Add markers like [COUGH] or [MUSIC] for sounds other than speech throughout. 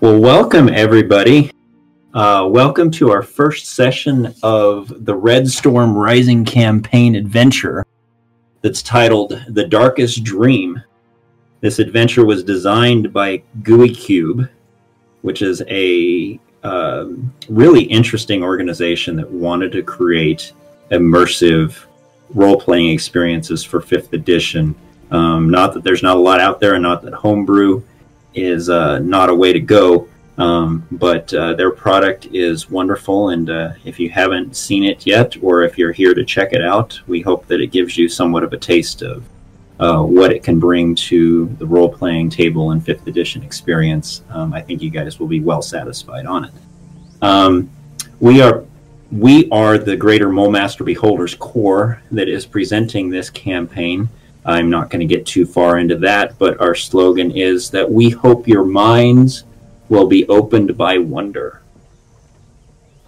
Well, welcome everybody. Uh, welcome to our first session of the Red Star Rising campaign adventure that's titled The Darkest Dream. This adventure was designed by Gooey Cube, which is a um, really interesting organization that wanted to create immersive role playing experiences for fifth edition. Um, not that there's not a lot out there, and not that homebrew is uh, not a way to go. Um, but uh, their product is wonderful, and uh, if you haven't seen it yet, or if you're here to check it out, we hope that it gives you somewhat of a taste of uh, what it can bring to the role playing table and fifth edition experience. Um, I think you guys will be well satisfied on it. Um, we are we are the Greater Mulemaster Beholders Corps that is presenting this campaign. I'm not going to get too far into that, but our slogan is that we hope your minds will be opened by wonder.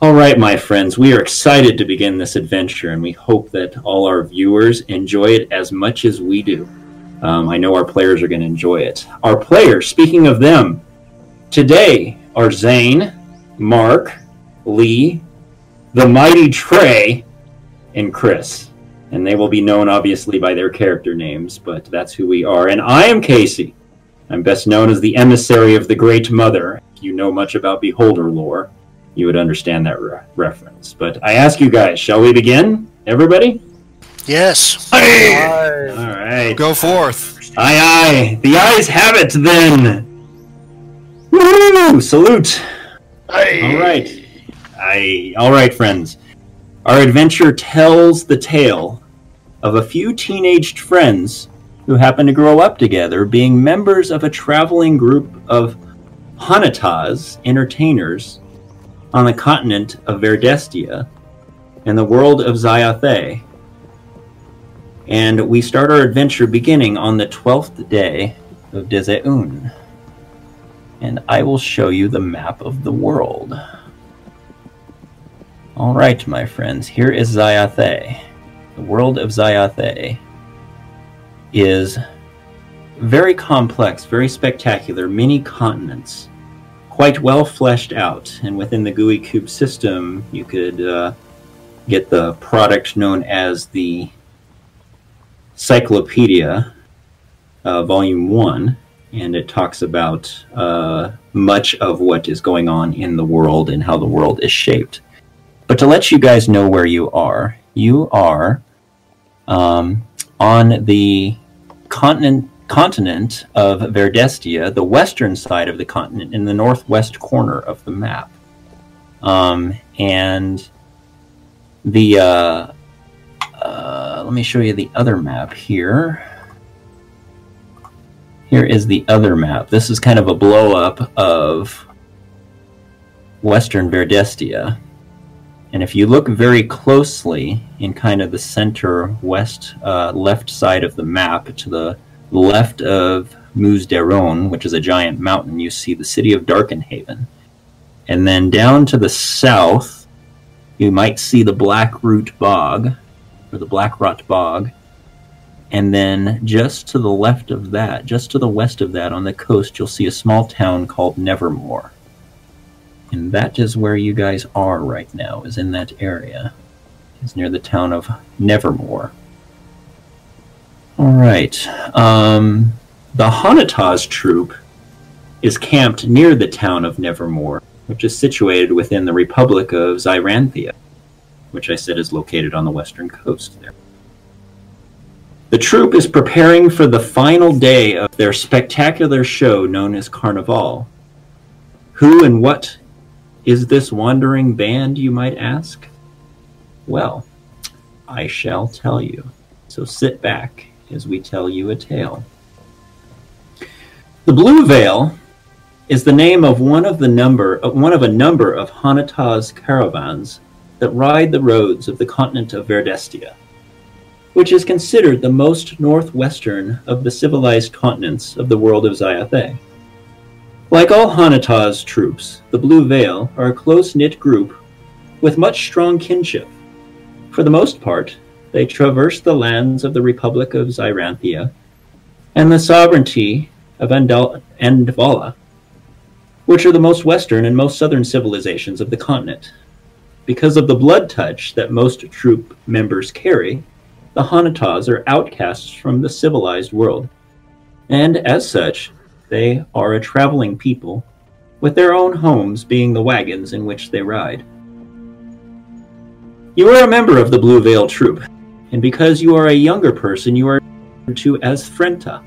All right, my friends, we are excited to begin this adventure, and we hope that all our viewers enjoy it as much as we do. Um, I know our players are going to enjoy it. Our players, speaking of them, today are Zane, Mark, Lee, the mighty Trey, and Chris. And they will be known obviously by their character names, but that's who we are. And I am Casey. I'm best known as the emissary of the Great Mother. If you know much about Beholder lore, you would understand that re- reference. But I ask you guys, shall we begin? Everybody? Yes. Aye. All right. Go forth. Aye, aye. The eyes have it then. Woo! Salute. Aye. All right. Aye. All right, friends. Our adventure tells the tale of a few teenaged friends who happen to grow up together, being members of a traveling group of Hanatas entertainers on the continent of Verdestia in the world of Zayathe. And we start our adventure beginning on the 12th day of Dezeun. And I will show you the map of the world. All right, my friends, here is Zayathe. The world of Zayathe is very complex, very spectacular, many continents, quite well fleshed out. And within the Gooey Cube system, you could uh, get the product known as the Cyclopedia, uh, Volume 1, and it talks about uh, much of what is going on in the world and how the world is shaped. But to let you guys know where you are, you are um, on the continent continent of Verdestia, the western side of the continent, in the northwest corner of the map. Um, and the uh, uh, let me show you the other map here. Here is the other map. This is kind of a blow up of western Verdestia. And if you look very closely in kind of the center west uh, left side of the map to the left of Muse Deron, which is a giant mountain, you see the city of Darkenhaven. And then down to the south, you might see the Black Root Bog, or the Black Rot Bog. And then just to the left of that, just to the west of that on the coast, you'll see a small town called Nevermore. And that is where you guys are right now, is in that area. Is near the town of Nevermore. Alright. Um, the Hanatas troop is camped near the town of Nevermore, which is situated within the Republic of Zyranthia, which I said is located on the western coast there. The troop is preparing for the final day of their spectacular show known as Carnival. Who and what is this wandering band, you might ask? Well, I shall tell you. So sit back as we tell you a tale. The Blue Veil is the name of one of the number uh, one of a number of Hanatas caravans that ride the roads of the continent of Verdestia, which is considered the most northwestern of the civilized continents of the world of Zayathe. Like all Hanatas troops, the Blue Veil are a close knit group with much strong kinship. For the most part, they traverse the lands of the Republic of Zyranthia and the sovereignty of Andal- Andvala, which are the most western and most southern civilizations of the continent. Because of the blood touch that most troop members carry, the Hanatas are outcasts from the civilized world. And as such, they are a traveling people, with their own homes being the wagons in which they ride. You are a member of the Blue Veil Troop, and because you are a younger person, you are referred to as Frenta,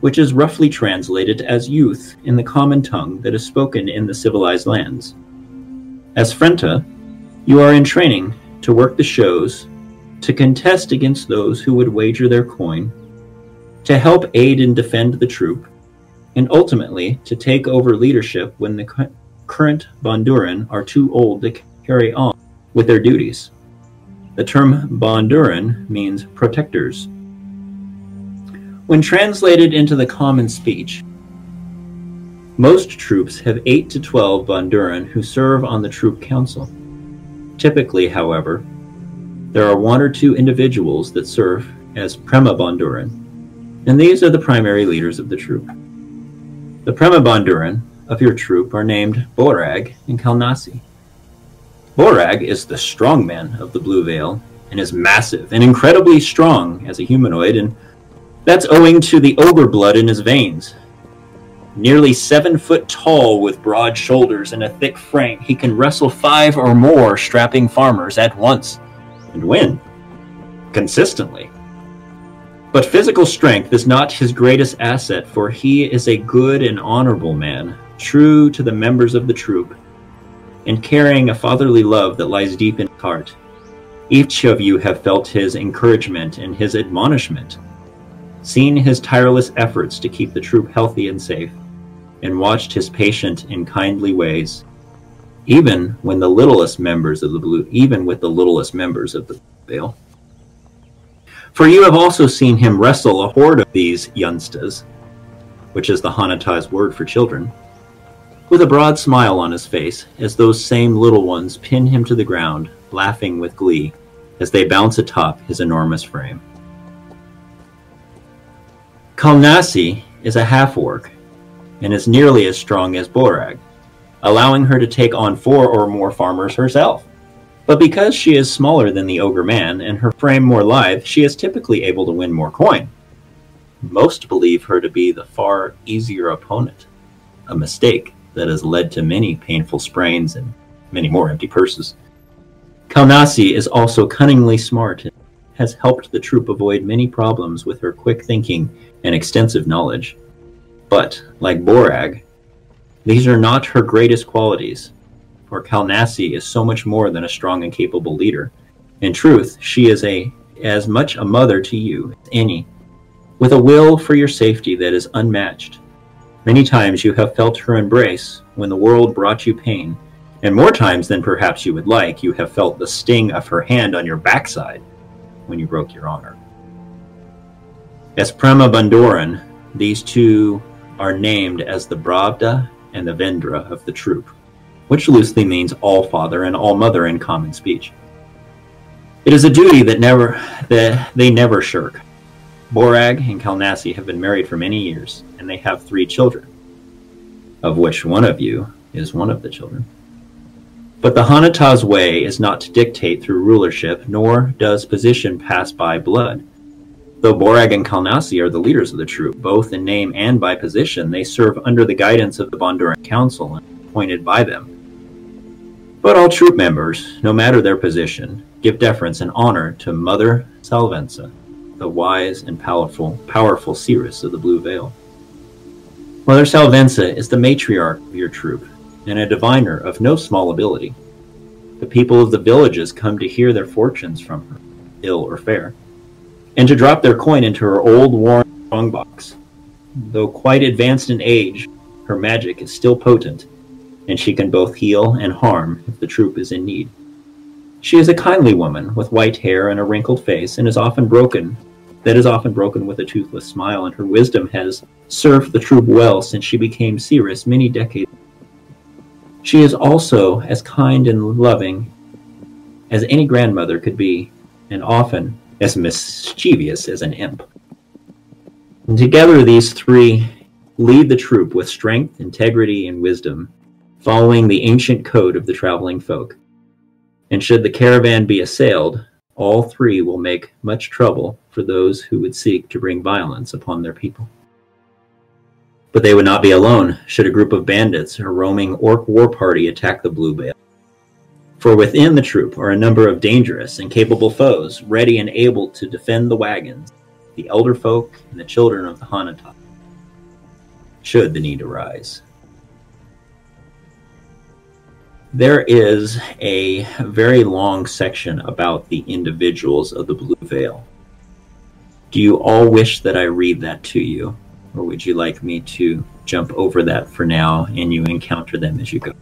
which is roughly translated as youth in the common tongue that is spoken in the civilized lands. As Frenta, you are in training to work the shows, to contest against those who would wager their coin, to help aid and defend the troop, and ultimately to take over leadership when the current Bonduran are too old to carry on with their duties. The term Bonduran means protectors. When translated into the common speech, most troops have 8 to 12 Bonduran who serve on the troop council. Typically, however, there are one or two individuals that serve as Prema Bonduran, and these are the primary leaders of the troop. The Prema Bonduran of your troop are named Borag and Kalnasi. Borag is the strongman of the Blue Veil and is massive and incredibly strong as a humanoid, and that's owing to the ogre blood in his veins. Nearly seven foot tall with broad shoulders and a thick frame, he can wrestle five or more strapping farmers at once and win consistently. But physical strength is not his greatest asset, for he is a good and honorable man, true to the members of the troop and carrying a fatherly love that lies deep in his heart. Each of you have felt his encouragement and his admonishment, seen his tireless efforts to keep the troop healthy and safe, and watched his patient and kindly ways. Even when the littlest members of the blue, even with the littlest members of the veil. For you have also seen him wrestle a horde of these yunstas, which is the Hanatai word for children, with a broad smile on his face as those same little ones pin him to the ground, laughing with glee as they bounce atop his enormous frame. Kalnasi is a half orc and is nearly as strong as Borag, allowing her to take on four or more farmers herself. But because she is smaller than the ogre man and her frame more lithe, she is typically able to win more coin. Most believe her to be the far easier opponent, a mistake that has led to many painful sprains and many more empty purses. Kalnasi is also cunningly smart and has helped the troop avoid many problems with her quick thinking and extensive knowledge. But, like Borag, these are not her greatest qualities, for Kalnasi is so much more than a strong and capable leader. In truth, she is a as much a mother to you as any, with a will for your safety that is unmatched. Many times you have felt her embrace when the world brought you pain, and more times than perhaps you would like, you have felt the sting of her hand on your backside when you broke your honor. As Prema Bonduran, these two are named as the Bravda and the Vendra of the troop, which loosely means all father and all mother in common speech. It is a duty that never that they never shirk, Borag and Kalnasi have been married for many years, and they have three children, of which one of you is one of the children. But the Hanata's way is not to dictate through rulership, nor does position pass by blood. Though Borag and Kalnasi are the leaders of the troop, both in name and by position, they serve under the guidance of the Bonduran Council and appointed by them. But all troop members, no matter their position, give deference and honor to Mother Salvenza, the wise and powerful, powerful seeress of the Blue Veil. Mother Salvenza is the matriarch of your troop, and a diviner of no small ability. The people of the villages come to hear their fortunes from her, ill or fair, and to drop their coin into her old worn strongbox. Though quite advanced in age, her magic is still potent, and she can both heal and harm if the troop is in need. She is a kindly woman with white hair and a wrinkled face, and is often broken that is often broken with a toothless smile, and her wisdom has served the troop well since she became Seeress many decades. She is also as kind and loving as any grandmother could be, and often as mischievous as an imp. And together, these three lead the troop with strength, integrity, and wisdom, following the ancient code of the traveling folk. And should the caravan be assailed, all three will make much trouble for those who would seek to bring violence upon their people. But they would not be alone should a group of bandits or roaming orc war party attack the Blue Veil. For within the troop are a number of dangerous and capable foes, ready and able to defend the wagons, the elder folk, and the children of the Hanata, should the need arise. There is a very long section about the individuals of the Blue Veil. Do you all wish that I read that to you? Or would you like me to jump over that for now and you encounter them as you go?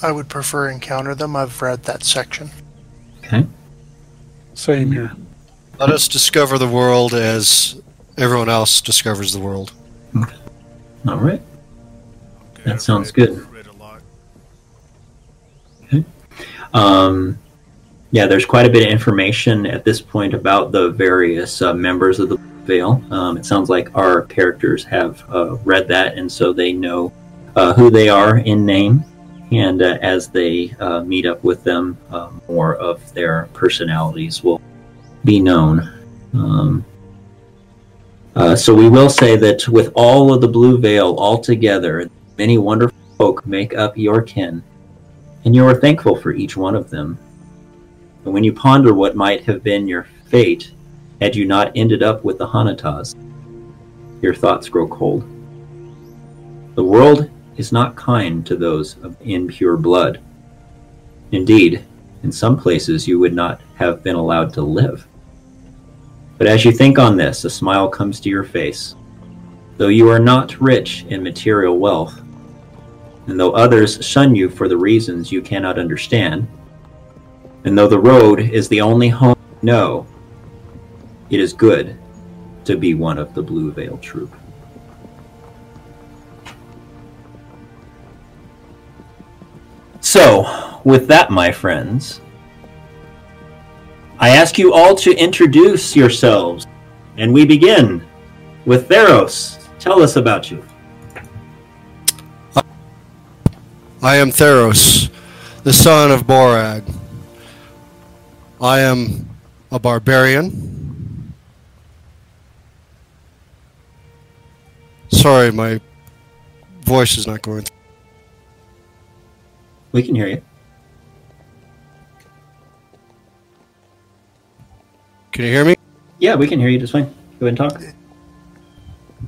I would prefer encounter them. I've read that section. Okay. Same mm-hmm. here. Let us discover the world as everyone else discovers the world. Okay. All right. Okay, That sounds read- good. Um, yeah, there's quite a bit of information at this point about the various uh, members of the Blue Veil. Um, it sounds like our characters have uh, read that, and so they know uh, who they are in name. And uh, as they uh, meet up with them, uh, more of their personalities will be known. Um, uh, so we will say that with all of the Blue Veil all together, many wonderful folk make up your kin and you are thankful for each one of them. And when you ponder what might have been your fate had you not ended up with the Hanatas, your thoughts grow cold. The world is not kind to those of impure blood. Indeed, in some places you would not have been allowed to live. But as you think on this, a smile comes to your face. Though you are not rich in material wealth, and though others shun you for the reasons you cannot understand, and though the road is the only home you know, it is good to be one of the Blue Veil Troop. So, with that, my friends, I ask you all to introduce yourselves, and we begin with Theros. Tell us about you. I am Theros, the son of Borag. I am a barbarian. Sorry, my voice is not going. Through. We can hear you. Can you hear me? Yeah, we can hear you just fine. Go ahead and talk.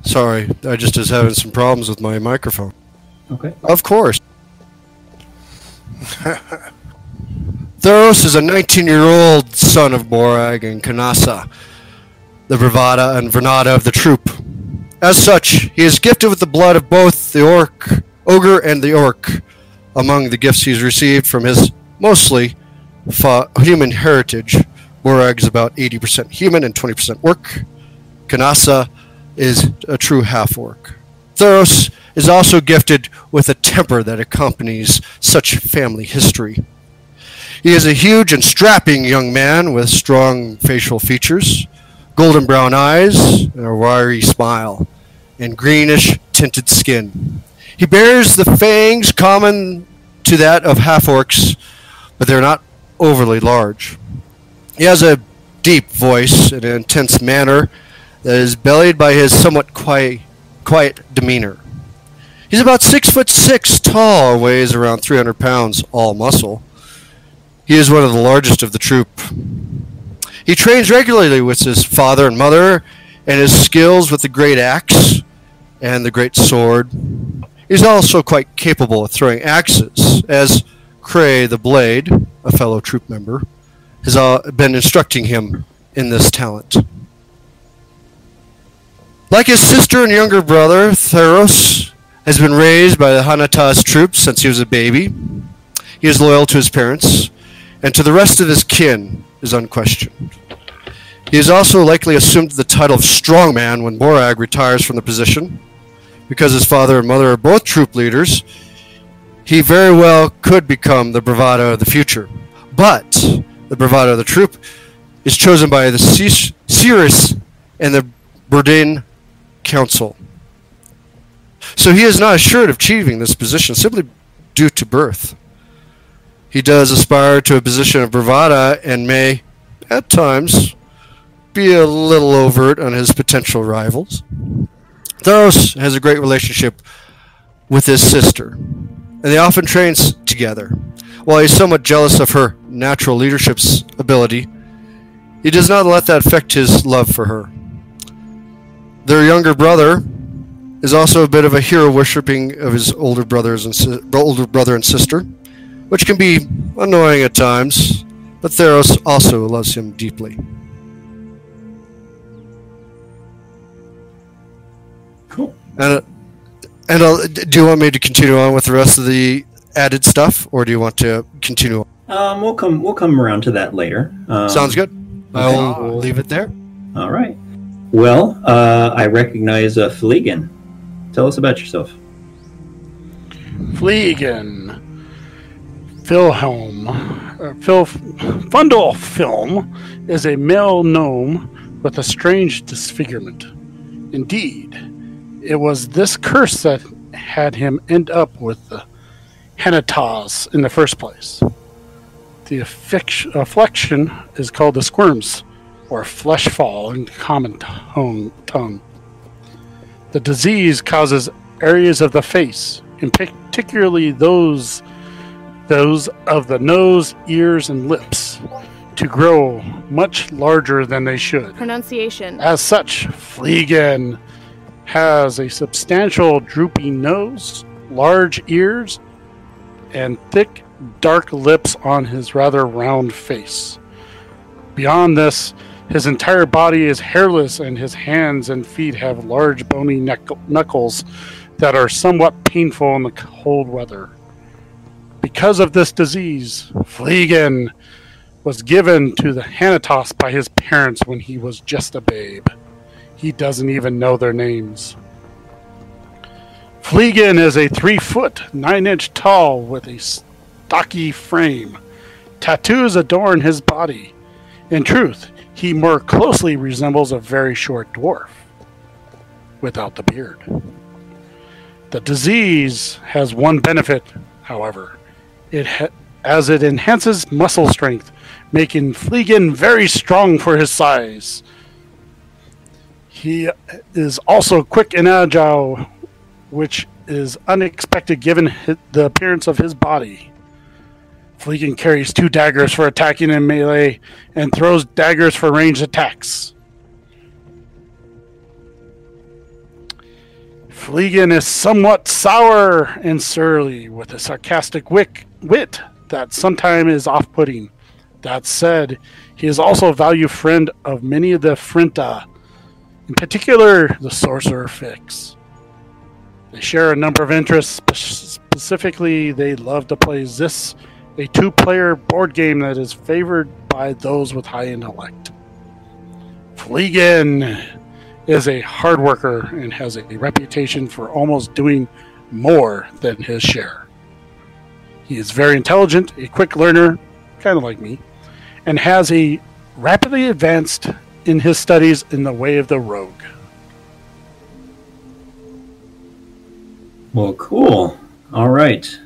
Sorry, I just was having some problems with my microphone. Okay. Of course. Theros is a 19 year old son of Borag and Kanasa, the bravada and vernada of the troop. As such, he is gifted with the blood of both the orc, ogre and the orc, among the gifts he's received from his mostly fa- human heritage. Borag is about 80% human and 20% orc. Kanasa is a true half orc. Theros is also gifted with a temper that accompanies such family history. He is a huge and strapping young man with strong facial features, golden brown eyes, and a wiry smile, and greenish tinted skin. He bears the fangs common to that of half orcs, but they're not overly large. He has a deep voice and an intense manner that is belied by his somewhat quiet, quiet demeanor. He's about six foot six tall weighs around 300 pounds, all muscle. He is one of the largest of the troop. He trains regularly with his father and mother, and his skills with the great axe and the great sword. He's also quite capable of throwing axes, as Cray the Blade, a fellow troop member, has uh, been instructing him in this talent. Like his sister and younger brother, Theros has been raised by the Hanatas troops since he was a baby. He is loyal to his parents, and to the rest of his kin is unquestioned. He has also likely assumed the title of strongman when Borag retires from the position. Because his father and mother are both troop leaders, he very well could become the bravado of the future. But the bravado of the troop is chosen by the Seeress and the Burdin council. So he is not assured of achieving this position simply due to birth. He does aspire to a position of bravada and may, at times, be a little overt on his potential rivals. Theros has a great relationship with his sister, and they often train together. While he's somewhat jealous of her natural leadership's ability, he does not let that affect his love for her. Their younger brother is also a bit of a hero worshipping of his older brothers and si- older brother and sister, which can be annoying at times, but Theros also loves him deeply. Cool. And uh, and I'll, do you want me to continue on with the rest of the added stuff, or do you want to continue? on? Um, we'll come. We'll come around to that later. Um, Sounds good. I'll Okay. leave it there. All right. Well, uh, I recognize uh, Fleegan. Tell us about yourself. Fleegan. Philhelm. Uh, Phil Fundal Film is a male gnome with a strange disfigurement. Indeed, it was this curse that had him end up with the Hanatas in the first place. The afflic- affliction is called the squirms, or flesh fall in common tongue. The disease causes areas of the face, and particularly those those of the nose, ears, and lips, to grow much larger than they should. Pronunciation. As such, Fleegan has a substantial drooping nose, large ears, and thick, dark lips on his rather round face. Beyond this, his entire body is hairless, and his hands and feet have large bony knuckles that are somewhat painful in the cold weather. Because of this disease, Fleegan was given to the Hanatos by his parents when he was just a babe. He doesn't even know their names. Fleegan is a three foot, nine inch tall with a stocky frame. Tattoos adorn his body. In truth, he more closely resembles a very short dwarf without the beard. The disease has one benefit, however. It ha- as it enhances muscle strength, making Fleegan very strong for his size. He is also quick and agile, which is unexpected given the appearance of his body. Fleegan carries two daggers for attacking in melee and throws daggers for ranged attacks. Fleegan is somewhat sour and surly, with a sarcastic wick, wit that sometimes is off putting. That said, he is also a valued friend of many of the Frinta, in particular the Sorcerer Fix. They share a number of interests, specifically, they love to play Zis, a two player board game that is favored by those with high intellect. Fleegan is a hard worker and has a reputation for almost doing more than his share. He is very intelligent, a quick learner, kind of like me, and has a rapidly advanced in his studies in the way of the rogue. Well, cool. All right.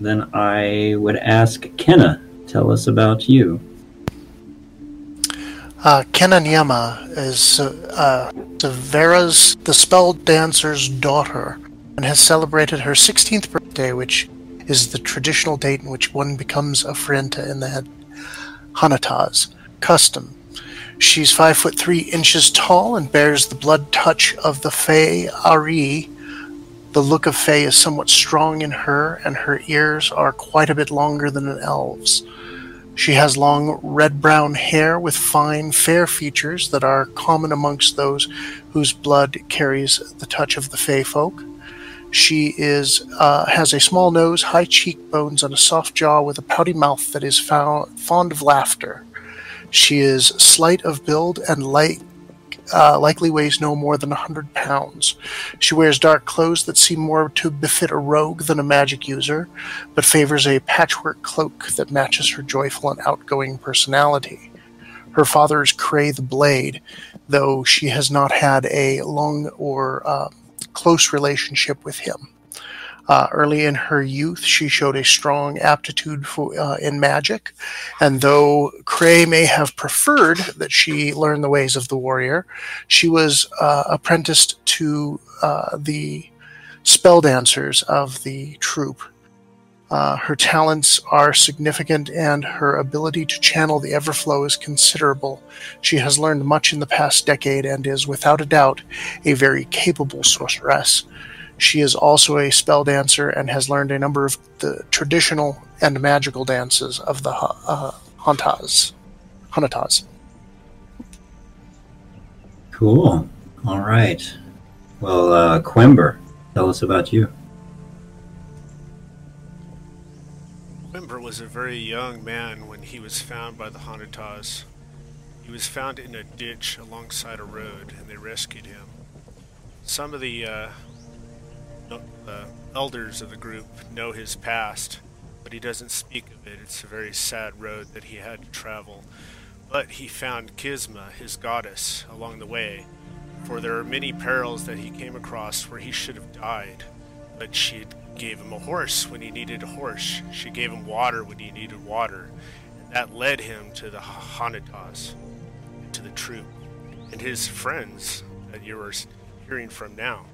Then I would ask Kenna. Tell us about you. Uh, Kenanyama is uh, uh, Severa's the spell dancer's daughter and has celebrated her 16th birthday, which is the traditional date in which one becomes a Frienta in the Hanatas custom. She's five foot three inches tall and bears the blood touch of the Fae Ari. The look of Fae is somewhat strong in her, and her ears are quite a bit longer than an elf's. She has long red brown hair with fine, fair features that are common amongst those whose blood carries the touch of the Fey folk. She is uh, has a small nose, high cheekbones, and a soft jaw with a pouty mouth that is fond of laughter. She is slight of build and light, uh, likely weighs no more than a hundred pounds. She wears dark clothes that seem more to befit a rogue than a magic user, but favors a patchwork cloak that matches her joyful and outgoing personality. Her father is Cray the Blade, though she has not had a long or uh, close relationship with him. Uh, early in her youth, she showed a strong aptitude for, uh, in magic, and though Cray may have preferred that she learn the ways of the warrior, she was uh, apprenticed to uh, the spell dancers of the troop. Uh, her talents are significant and her ability to channel the Everflow is considerable. She has learned much in the past decade and is, without a doubt, a very capable sorceress. She is also a spell dancer and has learned a number of the traditional and magical dances of the uh, Hantas. Hanatas. Cool. All right. Well, uh, Quimber, tell us about you. Quimber was a very young man when he was found by the Hanatas. He was found in a ditch alongside a road, and they rescued him. Some of the uh, the elders of the group know his past, but he doesn't speak of it. It's a very sad road that he had to travel. But he found Kisma, his goddess, along the way, for there are many perils that he came across where he should have died. But she gave him a horse when he needed a horse. She gave him water when he needed water. And that led him to the Hanatas, to the troop, and his friends that you are hearing from now.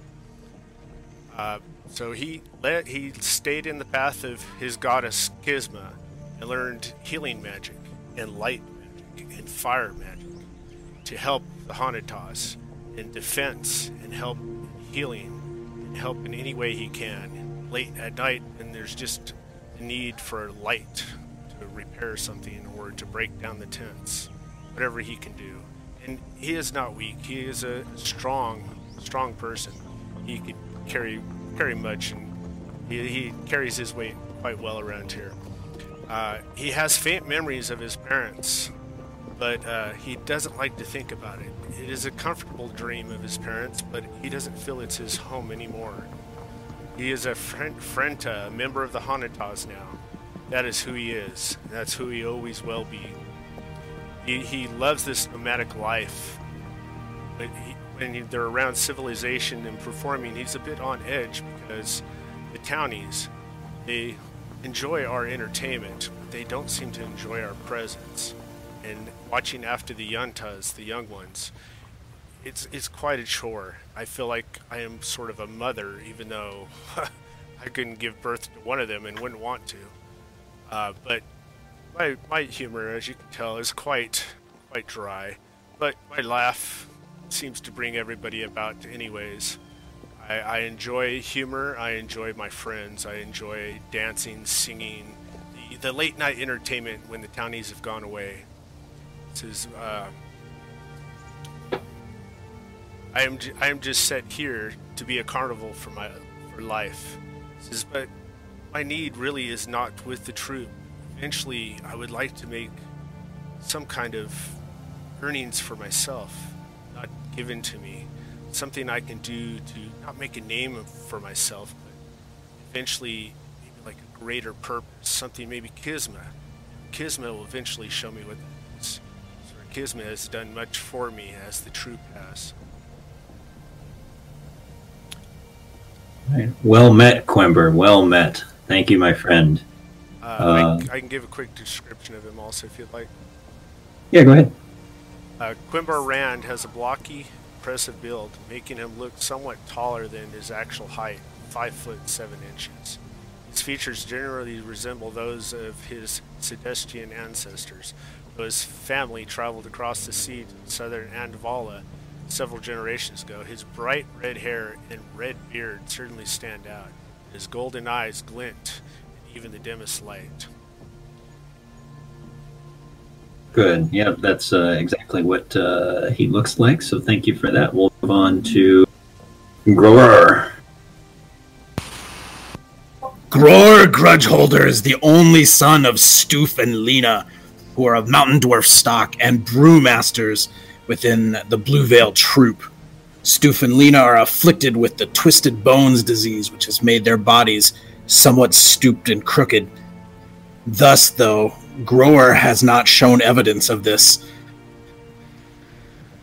Uh, so he let he stayed in the path of his goddess Kisma and learned healing magic and light magic and fire magic to help the Hanatas in defense and help healing and help in any way he can. Late at night, and there's just a need for light to repair something or to break down the tents, whatever he can do. And he is not weak. He is a strong, strong person. He could carry carry much, and he, he carries his weight quite well around here. Uh, he has faint memories of his parents, but uh, he doesn't like to think about it. It is a comfortable dream of his parents, but he doesn't feel it's his home anymore. He is a Frenta, a member of the Hanatas now. That is who he is. That's who he always will be. He, he loves this nomadic life, but he, when they're around civilization and performing, he's a bit on edge because the townies, they enjoy our entertainment, but they don't seem to enjoy our presence. And watching after the yuntas, the young ones, it's it's quite a chore. I feel like I am sort of a mother, even though [LAUGHS] I couldn't give birth to one of them and wouldn't want to. Uh, but my my humor, as you can tell, is quite quite dry. But my laugh seems to bring everybody about anyways. I, I, enjoy humor. I enjoy my friends. I enjoy dancing, singing, the, the, late night entertainment when the townies have gone away. This is. Uh, I am I am just set here to be a carnival for my for life. Says, but my need really is not with the troop. Eventually, I would like to make some kind of earnings for myself given to me, something I can do to not make a name for myself, but eventually maybe like a greater purpose, something maybe Kisma. Kisma will eventually show me what that is. So Kisma has done much for me as the troop has. Right. Well met, Quimber. Well met. Thank you, my friend. Uh, uh, I, I, can give a quick description of him also if you'd like. Yeah, go ahead. Uh, Quimbar Rand has a blocky, impressive build, making him look somewhat taller than his actual height, 5 foot 7 inches. His features generally resemble those of his Sedestian ancestors, though his family traveled across the sea to southern Andvala several generations ago. His bright red hair and red beard certainly stand out. His golden eyes glint in even the dimmest light. Good. Yeah, that's uh, exactly what uh, he looks like. So thank you for that. We'll move on to Grower. Grower Grudgeholder is the only son of Stoof and Lena, who are of mountain dwarf stock and brewmasters within the Blue Veil troop. Stoof and Lena are afflicted with the twisted bones disease, which has made their bodies somewhat stooped and crooked. Thus, though, Grower has not shown evidence of this,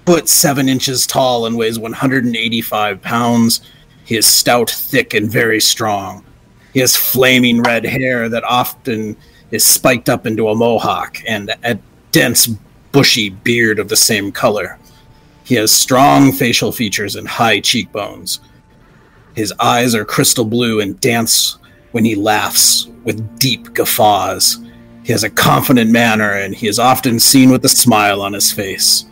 foot seven inches tall and weighs 185 pounds. He is stout, thick, and very strong. He has flaming red hair that often is spiked up into a mohawk and a dense, bushy beard of the same color. He has strong facial features and high cheekbones. His eyes are crystal blue and dance when he laughs with deep guffaws. He has a confident manner and he is often seen with a smile on his face.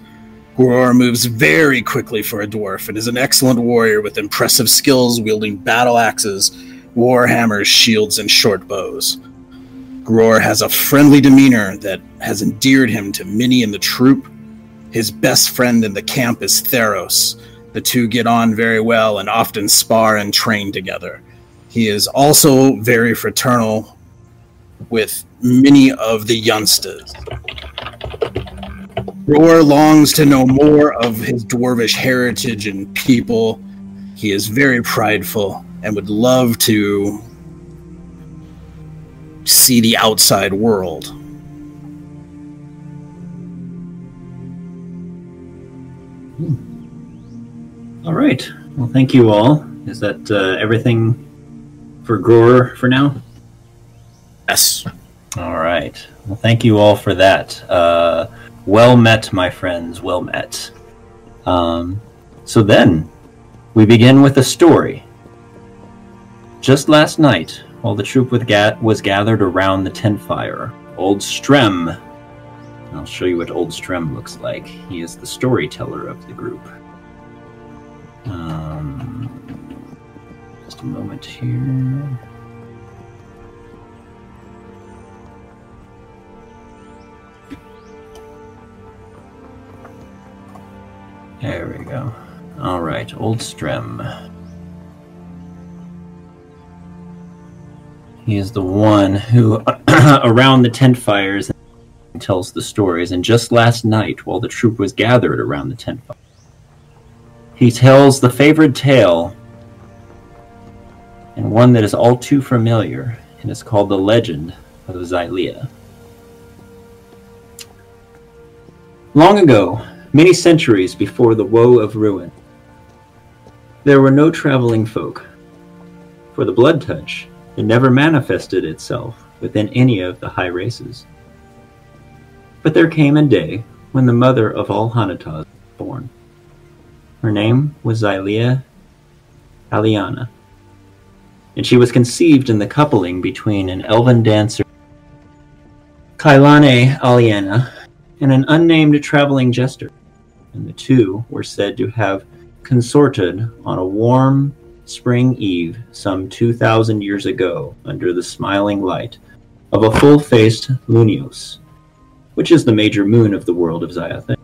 Gror moves very quickly for a dwarf and is an excellent warrior with impressive skills wielding battle axes, war hammers, shields, and short bows. Gror has a friendly demeanor that has endeared him to many in the troop. His best friend in the camp is Theros. The two get on very well and often spar and train together. He is also very fraternal with many of the youngsters. Gror longs to know more of his dwarvish heritage and people. He is very prideful and would love to see the outside world. All right. Well, thank you all. Is that uh, everything for Gror for now? Yes. All right. Well, thank you all for that. Uh, well met, my friends. Well met. Um, so then, we begin with a story. Just last night, while the troop was gathered around the tent fire, Old Strem. I'll show you what Old Strem looks like. He is the storyteller of the group. Um, just a moment here. There we go. All right, Old Strem. He is the one who, [CLEARS THROAT] around the tent fires, tells the stories. And just last night, while the troop was gathered around the tent fire, he tells the favorite tale, and one that is all too familiar, and it's called The Legend of Xylea. Long ago, many centuries before the woe of ruin, there were no traveling folk. For the blood touch, it never manifested itself within any of the high races. But there came a day when the mother of all Hanatas was born. Her name was Xylea Aliana, and she was conceived in the coupling between an elven dancer, Kailane Aliana, and an unnamed traveling jester, and the two were said to have consorted on a warm spring eve some 2,000 years ago under the smiling light of a full faced Lunios, which is the major moon of the world of Xayathan.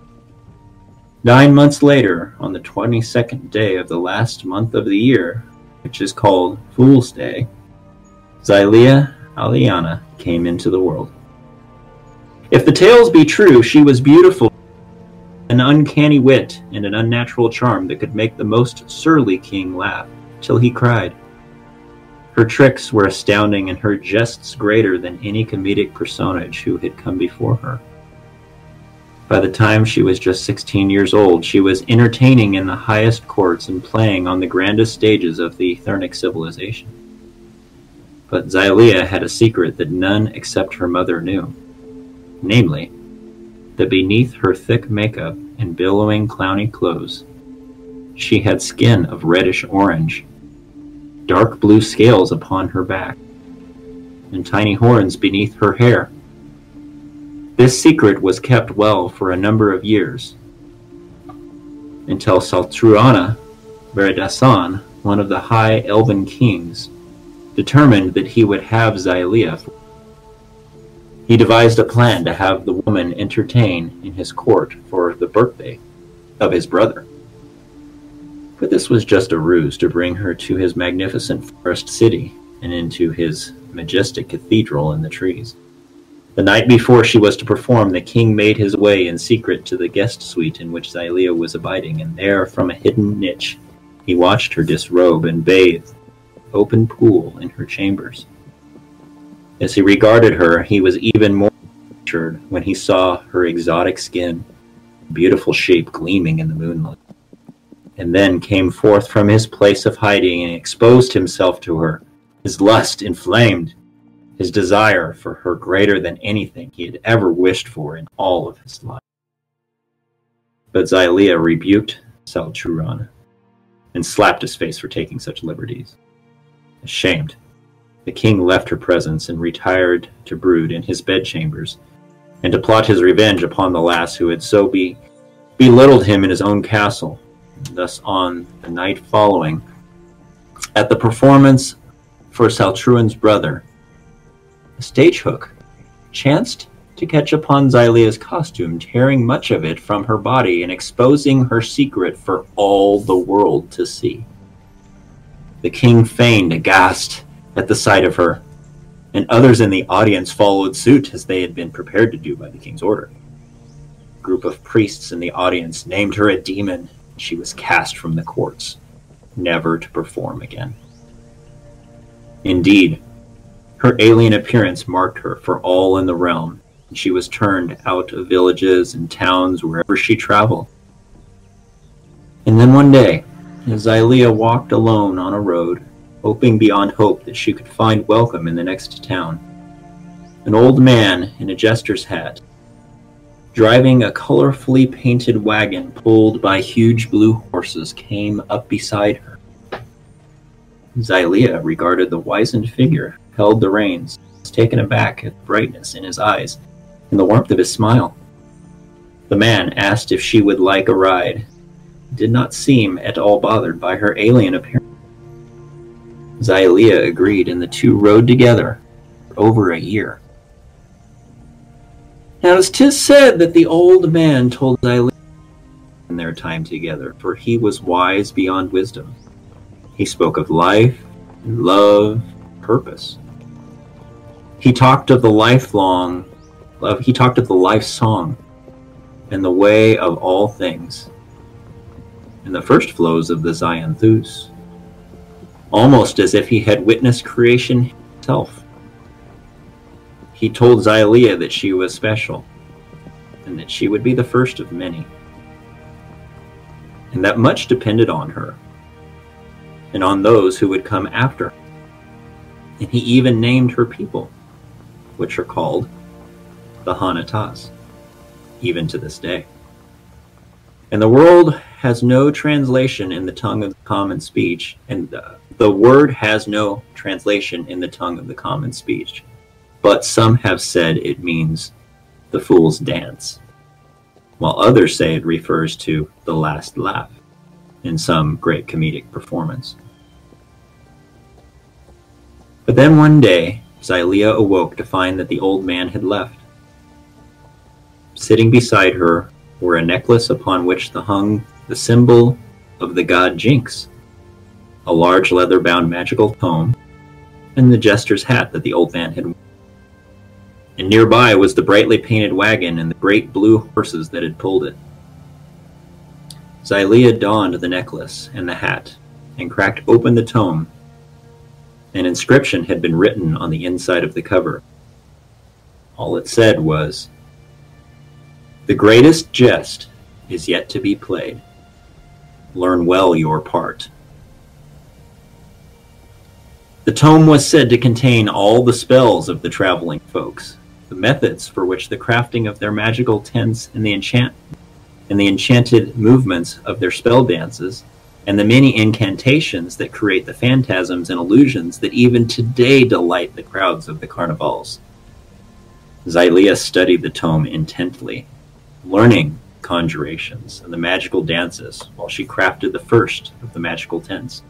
Nine months later, on the 22nd day of the last month of the year, which is called Fool's Day, Xylea Aliana came into the world. If the tales be true, she was beautiful, an uncanny wit, and an unnatural charm that could make the most surly king laugh till he cried. Her tricks were astounding and her jests greater than any comedic personage who had come before her. By the time she was just 16 years old, she was entertaining in the highest courts and playing on the grandest stages of the Thernic civilization. But Xylea had a secret that none except her mother knew. Namely, that beneath her thick makeup and billowing clowny clothes, she had skin of reddish orange, dark blue scales upon her back, and tiny horns beneath her hair. This secret was kept well for a number of years, until Saltruana Veridasan, one of the high elven kings, determined that he would have Xylea. He devised a plan to have the woman entertain in his court for the birthday of his brother. But this was just a ruse to bring her to his magnificent forest city and into his majestic cathedral in the trees. The night before she was to perform, the king made his way in secret to the guest suite in which Xylea was abiding, and there, from a hidden niche, he watched her disrobe and bathe open pool in her chambers. As he regarded her, he was even more enraptured when he saw her exotic skin, beautiful shape gleaming in the moonlight. And then came forth from his place of hiding and exposed himself to her, his lust inflamed, his desire for her greater than anything he had ever wished for in all of his life. But Xylea rebuked Salchuran and slapped his face for taking such liberties. Ashamed, the king left her presence and retired to brood in his bedchambers and to plot his revenge upon the lass who had so be belittled him in his own castle. Thus, on the night following, at the performance for Saltruan's brother, a stage hook chanced to catch upon Xylea's costume, tearing much of it from her body and exposing her secret for all the world to see. The king feigned aghast at the sight of her, and others in the audience followed suit as they had been prepared to do by the king's order. A group of priests in the audience named her a demon, and she was cast from the courts, never to perform again. Indeed, her alien appearance marked her for all in the realm, and she was turned out of villages and towns wherever she traveled. And then one day, as Xylea walked alone on a road, hoping beyond hope that she could find welcome in the next town, an old man in a jester's hat, driving a colorfully painted wagon pulled by huge blue horses, came up beside her. Xylea regarded the wizened figure, held the reins, was taken aback at the brightness in his eyes and the warmth of his smile. The man asked if she would like a ride, did not seem at all bothered by her alien appearance. Xylea agreed, and the two rode together for over a year. Now, as 'tis said that the old man told Xylea in their time together, for he was wise beyond wisdom. He spoke of life, love, purpose. He talked of the lifelong love. He talked of the life song and the way of all things and the first flows of the Xanthus, almost as if he had witnessed creation himself. He told Xylea that she was special, and that she would be the first of many, and that much depended on her, and on those who would come after. And he even named her people, which are called the Hanatas, even to this day. And the world has no translation in the tongue of the common speech, and the, the word has no translation in the tongue of the common speech. But some have said it means the fool's dance, while others say it refers to the last laugh in some great comedic performance. But then one day, Xylea awoke to find that the old man had left. Sitting beside her were a necklace upon which the hung the symbol of the god Jinx, a large leather bound magical tome, and the jester's hat that the old man had worn. And nearby was the brightly painted wagon and the great blue horses that had pulled it. Xylea donned the necklace and the hat and cracked open the tome. An inscription had been written on the inside of the cover. All it said was, The greatest jest is yet to be played. Learn well your part. The tome was said to contain all the spells of the traveling folks, the methods for which the crafting of their magical tents and the enchant and the enchanted movements of their spell dances, and the many incantations that create the phantasms and illusions that even today delight the crowds of the carnivals. Xylea studied the tome intently, learning conjurations and the magical dances while she crafted the first of the magical tents.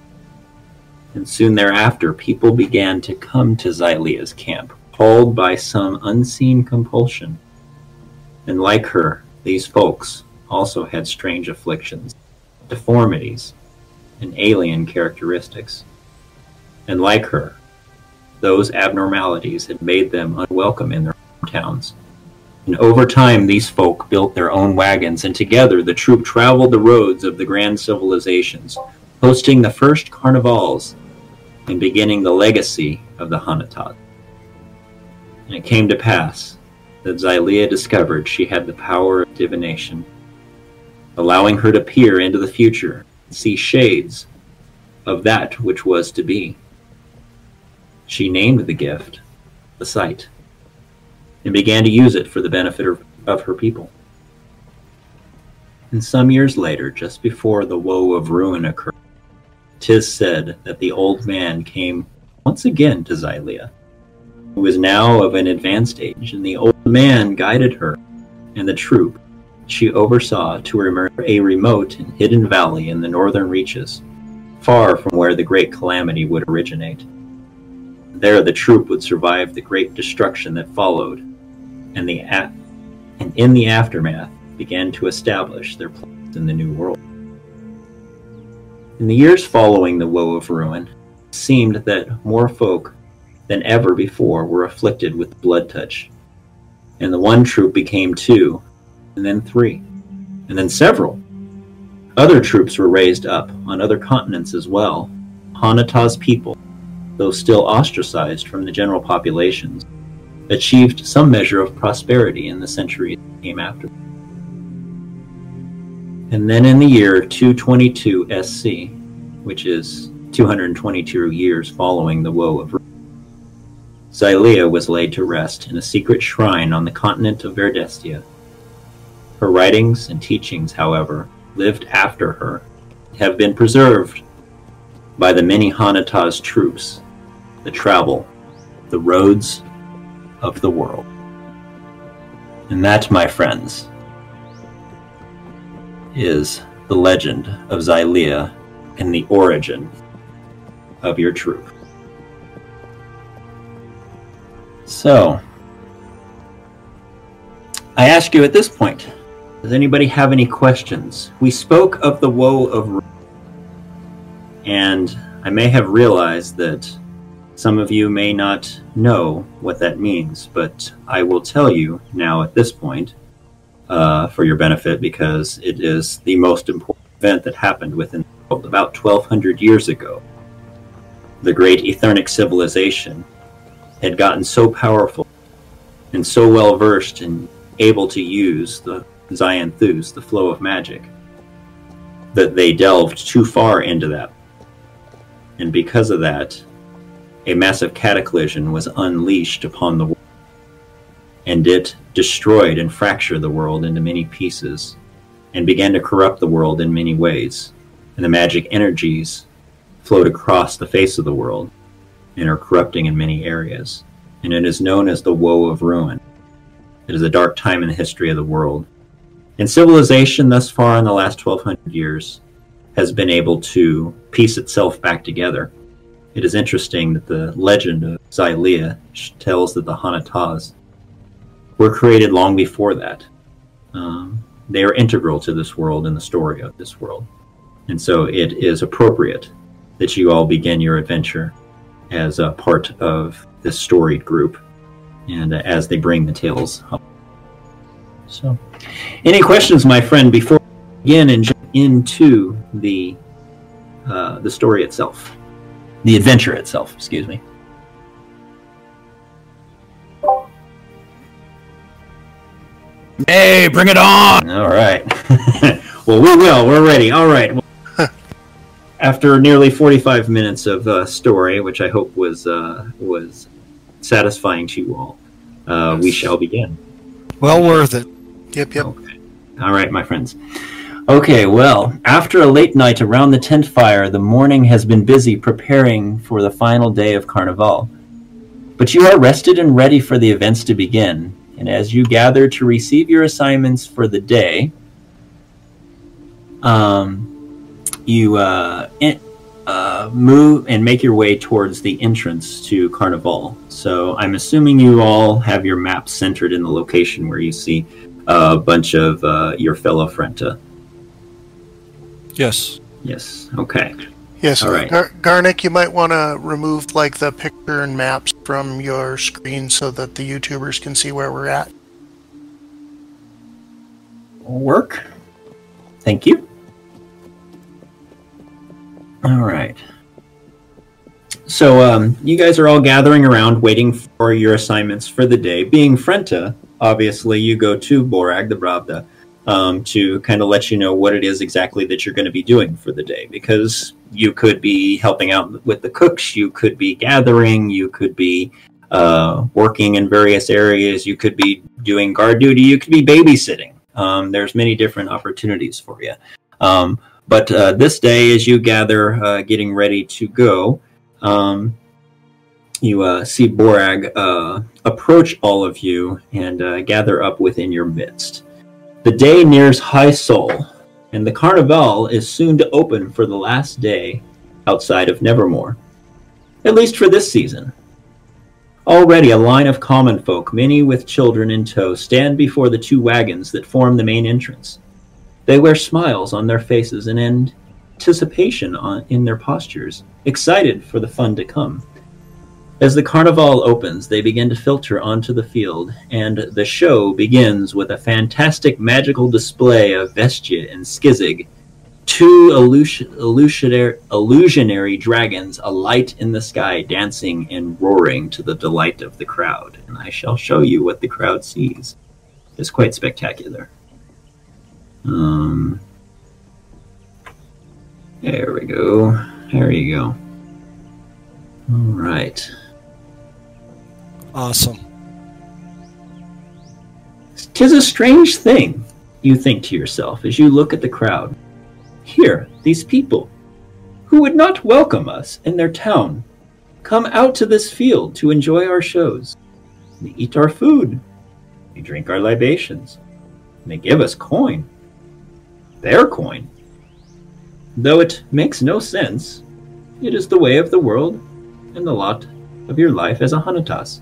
And soon thereafter, people began to come to Xylea's camp, called by some unseen compulsion. And like her, these folks also had strange afflictions, deformities, and alien characteristics. And like her, those abnormalities had made them unwelcome in their hometowns. And over time, these folk built their own wagons, and together the troop traveled the roads of the grand civilizations, hosting the first carnivals and beginning the legacy of the Hanatas. And it came to pass that Xylea discovered she had the power of divination allowing her to peer into the future and see shades of that which was to be. She named the gift the sight and began to use it for the benefit of, of her people. And some years later, just before the woe of ruin occurred, tis said that the old man came once again to Xylea, who was now of an advanced age, and the old man guided her and the troop she oversaw to a remote and hidden valley in the northern reaches, far from where the great calamity would originate. There the troop would survive the great destruction that followed, and the a- and in the aftermath began to establish their place in the new world. In the years following the woe of ruin, it seemed that more folk than ever before were afflicted with blood touch, and the one troop became two, and then three, and then several. Other troops were raised up on other continents as well. Hanata's people, though still ostracized from the general populations, achieved some measure of prosperity in the centuries that came after. And then in the year 222 SC, which is 222 years following the woe of Xylea was laid to rest in a secret shrine on the continent of Verdestia. Her writings and teachings, however, lived after her, have been preserved by the many Hanata's troops, the travel, the roads of the world. And that, my friends, is the legend of Xylea and the origin of your troop. So, I ask you at this point does anybody have any questions? We spoke of the woe of and I may have realized that some of you may not know what that means, but I will tell you now at this point uh, for your benefit because it is the most important event that happened within the world about 1200 years ago. The great Ethernic civilization had gotten so powerful and so well versed and able to use the Xanthus, the flow of magic, that they delved too far into that. And because of that, a massive cataclysm was unleashed upon the world, and it destroyed and fractured the world into many pieces, and began to corrupt the world in many ways. And the magic energies flowed across the face of the world and are corrupting in many areas. And it is known as the Woe of Ruin. It is a dark time in the history of the world. And civilization, thus far in the last 1200 years, has been able to piece itself back together it is interesting that the legend of Xylea tells that the Hanatas were created long before that. Um, they are integral to this world and the story of this world. And so it is appropriate that you all begin your adventure as a part of this storied group and uh, as they bring the tales up. So, any questions, my friend, before we begin and jump into the uh, the story itself? The adventure itself, excuse me. Hey, bring it on! All right. [LAUGHS] well, we will. We're ready. All right. [LAUGHS] After nearly 45 minutes of uh, story, which I hope was uh, was satisfying to you all, uh, we shall begin. Well worth it. Yep, yep. Okay. All right, my friends. Okay, well, after a late night around the tent fire, the morning has been busy preparing for the final day of Carnival. But you are rested and ready for the events to begin, and as you gather to receive your assignments for the day, um, you uh, in, uh, move and make your way towards the entrance to Carnival. So I'm assuming you all have your map centered in the location where you see a bunch of uh, your fellow Frenta. Yes. Yes. Okay. Yes. All right. Gar- Garnick, you might want to remove like the picture and maps from your screen so that the YouTubers can see where we're at. Work. Thank you. All right. So um, you guys are all gathering around, waiting for your assignments for the day. Being Frenta, obviously, you go to Borag the Bravda um, to kind of let you know what it is exactly that you're going to be doing for the day. Because you could be helping out with the cooks, you could be gathering, you could be uh, working in various areas, you could be doing guard duty, you could be babysitting. Um, there's many different opportunities for you. Um, but uh, this day, as you gather, uh, getting ready to go, um, you uh, see Borag uh, approach all of you and uh, gather up within your midst. The day nears high sol, and the carnival is soon to open for the last day outside of Nevermore, at least for this season. Already a line of common folk, many with children in tow, stand before the two wagons that form the main entrance. They wear smiles on their faces and anticipation on, in their postures, excited for the fun to come. As the carnival opens, they begin to filter onto the field, and the show begins with a fantastic magical display of Vestia and Skizig, two illusion, illusionary, illusionary dragons alight in the sky, dancing and roaring to the delight of the crowd. And I shall show you what the crowd sees. It's quite spectacular. Um, there we go. There you go. All right. Awesome. Tis a strange thing, you think to yourself as you look at the crowd. Here, these people, who would not welcome us in their town, come out to this field to enjoy our shows. They eat our food. They drink our libations. And they give us coin. Their coin. Though it makes no sense, it is the way of the world and the lot of your life as a Hanatas.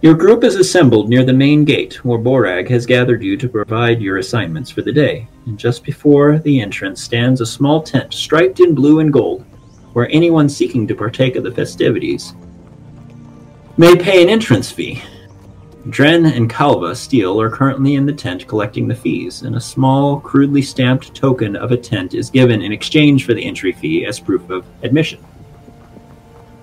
Your group is assembled near the main gate, where Borag has gathered you to provide your assignments for the day. And just before the entrance stands a small tent striped in blue and gold, where anyone seeking to partake of the festivities may pay an entrance fee. Dren and Kalva Steel are currently in the tent collecting the fees, and a small, crudely stamped token of a tent is given in exchange for the entry fee as proof of admission.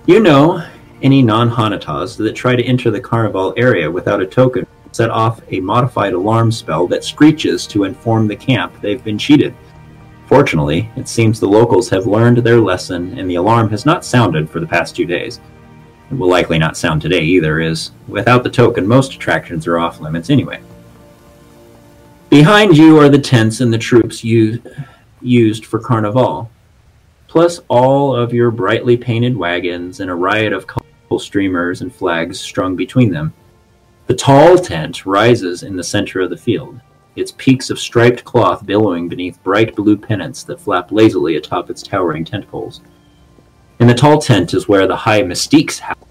You know, any non-Hanatas that try to enter the Carnival area without a token set off a modified alarm spell that screeches to inform the camp they've been cheated. Fortunately, it seems the locals have learned their lesson and the alarm has not sounded for the past two days. It will likely not sound today either, as without the token, most attractions are off limits anyway. Behind you are the tents and the troops u- used for Carnival, plus all of your brightly painted wagons and a riot of colorful streamers and flags strung between them. The tall tent rises in the center of the field, its peaks of striped cloth billowing beneath bright blue pennants that flap lazily atop its towering tent poles. In the tall tent is where the high mystiques happen.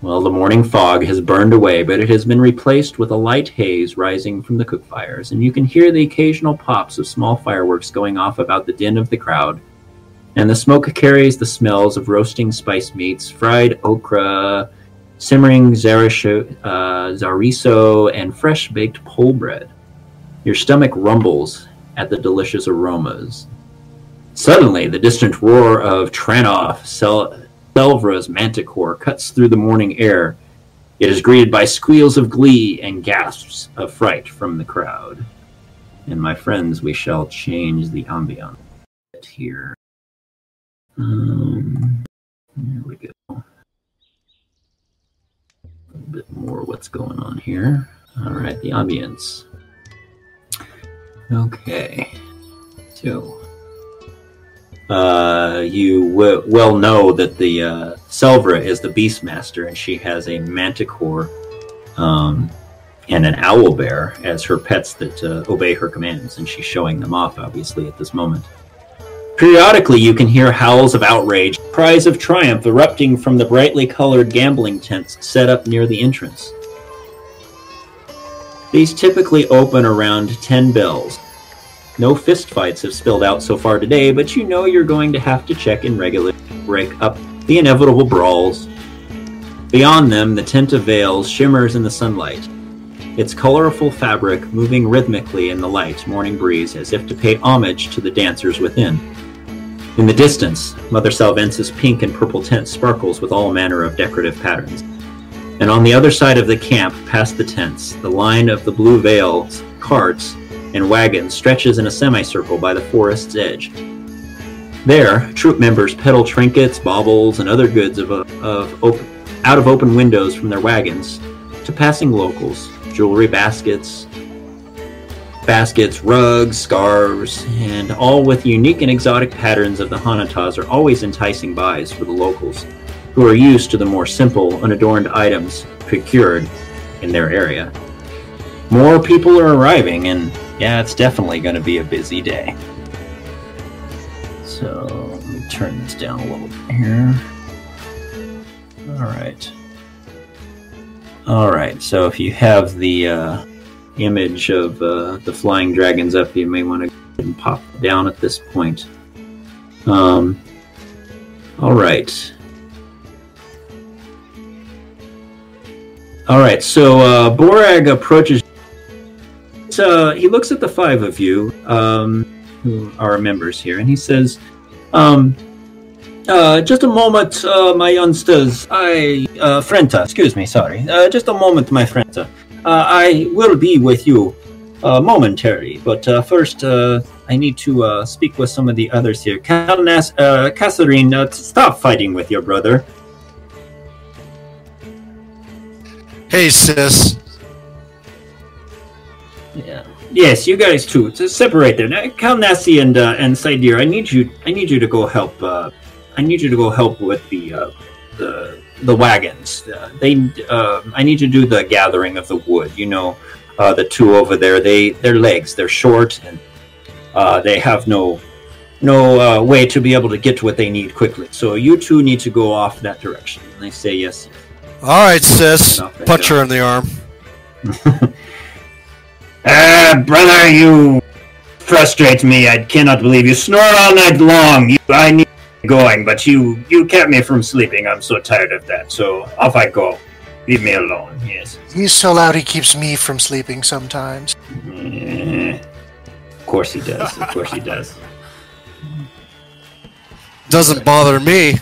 Well, the morning fog has burned away, but it has been replaced with a light haze rising from the cook fires, and you can hear the occasional pops of small fireworks going off about the din of the crowd. And the smoke carries the smells of roasting spice meats, fried okra, simmering zarisho, uh, zariso, and fresh baked pole bread. Your stomach rumbles at the delicious aromas. Suddenly, the distant roar of Tranoff, Sel- Selvra's manticore, cuts through the morning air. It is greeted by squeals of glee and gasps of fright from the crowd. And my friends, we shall change the ambiance here. Um, there we go. A little bit more what's going on here. All right, the ambience. Okay, so uh, you w- well know that the uh, Selvra is the Beastmaster, and she has a Manticore um, and an Owl Bear as her pets that uh, obey her commands, and she's showing them off, obviously, at this moment. Periodically, you can hear howls of outrage, cries of triumph erupting from the brightly colored gambling tents set up near the entrance. These typically open around 10 bells. No fistfights have spilled out so far today, but you know you're going to have to check and regularly break up the inevitable brawls. Beyond them, the tent of veils shimmers in the sunlight, its colorful fabric moving rhythmically in the light morning breeze as if to pay homage to the dancers within. In the distance, Mother Salvence's pink and purple tent sparkles with all manner of decorative patterns. And on the other side of the camp, past the tents, the line of the Blue Veils carts and wagons stretches in a semicircle by the forest's edge. There, troop members peddle trinkets, baubles, and other goods of, of out of open windows from their wagons to passing locals, jewelry baskets, baskets, rugs, scarves, and all with unique and exotic patterns of the Hanatas are always enticing buys for the locals, who are used to the more simple, unadorned items procured in their area. More people are arriving, and yeah, it's definitely going to be a busy day. So, let me turn this down a little bit here. All right. All right, so if you have the uh, image of uh, the flying dragons up, you may want to pop down at this point. Um, all right. All right, so uh, Borag approaches. Uh, he looks at the five of you um, who are members here, and he says, um, uh, just a moment, uh, my youngsters. I, uh, Frenta, excuse me, sorry. Uh, just a moment, my Frenta. Uh, I will be with you uh, momentarily, but uh, first uh, I need to uh, speak with some of the others here. Kalnas, uh, Catherine, uh, stop fighting with your brother. Hey, sis. Yeah. Yes, you guys too. To separate there. Now, Kalnasi and uh, and Saidir, I need you. I need you to go help. Uh, I need you to go help with the uh, the the wagons. Uh, they. Uh, I need to do the gathering of the wood. You know, uh, the two over there. They their legs. They're short and uh, they have no no uh, way to be able to get to what they need quickly. So you two need to go off that direction. And they say yes. All right, sis. Punch her in the arm. [LAUGHS] Ah, brother, you frustrate me. I cannot believe you snore all night long. You, I need going, but you you kept me from sleeping. I'm so tired of that. So off I go. Leave me alone. Yes. He's so loud he keeps me from sleeping sometimes. Of course he does. Of course he does. [LAUGHS] Doesn't bother me.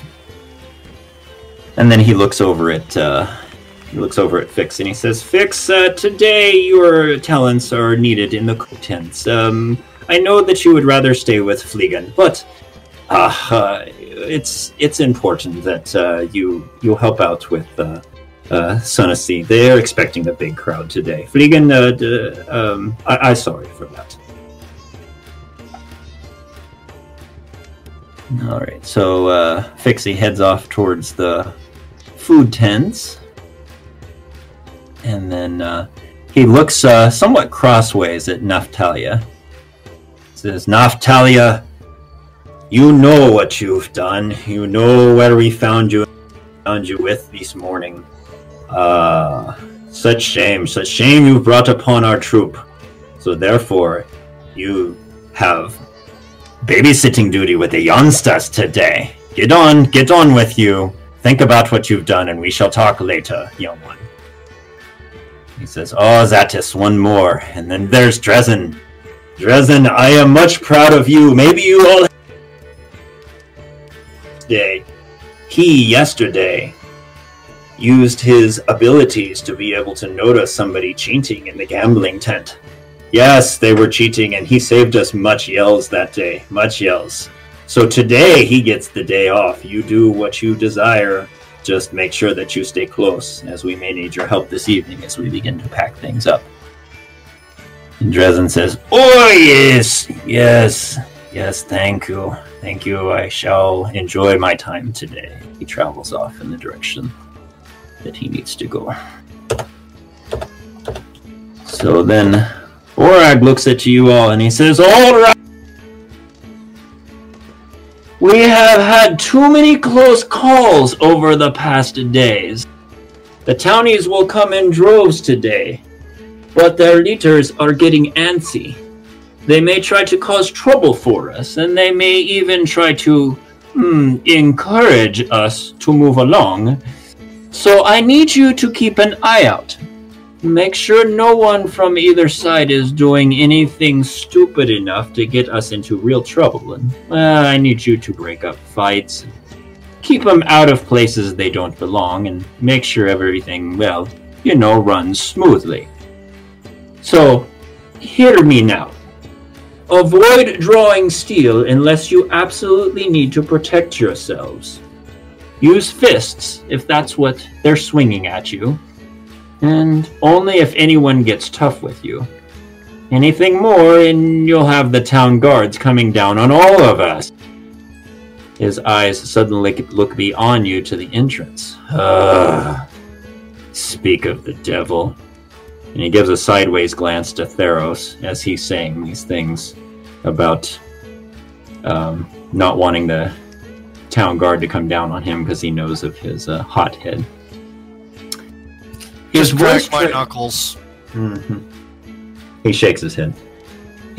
And then he looks over at uh, he looks over at Fix and he says, "Fix, uh, today your talents are needed in the cook tents. Um, I know that you would rather stay with Fleegan, but uh, it's it's important that uh, you you help out with uh, uh, Sunacy. They're expecting a big crowd today. Fleegan, uh, d- um, I- I'm sorry for that." All right, so uh, Fixie heads off towards the food tents, and then uh, he looks uh, somewhat crossways at Naftalia. Says, "Naftalia, you know what you've done. You know where we found you, found you with this morning. Uh, such shame, such shame you've brought upon our troop. So therefore, you have babysitting duty with the youngsters today. Get on, get on with you. Think about what you've done, and we shall talk later, young one. He says, Oh, Zatis, one more. And then there's Dresden. Dresden, I am much proud of you. Maybe you all. Day. He, yesterday, used his abilities to be able to notice somebody cheating in the gambling tent. Yes, they were cheating, and he saved us much yells that day. Much yells. So today he gets the day off. You do what you desire. Just make sure that you stay close, as we may need your help this evening as we begin to pack things up. And Dresden says, Oh, yes, yes, yes, thank you. Thank you. I shall enjoy my time today. He travels off in the direction that he needs to go. So then Borag looks at you all and he says, All right. We have had too many close calls over the past days. The townies will come in droves today, but their leaders are getting antsy. They may try to cause trouble for us, and they may even try to hmm, encourage us to move along. So I need you to keep an eye out. Make sure no one from either side is doing anything stupid enough to get us into real trouble. And uh, I need you to break up fights, keep them out of places they don't belong, and make sure everything, well, you know, runs smoothly. So, hear me now. Avoid drawing steel unless you absolutely need to protect yourselves. Use fists if that's what they're swinging at you, and only if anyone gets tough with you. Anything more, and you'll have the town guards coming down on all of us. His eyes suddenly look beyond you to the entrance. Ugh. Speak of the devil. And he gives a sideways glance to Theros as he's saying these things about um, not wanting the town guard to come down on him because he knows of his uh, hot head. His voice my tra- knuckles. Mhm. He shakes his head.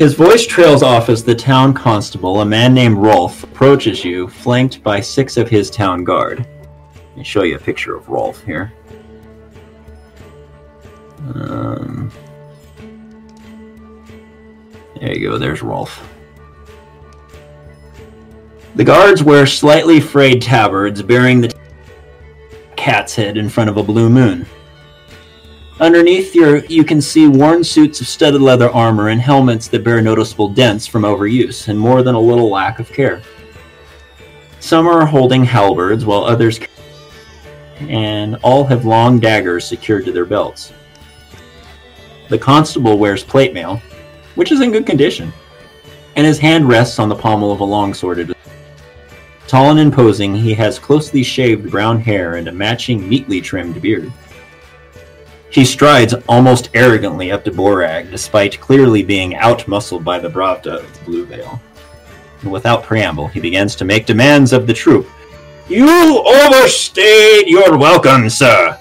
His voice trails off as the town constable, a man named Rolf, approaches you, flanked by six of his town guard. Let me show you a picture of Rolf here. Um, there you go, there's Rolf. The guards wear slightly frayed tabards bearing the cat's head in front of a blue moon. Underneath your, you can see worn suits of studded leather armor and helmets that bear noticeable dents from overuse and more than a little lack of care. Some are holding halberds, while others, and all have long daggers secured to their belts. The constable wears plate mail, which is in good condition, and his hand rests on the pommel of a longsword. Tall and imposing, he has closely shaved brown hair and a matching, neatly trimmed beard. He strides almost arrogantly up to Borag, despite clearly being outmuscled by the Bravda of the Blue Veil. And without preamble, he begins to make demands of the troop. You overstayed your welcome, sir.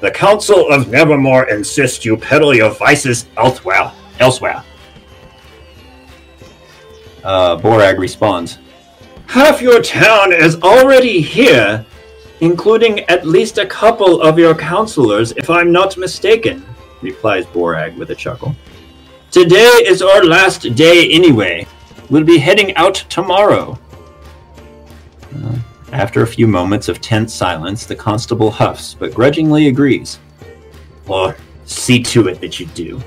The Council of Nevermore insists you peddle your vices elsewhere. Elsewhere. Uh, Borag responds. Half your town is already here, including at least a couple of your counselors, if I'm not mistaken, replies Borag with a chuckle. Today is our last day anyway. We'll be heading out tomorrow. Uh, after a few moments of tense silence, the constable huffs, but grudgingly agrees. Well, see to it that you do.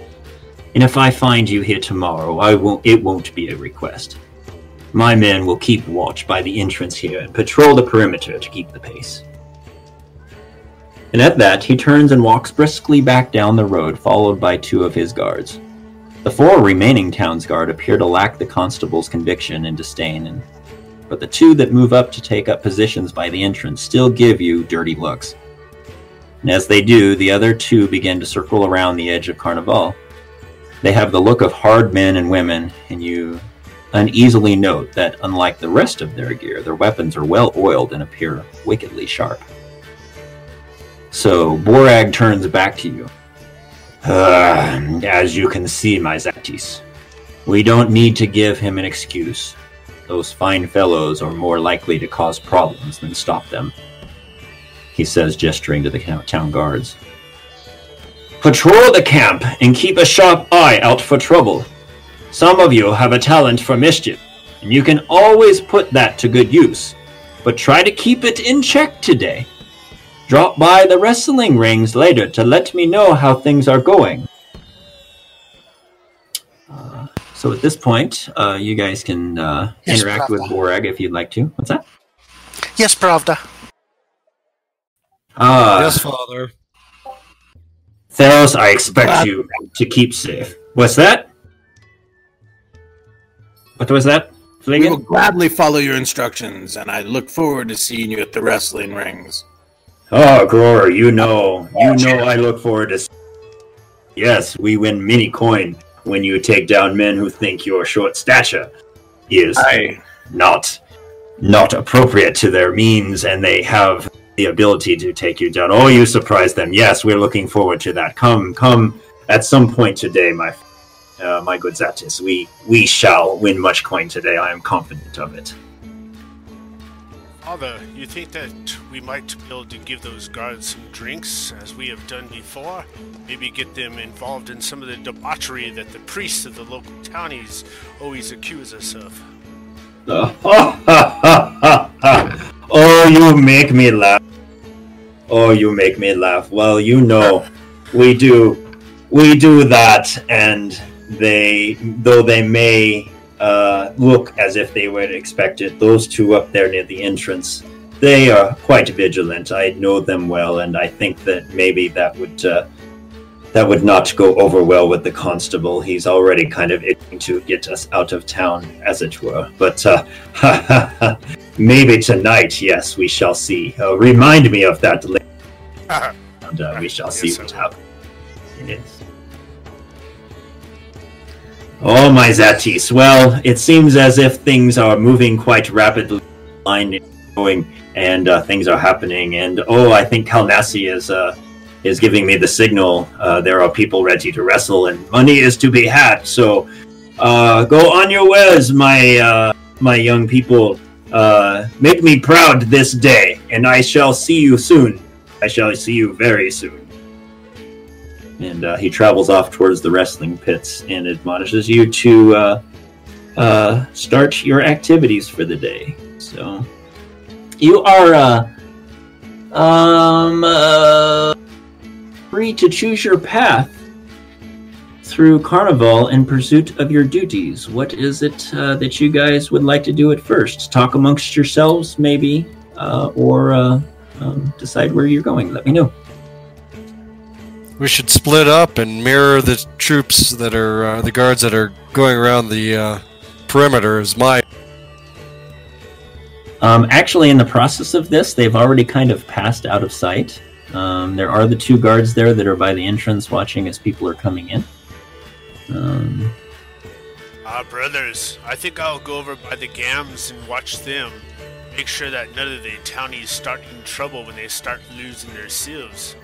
And if I find you here tomorrow, I won't it won't be a request. My men will keep watch by the entrance here and patrol the perimeter to keep the pace. And at that, he turns and walks briskly back down the road, followed by two of his guards. The four remaining townsguard appear to lack the constable's conviction and disdain, and, but the two that move up to take up positions by the entrance still give you dirty looks. And as they do, the other two begin to circle around the edge of Carnival. They have the look of hard men and women, and you uneasily note that, unlike the rest of their gear, their weapons are well oiled and appear wickedly sharp. So Borag turns back to you. Uh, as you can see, my Zatis, we don't need to give him an excuse. Those fine fellows are more likely to cause problems than stop them. He says, gesturing to the town guards. Patrol the camp and keep a sharp eye out for trouble. Some of you have a talent for mischief, and you can always put that to good use. But try to keep it in check today. Drop by the wrestling rings later to let me know how things are going. Uh, so at this point, uh, you guys can uh, Yes, interact with Bravda. Borag if you'd like to. What's that? Yes, Bravda. Uh, yes, father. Theros, I expect you to keep safe. What's that? What was that? We will gladly follow your instructions, and I look forward to seeing you at the wrestling rings. Oh, Gror, you know, you know I look forward to. Yes, we win mini coin when you take down men who think your short stature is I not not appropriate to their means, and they have the ability to take you down. Oh, you surprise them. Yes, we're looking forward to that. Come, come, at some point today, my uh, my good Zatis, we we shall win much coin today. I am confident of it. Father, you think that we might be able to give those guards some drinks, as we have done before? Maybe get them involved in some of the debauchery that the priests of the local townies always accuse us of. [LAUGHS] oh, you make me laugh. Oh, you make me laugh. Well, you know, we do, we do that, and they, though they may uh, look as if they would expect it, those two up there near the entrance, they are quite vigilant. I know them well, and I think that maybe that would. Uh, that would not go over well with the constable. He's already kind of itching to get us out of town, as it were. But uh, [LAUGHS] maybe tonight, yes, we shall see. Uh, remind me of that later, [LAUGHS] and uh, we shall see I what happens. Yes. Oh, my Zatis. Well, it seems as if things are moving quite rapidly, line going, and uh, things are happening. And oh, I think Kalnassi is. Uh, is giving me the signal. Uh, there are people ready to wrestle, and money is to be had. So, uh, go on your ways, my uh, my young people. Uh, make me proud this day, and I shall see you soon. I shall see you very soon. And uh, he travels off towards the wrestling pits and admonishes you to uh, uh, start your activities for the day. So, you are uh, um. Uh, free to choose your path through Carnival in pursuit of your duties. What is it uh, that you guys would like to do at first? Talk amongst yourselves, maybe, or um, decide where you're going. Let me know. We should split up and mirror the troops that are uh, the guards that are going around the uh, perimeter. Is my Um, actually, in the process of this, they've already kind of passed out of sight. Um, there are the two guards there that are by the entrance watching as people are coming in. Um, Ah, brothers, I think I'll go over by the gams and watch them. Make sure that none of the townies start in trouble when they start losing their sieves.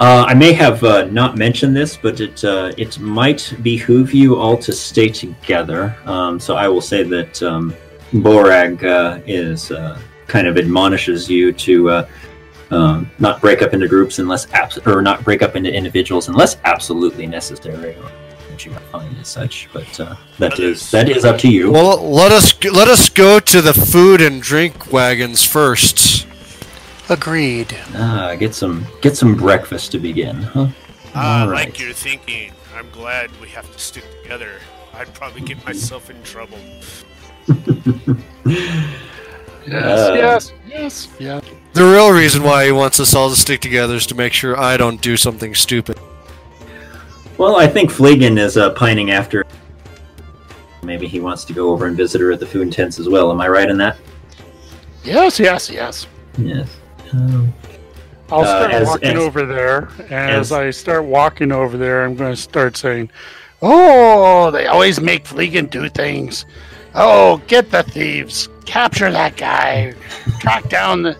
Uh, I may have uh, not mentioned this, but it uh, it might behoove you all to stay together. Um, so I will say that um, Borag uh, is uh, kind of admonishes you to uh, um, not break up into groups unless abs- or not break up into individuals unless absolutely necessary, or that you might find as such. But uh, that is that is up to you. well. Let us let us go to the food and drink wagons first. Agreed. Ah, get some get some breakfast to begin, huh? Ah, I All like right. your thinking. I'm glad we have to stick together. I'd probably get myself in trouble. [LAUGHS] Yes, Uh, yes, yes, yeah. The real reason why he wants us all to stick together is to make sure I don't do something stupid. Well, I think Fleegan is uh, pining after. Maybe he wants to go over and visit her at the food tents as well. Am I right in that? Yes, yes, yes. Yes. Um, I'll Uh, start as- walking as- over there. And as- as I start walking over there, I'm going to start saying, Oh, they always make Fleegan do things. Oh, get the thieves. Capture that guy. Track down the,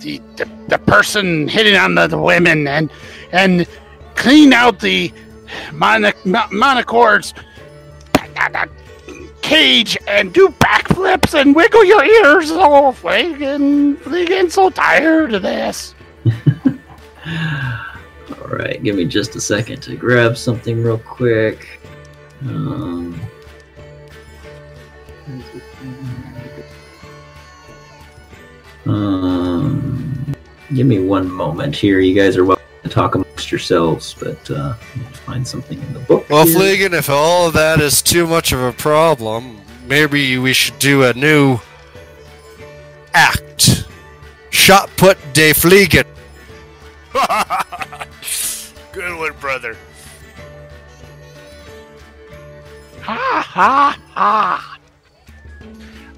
the, the, the person hitting on the, the women and and clean out the monoc- manticore's cage and do backflips and wiggle your ears. off. Oh, Fleegan, Fleegan's so tired of this. [LAUGHS] all right, give me just a second to grab something real quick. Um, um, give me one moment here. You guys are welcome to talk amongst yourselves, but uh, let me find something in the book. Well, here. Fleegan, if all of that is too much of a problem, maybe we should do a new act. Shot put de Fleegan. [LAUGHS] Good one, brother. Ha ha ha!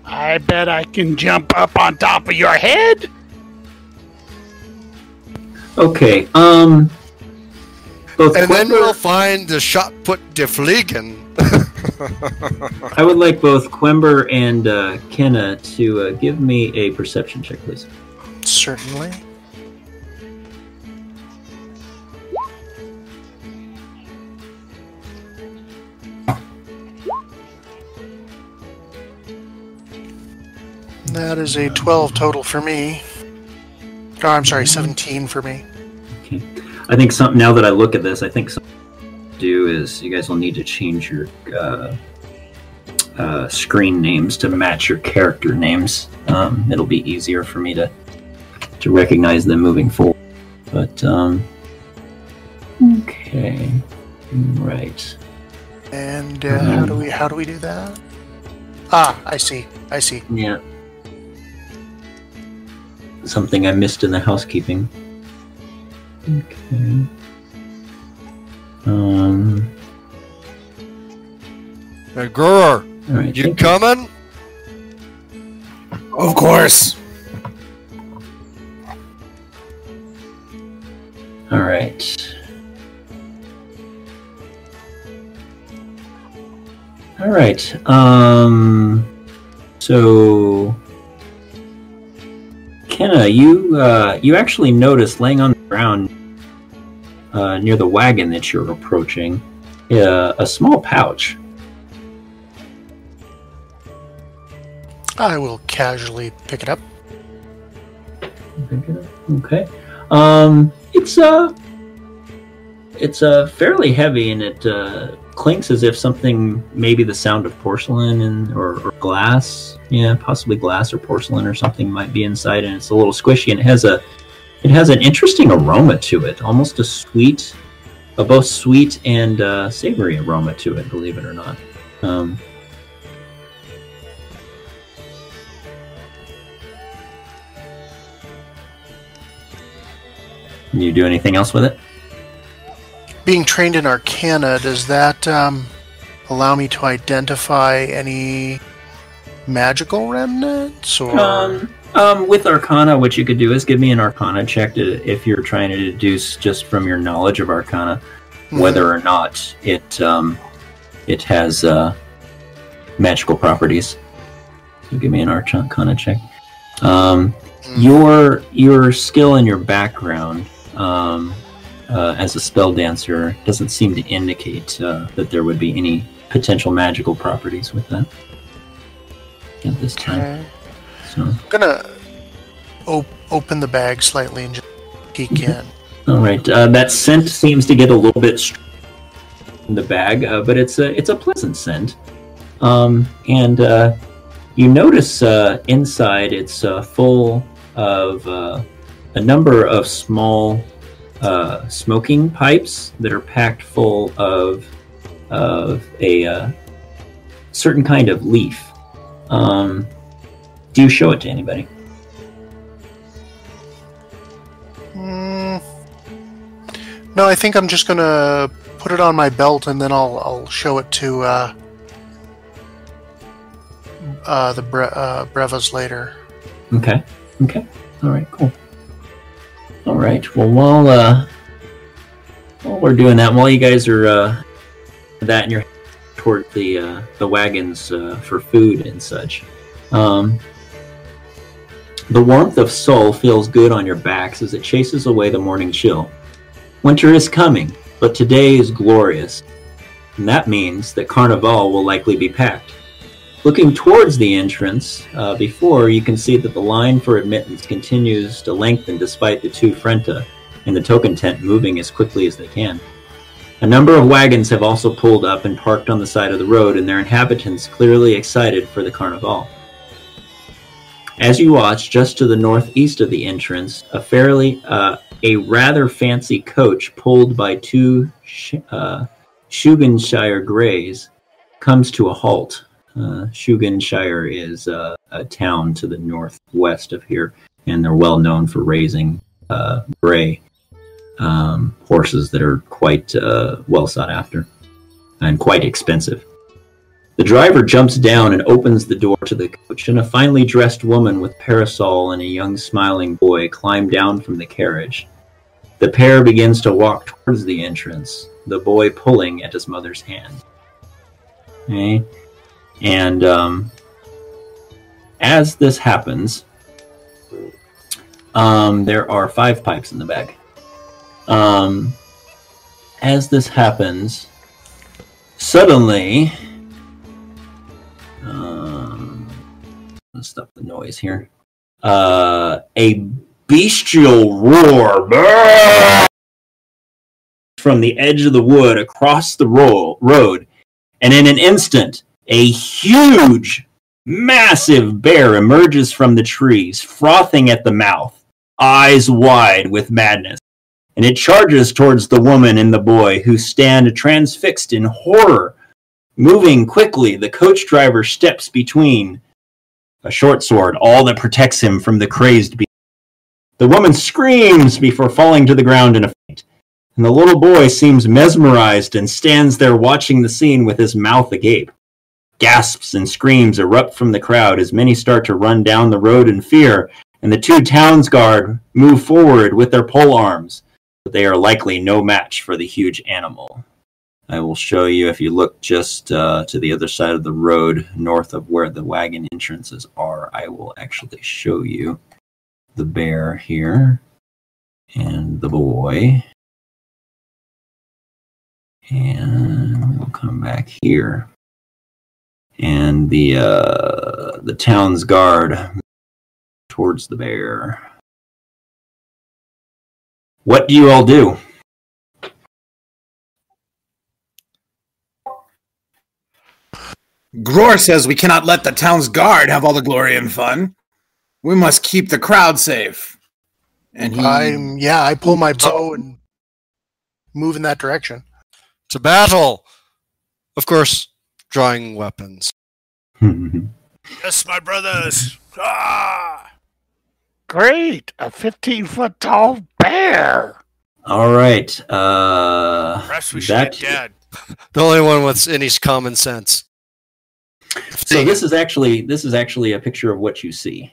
I bet I can jump up on top of your head. Okay. Um. Both And then we'll find the shot put de Fleegan. [LAUGHS] I would like both Quember and uh, Kenna to uh, give me a perception check, please. Certainly. That is a 12 total for me. Oh, I'm sorry, 17 for me. Okay. I think some now that I look at this, I think something to do is you guys will need to change your uh, uh, screen names to match your character names. Um, it'll be easier for me to to recognize them moving forward. But um, okay, right. And uh, how do we how do we do that? Ah, I see. I see. Yeah. Something I missed in the housekeeping. Okay. Um. Hey, Gror, All right. you coming? Of course. All right. All right. Um. So, Kenna, you uh, you actually notice laying on the ground uh, near the wagon that you're approaching uh, a small pouch. I will casually pick it up. Okay. Um, it's a it's a fairly heavy, and it uh, clinks as if something, maybe the sound of porcelain and or, or glass, yeah, possibly glass or porcelain or something might be inside, and it's a little squishy, and it has a, it has an interesting aroma to it, almost a sweet, a both sweet and uh, savory aroma to it, believe it or not. Um, you do anything else with it? Being trained in Arcana, does that um, allow me to identify any magical remnants? Or Um, um, with Arcana, what you could do is give me an Arcana check to, if you're trying to deduce just from your knowledge of Arcana Mhm. whether or not it um, it has uh, magical properties. So give me an Arcana check. Um, Mhm. your your skill and your background um, uh, as a spell dancer doesn't seem to indicate uh, that there would be any potential magical properties with that at this time. Okay. So. I'm gonna op- open the bag slightly and just peek Okay. in. All right, uh, that scent seems to get a little bit str- in the bag, uh, but it's a it's a pleasant scent. Um, and uh, you notice uh, inside it's uh, full of uh, a number of small uh, smoking pipes that are packed full of of a uh, certain kind of leaf. Um, do you show it to anybody? Mm, no, I think I'm just gonna put it on my belt and then I'll I'll show it to uh, uh, the bre- uh, Brevas later. Okay. Okay. All right. Cool. All right. Well, while uh, while we're doing that, while you guys are uh, that and you're toward the uh, the wagons uh, for food and such, um, the warmth of soul feels good on your backs as it chases away the morning chill. Winter is coming, but today is glorious, and that means that Carnival will likely be packed. Looking towards the entrance, uh, before you can see that the line for admittance continues to lengthen despite the two Frenta and the token tent moving as quickly as they can. A number of wagons have also pulled up and parked on the side of the road, and their inhabitants clearly excited for the carnival. As you watch, just to the northeast of the entrance, a fairly, uh, a rather fancy coach pulled by two sh- uh, Shuganshire greys comes to a halt. Uh, Shuganshire is uh, a town to the northwest of here, and they're well known for raising uh, gray um, horses that are quite uh, well sought after and quite expensive. The driver jumps down and opens the door to the coach, and a finely dressed woman with parasol and a young smiling boy climb down from the carriage. The pair begins to walk towards the entrance, the boy pulling at his mother's hand. Okay? And um, as this happens, um, there are five pipes in the bag. Um, as this happens, suddenly, um, let's stop the noise here. Uh, a bestial roar from the edge of the wood across the ro- road, and in an instant, a huge, massive bear emerges from the trees, frothing at the mouth, eyes wide with madness. And it charges towards the woman and the boy, who stand transfixed in horror. Moving quickly, the coach driver steps between a short sword, all that protects him from the crazed beast. The woman screams before falling to the ground in a faint, and the little boy seems mesmerized and stands there watching the scene with his mouth agape. Gasps and screams erupt from the crowd as many start to run down the road in fear, and the two towns guard move forward with their pole arms, but they are likely no match for the huge animal. I will show you if you look just uh, to the other side of the road, north of where the wagon entrances are. I will actually show you the bear here and the boy. And we'll come back here. And the uh, the town's guard towards the bear. What do you all do? Gror says we cannot let the town's guard have all the glory and fun. We must keep the crowd safe. And he I'm yeah. I pull my bow and move in that direction. To battle! Of course, drawing weapons. [LAUGHS] Yes, my brothers. Ah! Great! A 15 foot tall bear! all right. Uh, Perhaps we should that- get Dad. [LAUGHS] The only one with any common sense. So this is actually this is actually a picture of what you see,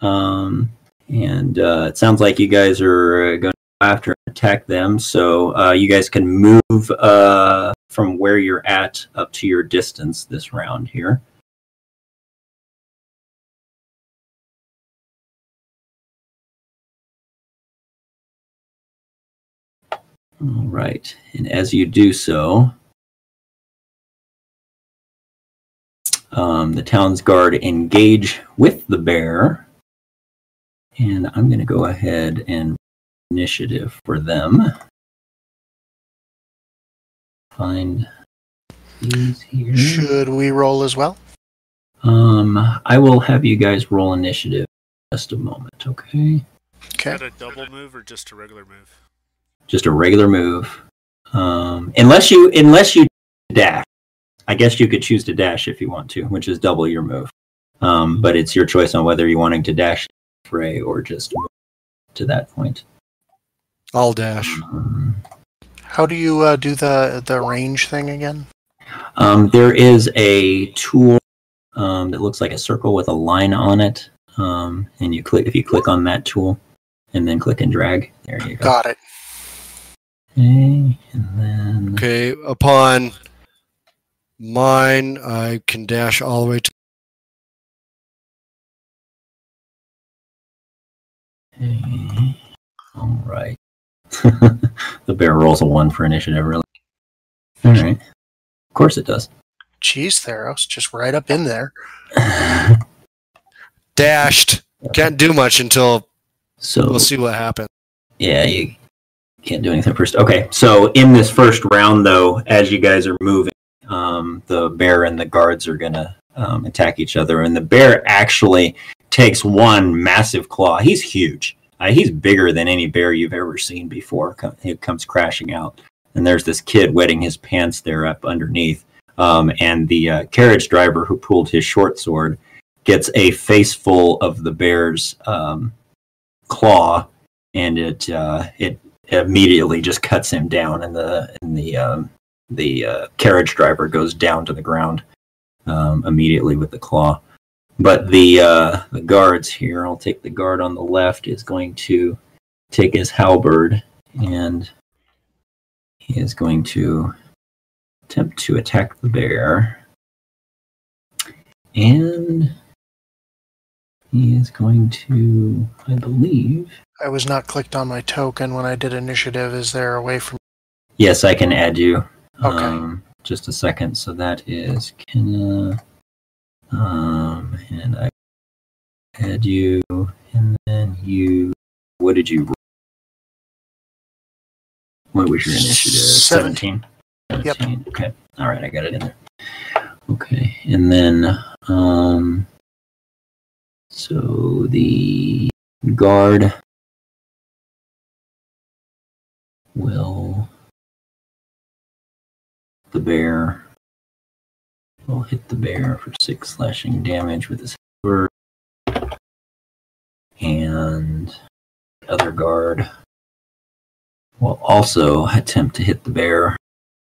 um, and uh, it sounds like you guys are going to go after and attack them. So uh, you guys can move uh, from where you're at up to your distance this round here. All right, and as you do so, um, the town's guard engage with the bear. And I'm going to go ahead and initiative for them. Find these here. Should we roll as well? Um, I will have you guys roll initiative in just a moment, okay? Okay. Is that a double move or just a regular move? Just a regular move. Um, unless you unless you dash. I guess you could choose to dash if you want to, which is double your move. Um, but it's your choice on whether you're wanting to dash fray or just move to that point. I'll dash. Um, How do you uh, do the the range thing again? Um, there is a tool um, that looks like a circle with a line on it, um, and you click if you click on that tool, and then click and drag. There you go. Got it. Okay, and then Okay, upon mine, I can dash all the way to. okay. all right. [LAUGHS] the bear rolls a one for initiative. Really. All right. Of course it does. Jeez, Theros, just right up in there. [LAUGHS] Dashed. Can't do much until so we'll see what happens. Yeah, you can't do anything first. Okay, so in this first round, though, as you guys are moving, um, the bear and the guards are gonna um, attack each other, and the bear actually takes one massive claw. He's huge. Uh, he's bigger than any bear you've ever seen before. Co- He comes crashing out, and there's this kid wetting his pants there up underneath. Um, and the uh, carriage driver who pulled his short sword gets a face full of the bear's um, claw, and it uh, it immediately just cuts him down, and the and the um, the uh, carriage driver goes down to the ground um, immediately with the claw. But the uh, the guards here, I'll take the guard on the left, is going to take his halberd, and he is going to attempt to attack the bear, and he is going to, I believe. I was not clicked on my token when I did initiative. Is there a way from? Yes, I can add you. Okay. Um, just a second. So that is Kenna. Um, and I had you, and then you. What did you? What was your initiative? Seventeen. Seventeen. Yep. Okay. All right, I got it in there. Okay, and then um, so the guard will the bear will hit the bear for six slashing damage with his sword, and the other guard will also attempt to hit the bear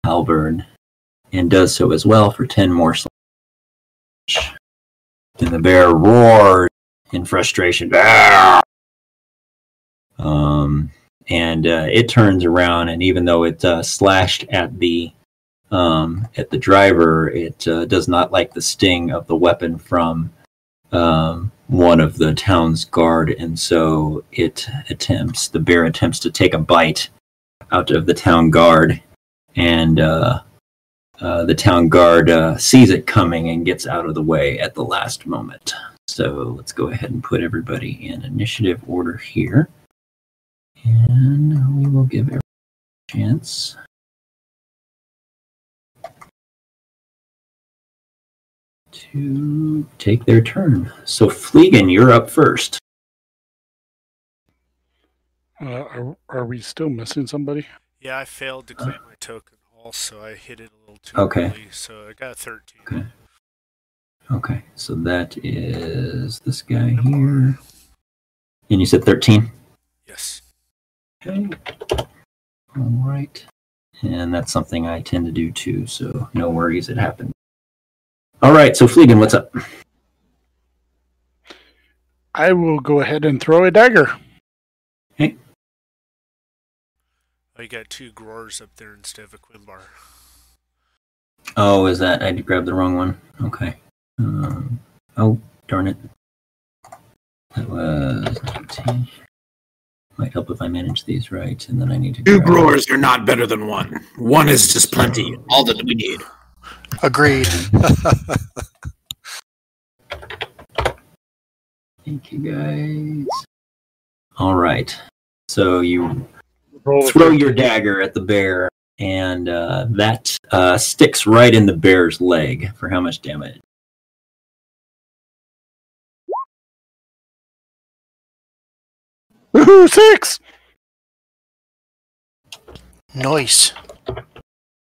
halberd and does so as well for 10 more slash. And the bear roars in frustration. Um, and uh, it turns around, and even though it uh, slashed at the um, at the driver, it uh, does not like the sting of the weapon from um, one of the town's guard, and so it attempts. The bear attempts to take a bite out of the town guard, and uh, uh, the town guard uh, sees it coming and gets out of the way at the last moment. So let's go ahead and put everybody in initiative order here. And we will give everyone a chance. To take their turn. So, Fleegan, you're up first. Uh, are, are we still missing somebody? Yeah, I failed to claim my token. Also, I hit it a little too Okay. early, so I got a 13. Okay. Okay, so that is this guy here. And you said 13? Yes. Okay. All right. And that's something I tend to do too, so no worries, it happened. All right, so Fleegan, what's up? I will go ahead and throw a dagger. Oh, you got two Grors up there instead of a Quimbar. Oh, is that I grabbed the wrong one? Okay. Um, oh, darn it. That was 19. Might help if I manage these right, and then I need to. Two Grors are not better than one. One is just plenty. All that we need. Agreed. Thank you guys. All right. So you Roll throw your dagger at the bear, and uh, that uh, sticks right in the bear's leg. For how much damage? Woohoo, six! Nice.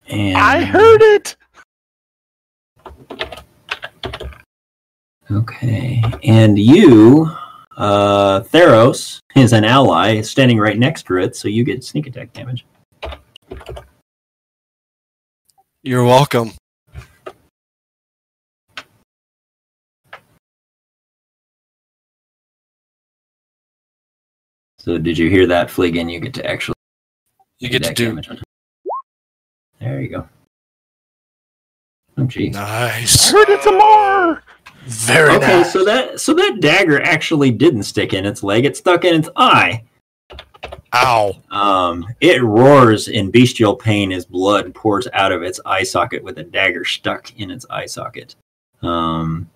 And I heard it! Okay, and you, uh, Theros, is an ally standing right next to it, so you get sneak attack damage. You're welcome. So did you hear that, Fleegan? You get to actually You get to do damage on- There you go. Oh, geez. I nice. heard it some more! Very Okay, nice. so that so that dagger actually didn't stick in its leg; it stuck in its eye. Ow. Um, it roars in bestial pain as blood pours out of its eye socket with a dagger stuck in its eye socket. Um,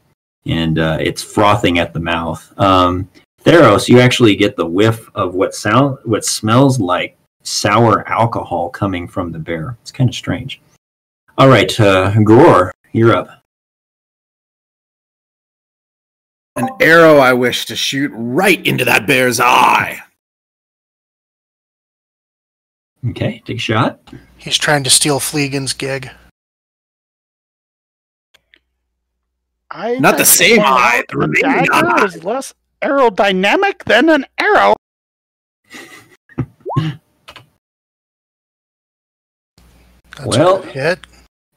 and uh, it's frothing at the mouth. Um, Theros, you actually get the whiff of what sound what smells like sour alcohol coming from the bear. It's kind of strange. All right, uh, Gror, you're up. An arrow I wish to shoot right into that bear's eye. Okay, take a shot. He's trying to steal Fleegan's gig. I Not the same point eye, the a remaining eye. is less aerodynamic than an arrow. [LAUGHS] That's Well- hit.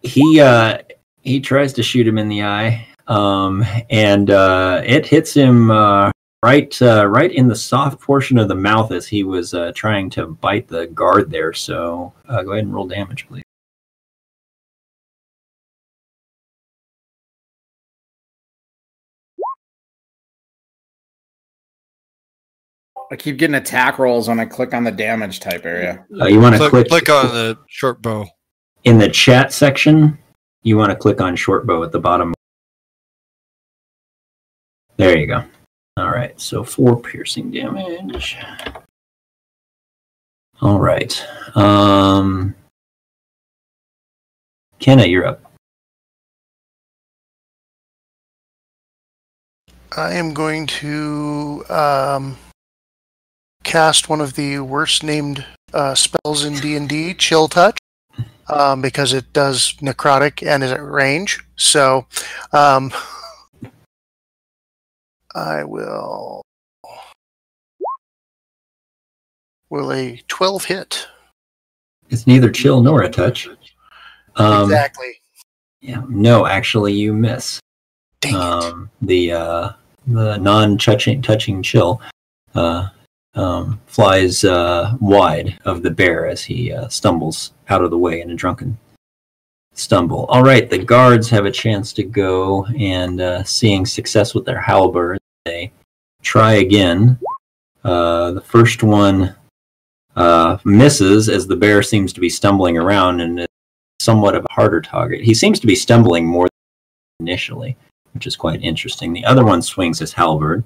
He uh he tries to shoot him in the eye um and uh it hits him uh right uh right in the soft portion of the mouth as he was uh trying to bite the guard there so uh, go ahead and roll damage please I keep getting attack rolls when I click on the damage type area. uh, you want to Click, click, click on the short bow. In the chat section you want to click on short bow at the bottom. There you go. All right so four piercing damage. All right um kenna you're up. I am going to um, cast one of the worst named uh, spells in D and D, Chill Touch, um, because it does necrotic and is at range. So, um, I will. Will a twelve hit? It's neither chill nor a touch. Um, exactly. Yeah, no, actually, you miss. Dang it. Um, the uh, the non-touching touching chill uh, um, flies uh, wide of the bear as he uh, stumbles out of the way in a drunken stumble. All right, the guards have a chance to go, and uh, seeing success with their halberd, they try again. Uh, the first one uh, misses as the bear seems to be stumbling around and is somewhat of a harder target. He seems to be stumbling more initially, which is quite interesting. The other one swings his halberd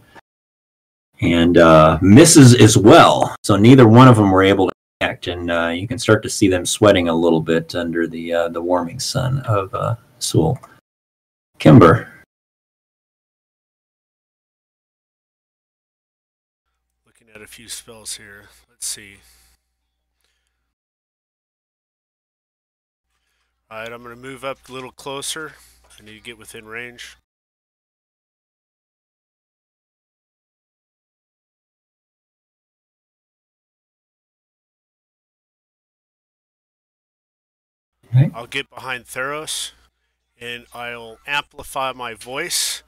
and uh, misses as well. So neither one of them were able to act, and uh, you can start to see them sweating a little bit under the uh, the warming sun of uh, Sewell. Kimber, Looking at a few spells here. Let's see. Alright, I'm going to move up a little closer. I need to get within range. Okay. I'll get behind Theros and I'll amplify my voice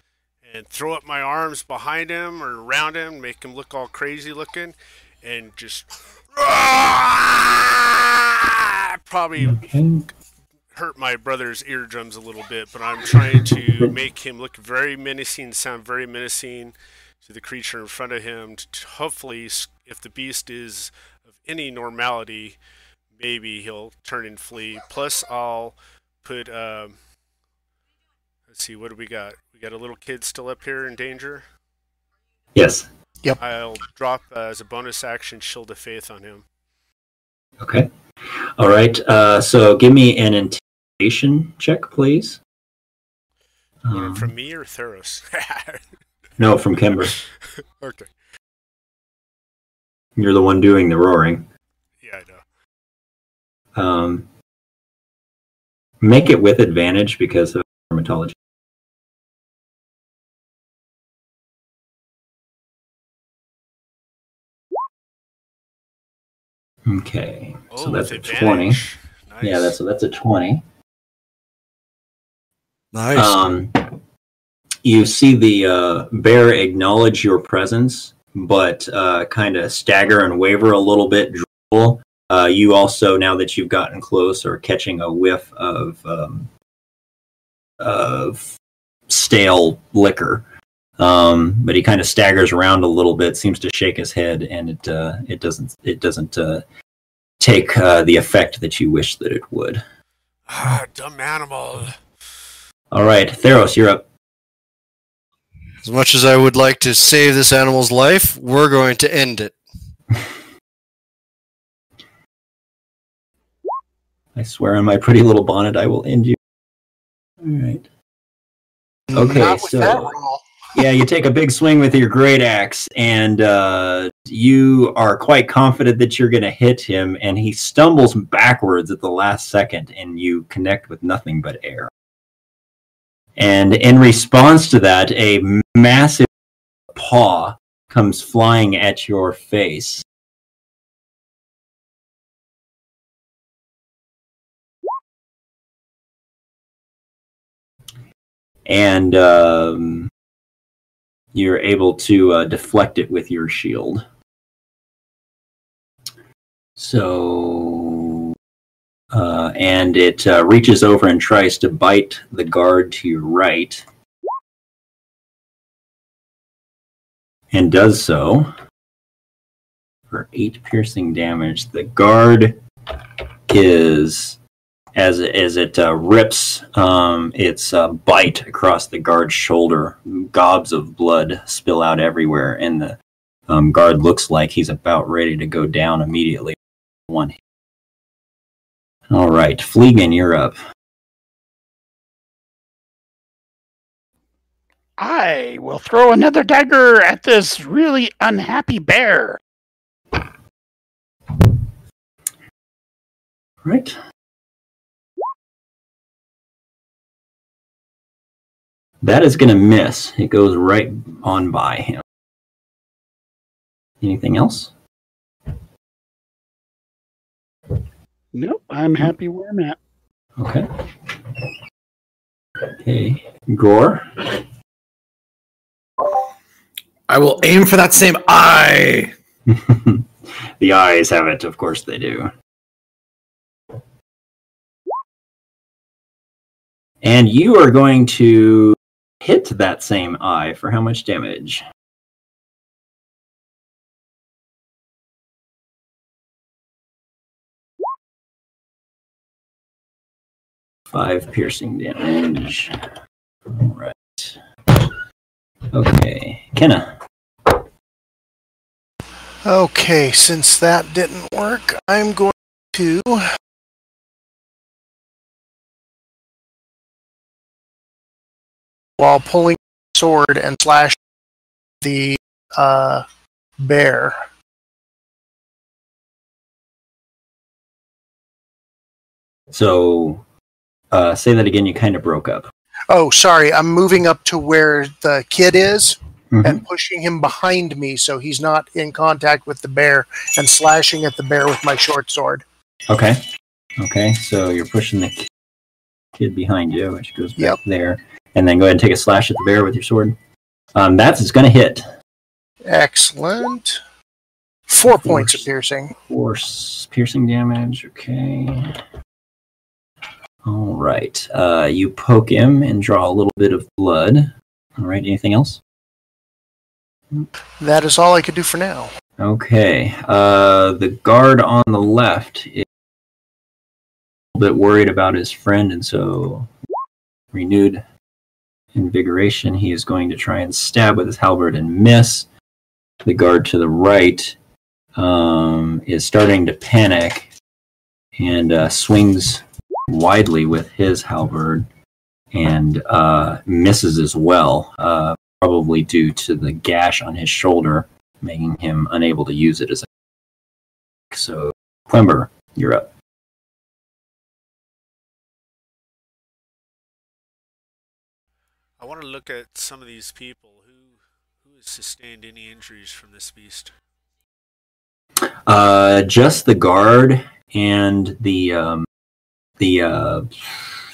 and throw up my arms behind him or around him, make him look all crazy looking, and just [LAUGHS] probably okay. hurt my brother's eardrums a little bit, but I'm trying to make him look very menacing, sound very menacing to the creature in front of him. To hopefully, if the beast is of any normality, maybe he'll turn and flee. Plus, I'll put. Um, let's see, what do we got? We got a little kid still up here in danger. Yes. Yep. I'll drop uh, as a bonus action Shield of Faith on him. Okay. All right. Uh, so give me an intimidation check, please. You want it Um, from me or Theros? [LAUGHS] no, from Kimber. okay. You're the one doing the roaring. Yeah, I know. Um, make it with advantage because of thaumaturgy. Okay, Oh, so that's a twenty. Nice. Yeah, that's a, that's a twenty. Nice. Um, you see the uh, bear acknowledge your presence, but uh, kind of stagger and waver a little bit. Drool. Uh, you also, now that you've gotten close, are catching a whiff of um, of stale liquor. Um, but he kind of staggers around a little bit, seems to shake his head, and it uh, it doesn't it doesn't uh, take uh, the effect that you wish that it would. Ah, dumb animal. All right, Theros, you're up. As much as I would like to save this animal's life, we're going to end it. I swear on my pretty little bonnet, I will end you. All right. Okay, Not with that so yeah, you take a big swing with your great axe, and uh, you are quite confident that you're going to hit him, and he stumbles backwards at the last second, and you connect with nothing but air. And in response to that, a massive paw comes flying at your face. And um, you're able to uh, deflect it with your shield. So, uh, and it uh, reaches over and tries to bite the guard to your right, and does so for eight piercing damage. The guard is as as it uh, rips um, its uh, bite across the guard's shoulder. Gobs of blood spill out everywhere, and the um, guard looks like he's about ready to go down immediately. One. hit. All right, Fleegan, you're up. I will throw another dagger at this really unhappy bear. Right. That is going to miss. It goes right on by him. Anything else? Nope, I'm happy where I'm at. Okay. Okay. Gror. I will aim for that same eye. [LAUGHS] the eyes have it, of course they do. And you are going to hit that same eye for how much damage? Five piercing damage. All right. Okay. Kenna. Okay, since that didn't work, I'm going to. While pulling sword and slash the uh, bear. So, uh, say that again. You kind of broke up. Oh, sorry. I'm moving up to where the kid is Mhm. and pushing him behind me so he's not in contact with the bear and slashing at the bear with my short sword. Okay. Okay. So you're pushing the kid behind you, which goes back Yep. there, and then go ahead and take a slash at the bear with your sword. Um, that's it's going to hit. Excellent. Four points of piercing. Force piercing damage. Okay. All right. Uh, you poke him and draw a little bit of blood. All right. Anything else? That is all I could do for now. Okay. Uh, the guard on the left is a little bit worried about his friend, and so renewed invigoration. He is going to try and stab with his halberd and miss. The guard to the right um, is starting to panic and uh, swings widely with his halberd and uh, misses as well, uh, probably due to the gash on his shoulder making him unable to use it as a. So, Quimber, you're up. Want to look at some of these people who who has sustained any injuries from this beast. Uh, just the guard and the um, the uh,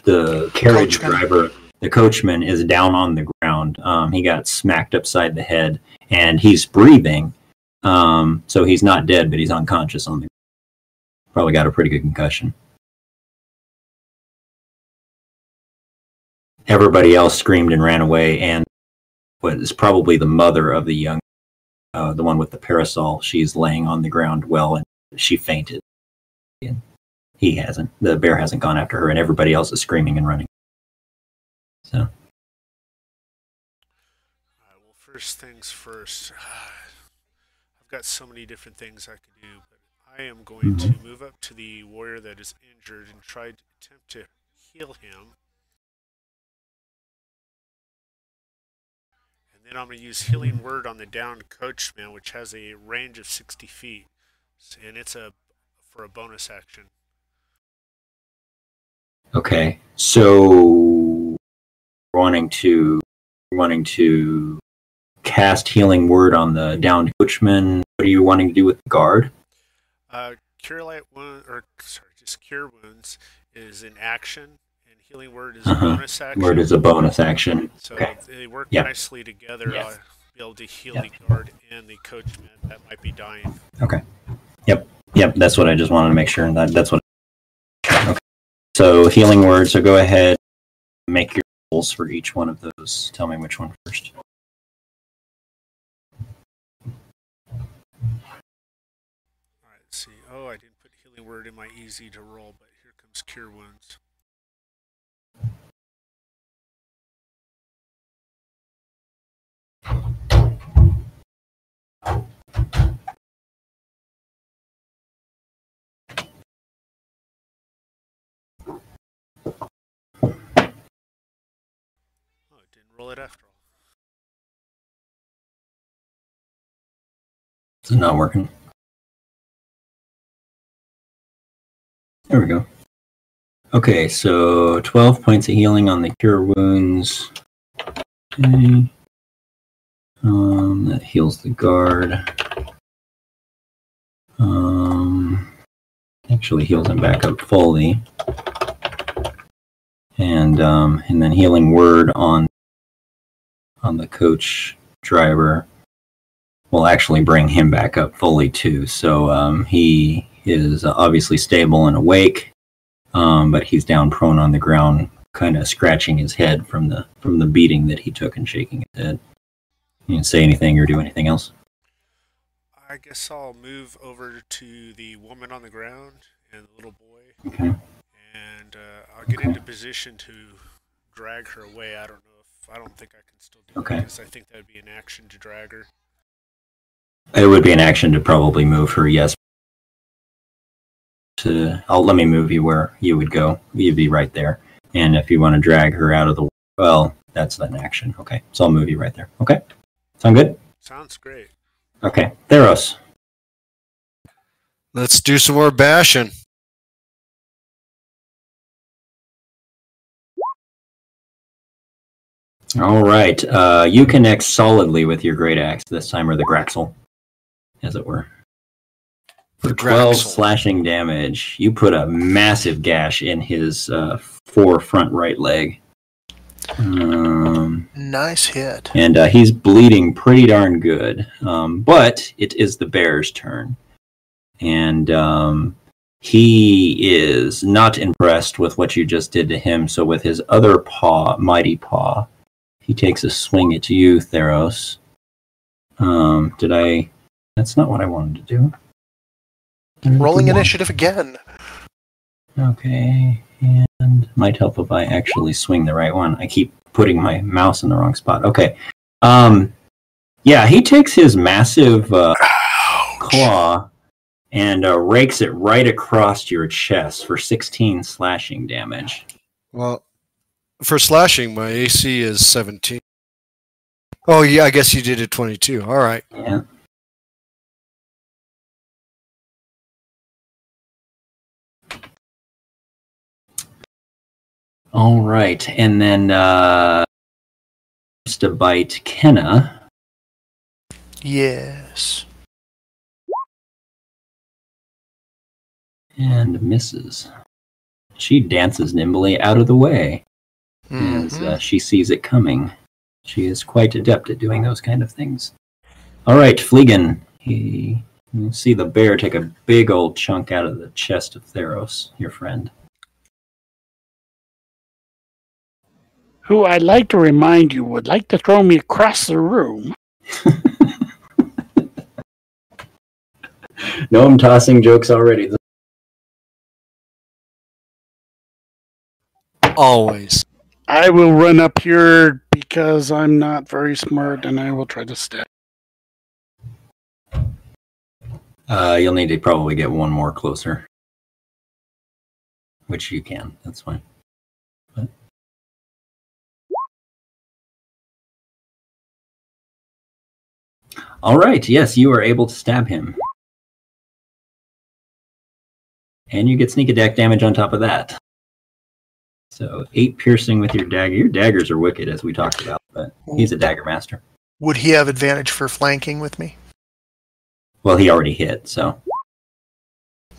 the carriage Coachman. driver, the coachman, is down on the ground. Um, he got smacked upside the head, and he's breathing. Um, so he's not dead, but he's unconscious on the. Ground. Probably got a pretty good concussion. Everybody else screamed and ran away, and was probably the mother of the young uh, the one with the parasol, she's laying on the ground well, and she fainted. And he hasn't. The bear hasn't gone after her, and everybody else is screaming and running. So, right, well, first things first. [SIGHS] I've got so many different things I could do, but I am going to move up to the warrior that is injured and try to attempt to heal him. Then I'm going to use Healing Word on the downed coachman, which has a range of 60 feet. And it's a for a bonus action. okay, so wanting to wanting to cast healing word on the downed coachman. What are you wanting to do with the guard? Uh, cure light wound, or sorry, just cure wounds is an action, healing word is Uh-huh. a bonus action. Word is a bonus action. So Okay. they work Yeah. nicely together. Yes. I'll be able to heal Yeah. the guard and the coachman that might be dying. Okay. Yep. Yep. That's what I just wanted to make sure. That that's what. Okay. So healing word. So go ahead, make your rolls for each one of those. Tell me which one first. All right, see. Oh, I didn't put healing word in my easy to roll, but here comes cure wounds. Oh, roll it after all. It's not working. There we go. Okay, so 12 points of healing on the cure wounds. Okay. Um, that heals the guard. Um, actually heals him back up fully. And um, and then healing word on on the coach driver will actually bring him back up fully too. So um, he is obviously stable and awake, um, but he's down prone on the ground, kind of scratching his head from the from the beating that he took and shaking his head. You didn't say anything or do anything else. I guess I'll move over to the woman on the ground and the little boy, Okay. and uh, I'll get Okay. into position to drag her away. I don't know if I don't think I can still do Okay. it because I think that would be an action to drag her. It would be an action to probably move her, yes. To I'll let me move you where you would go. You'd be right there. And if you want to drag her out of the well, that's an action. Okay. So I'll move you right there. Okay. Sound good? Sounds great. Okay. Theros. Let's do some more bashing. All right. Uh, you connect solidly with your great axe this time, or the Graxel, as it were. For The 12 Graxel. slashing damage, you put a massive gash in his uh, forefront right leg. Um, Nice hit. and uh, he's bleeding pretty darn good. Um, but it is the bear's turn, and um, he is not impressed with what you just did to him. So with his other paw, mighty paw, he takes a swing at you, Theros. Um, did I? That's not what I wanted to do. Rolling initiative again. Okay, and might help if I actually swing the right one. I keep putting my mouse in the wrong spot. Okay. Um, yeah, he takes his massive uh, claw and uh, rakes it right across your chest for 16 slashing damage. Well, for slashing, my AC is 17. Oh, yeah, I guess you did it 22. All right. Yeah. All right, and then uh, just to bite Kenna. Yes. and misses. She dances nimbly out of the way as Mhm. uh, she sees it coming. She is quite adept at doing those kind of things. All right, Fleegan. He, you see the bear take a big old chunk out of the chest of Theros, your friend. Who I'd like to remind you would like to throw me across the room. [LAUGHS] no, I'm tossing jokes already. Always. I will run up here because I'm not very smart and I will try to stab. Uh, you'll need to probably get one more closer, which you can. That's fine. All right. Yes, you are able to stab him, and you get sneak attack damage on top of that. So eight piercing with your dagger. Your daggers are wicked, as we talked about, but he's a dagger master. Would he have advantage for flanking with me? Well, he already hit, so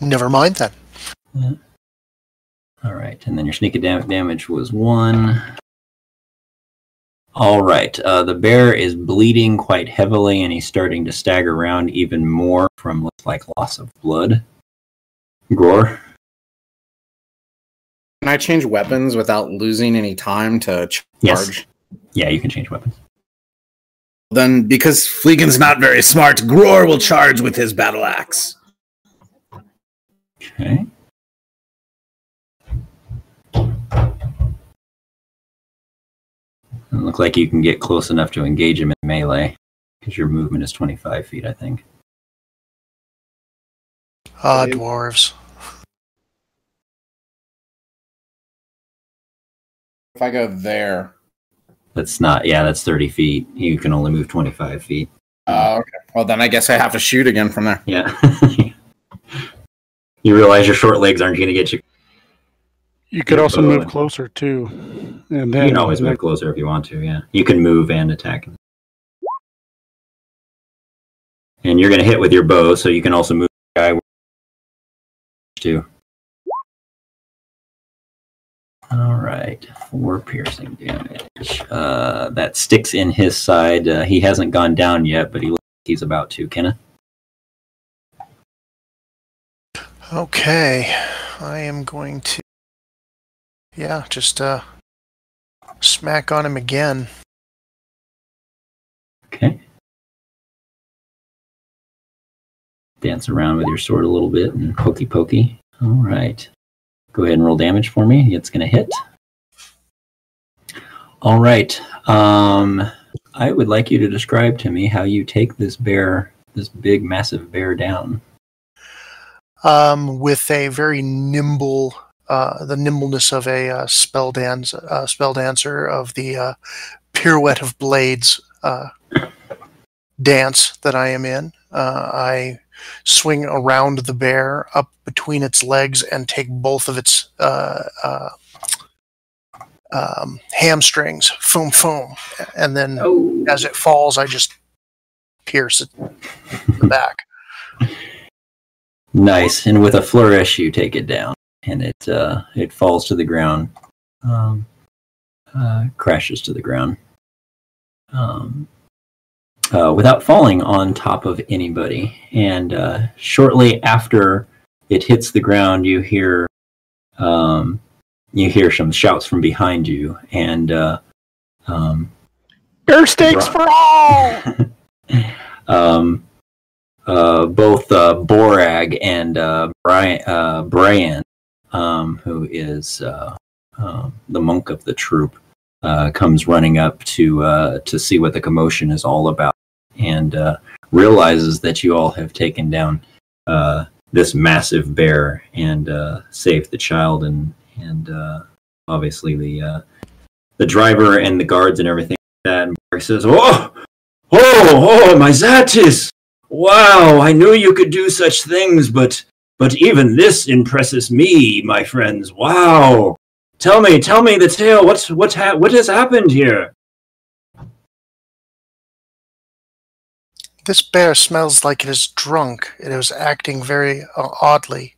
Never mind then. All right, and then your sneak attack damage was one. All right, uh, the bear is bleeding quite heavily, and he's starting to stagger around even more from looks like loss of blood. Gror, Can I change weapons without losing any time to ch- Yes. charge? yeah, you can change weapons. Then, because Fleegan's not very smart, Gror will charge with his battle axe. Okay. Doesn't look like you can get close enough to engage him in melee because your movement is 25 feet, I think. Ah, Dave? dwarves. If I go there, That's not, yeah, that's 30 feet. You can only move 25 feet. Uh, okay. Well, then I guess I have to shoot again from there. Yeah. [LAUGHS] you realize your short legs aren't going to get you. You could also move and- closer too, and then You can always move closer if you want to. Yeah, you can move and attack. And you're going to hit with your bow, so you can also move the guy too. All right, four piercing damage. Uh, that sticks in his side. Uh, he hasn't gone down yet, but he looks like he's about to. Kenna. Okay, I am going to. Yeah, just uh, smack on him again. Okay. Dance around with your sword a little bit and pokey pokey. All right. Go ahead and roll damage for me. It's going to hit. All right. Um, I would like you to describe to me how you take this bear, this big, massive bear down. Um, with a very nimble, uh, the nimbleness of a uh, spell dance, uh, spell dancer of the uh, pirouette of blades uh, dance that I am in. Uh, I swing around the bear up between its legs and take both of its uh, uh, um, hamstrings, foom foom, and then Oh. as it falls, I just pierce it the back. Nice. And with a flourish, you take it down, and it uh, it falls to the ground, um, uh, crashes to the ground, um, uh, without falling on top of anybody. And uh, shortly after it hits the ground, you hear um, you hear some shouts from behind you, and uh, um, bear steaks for all. [LAUGHS] um, uh, both uh, Borag and uh, Brian, uh, Brian um, who is uh, uh, the monk of the troop, uh, comes running up to uh, to see what the commotion is all about, and uh, realizes that you all have taken down this massive bear and saved the child, and and obviously the the driver and the guards and everything like that. And Borag says, "Oh, oh, oh, my Zatis! Wow, I knew you could do such things, but but even this impresses me, my friends. Wow! Tell me, tell me the tale. What's what's ha- what has happened here? This bear smells like it is drunk. It is acting very uh, oddly.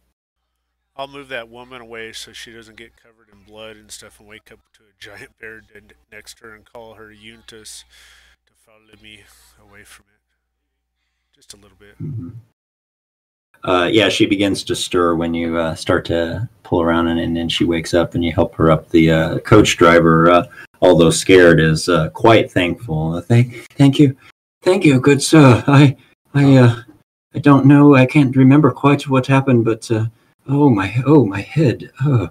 I'll move that woman away so she doesn't get covered in blood and stuff and wake up to a giant bear dead next to her and call her Yuntus to follow me away from it. Just a little bit. Uh, yeah, she begins to stir when you uh, start to pull around, and, and then she wakes up, and you help her up. The uh, coach driver, uh, although scared, is uh, quite thankful. Uh, thank, thank you, thank you, good sir. I, I, I don't know. I can't remember quite what happened, but oh my, oh my head. Oh,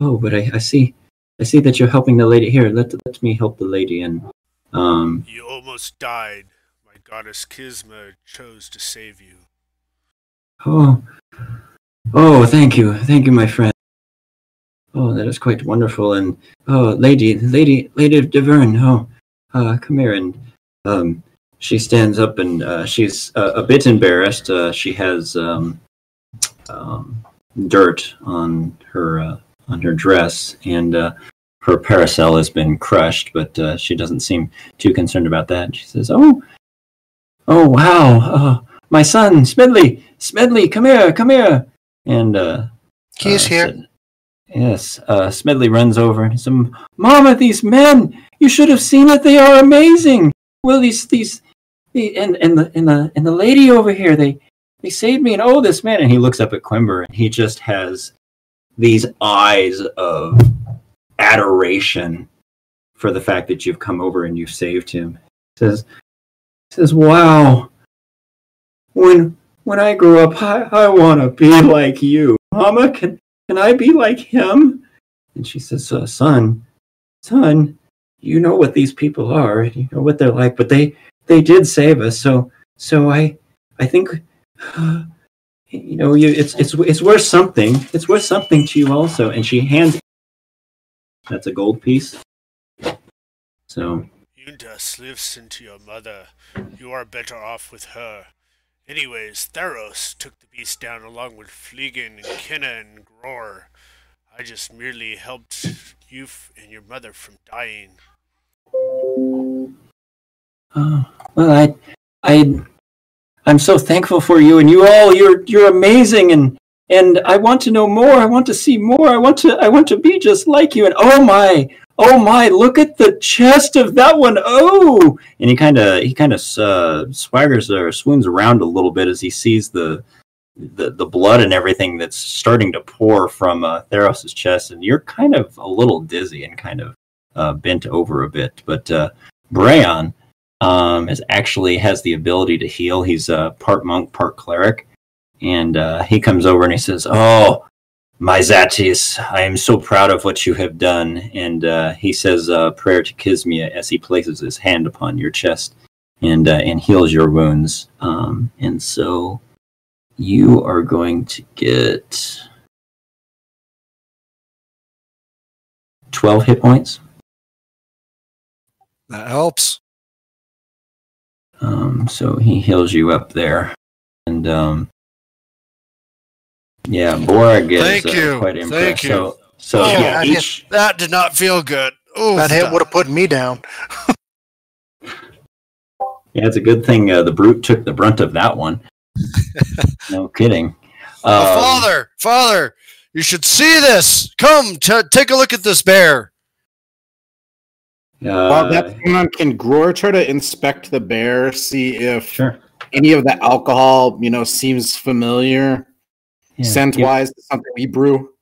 oh, but I, I see, I see that you're helping the lady here. Let let me help the lady, and um, You almost died. My goddess Kisma chose to save you. Oh, oh, thank you, thank you, my friend. Oh, that is quite wonderful. And oh, lady, lady, lady of Deverne. Oh, uh, come here. And um, she stands up, and uh, she's uh, a bit embarrassed. Uh, she has um, um, dirt on her uh, on her dress, and her parasol has been crushed. But she doesn't seem too concerned about that. She says, "Oh, oh, wow." My son, Smedley, Smedley, come here, come here. And uh, He is uh, here. said- yes, uh, Smedley runs over and says, "Mama, these men! You should have seen it. They are amazing. Well, these these, the, and and the and the and the lady over here, they they saved me. And oh, this man!" And he looks up at Quimber, and he just has these eyes of adoration for the fact that you've come over and you've saved him. He says, he says, "Wow." when when I grow up, I, I want to be like you. Mama, can can I be like him? And she says, uh, son, son, you know what these people are, you know what they're like, but they they did save us. So so I I think [SIGHS] you know you it's it's it's worth something. It's worth something to you also. And she hands that's a gold piece. So Yundas lives into your mother. You are better off with her. Anyways, Theros took the beast down along with Fleegan and Kenna and Gror. I just merely helped you and your mother from dying. Oh, well, I, I, I'm so thankful for you and you all. You're you're amazing, and and I want to know more. I want to see more. I want to I want to be just like you. And oh my, oh my, look at the chest of that one. Oh, and he kind of he kind of uh, swaggers or swoons around a little bit as he sees the. The, the blood and everything that's starting to pour from uh, Theros's chest, and you're kind of a little dizzy and kind of uh, bent over a bit. But uh, Brayon, um, is actually has the ability to heal. He's uh, part monk, part cleric, and uh, he comes over and he says, "Oh, my Zatis, I am so proud of what you have done." And uh, he says a prayer to Kismia as he places his hand upon your chest and uh, and heals your wounds. Um, and so you are going to get twelve hit points. That helps. Um, so he heals you up there, and um, yeah, Borg is Thank uh, you. quite Thank you. So, so Oh, yeah, that each That did not feel good. Ooh, That hit would have put me down. [LAUGHS] yeah, it's a good thing uh, the brute took the brunt of that one. [LAUGHS] no kidding. Oh, Um, father, father, you should see this. Come, t- take a look at this bear. uh, While that's going on, can Gror try to inspect the bear, see if sure. any of the alcohol, you know, seems familiar, Yeah. scent wise, to something we brew?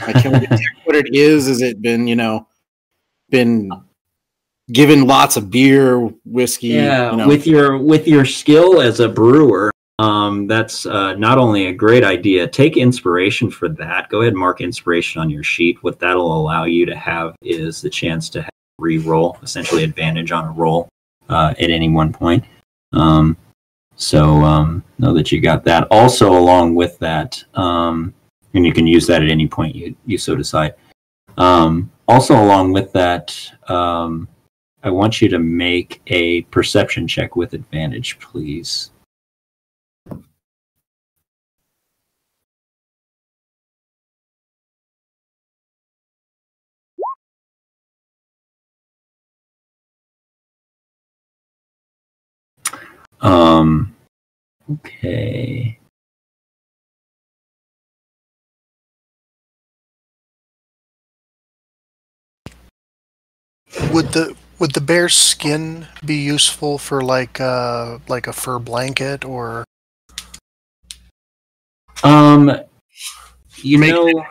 I can't [LAUGHS] detect what it is? Has it been, you know, been given lots of beer, whiskey? Yeah, you know? with your with your skill as a brewer, um, that's uh, not only a great idea. Take inspiration for that. Go ahead and mark inspiration on your sheet. What that'll allow you to have is the chance to have re-roll, essentially advantage on a roll uh, at any one point. Um, so um, know that you got that. Also, along with that, um, and you can use that at any point you you so decide. Um, also, along with that. Um, I want you to make a perception check with advantage, please. Um, okay. Would the would the bear's skin be useful for like uh like a fur blanket or Um, you Make know,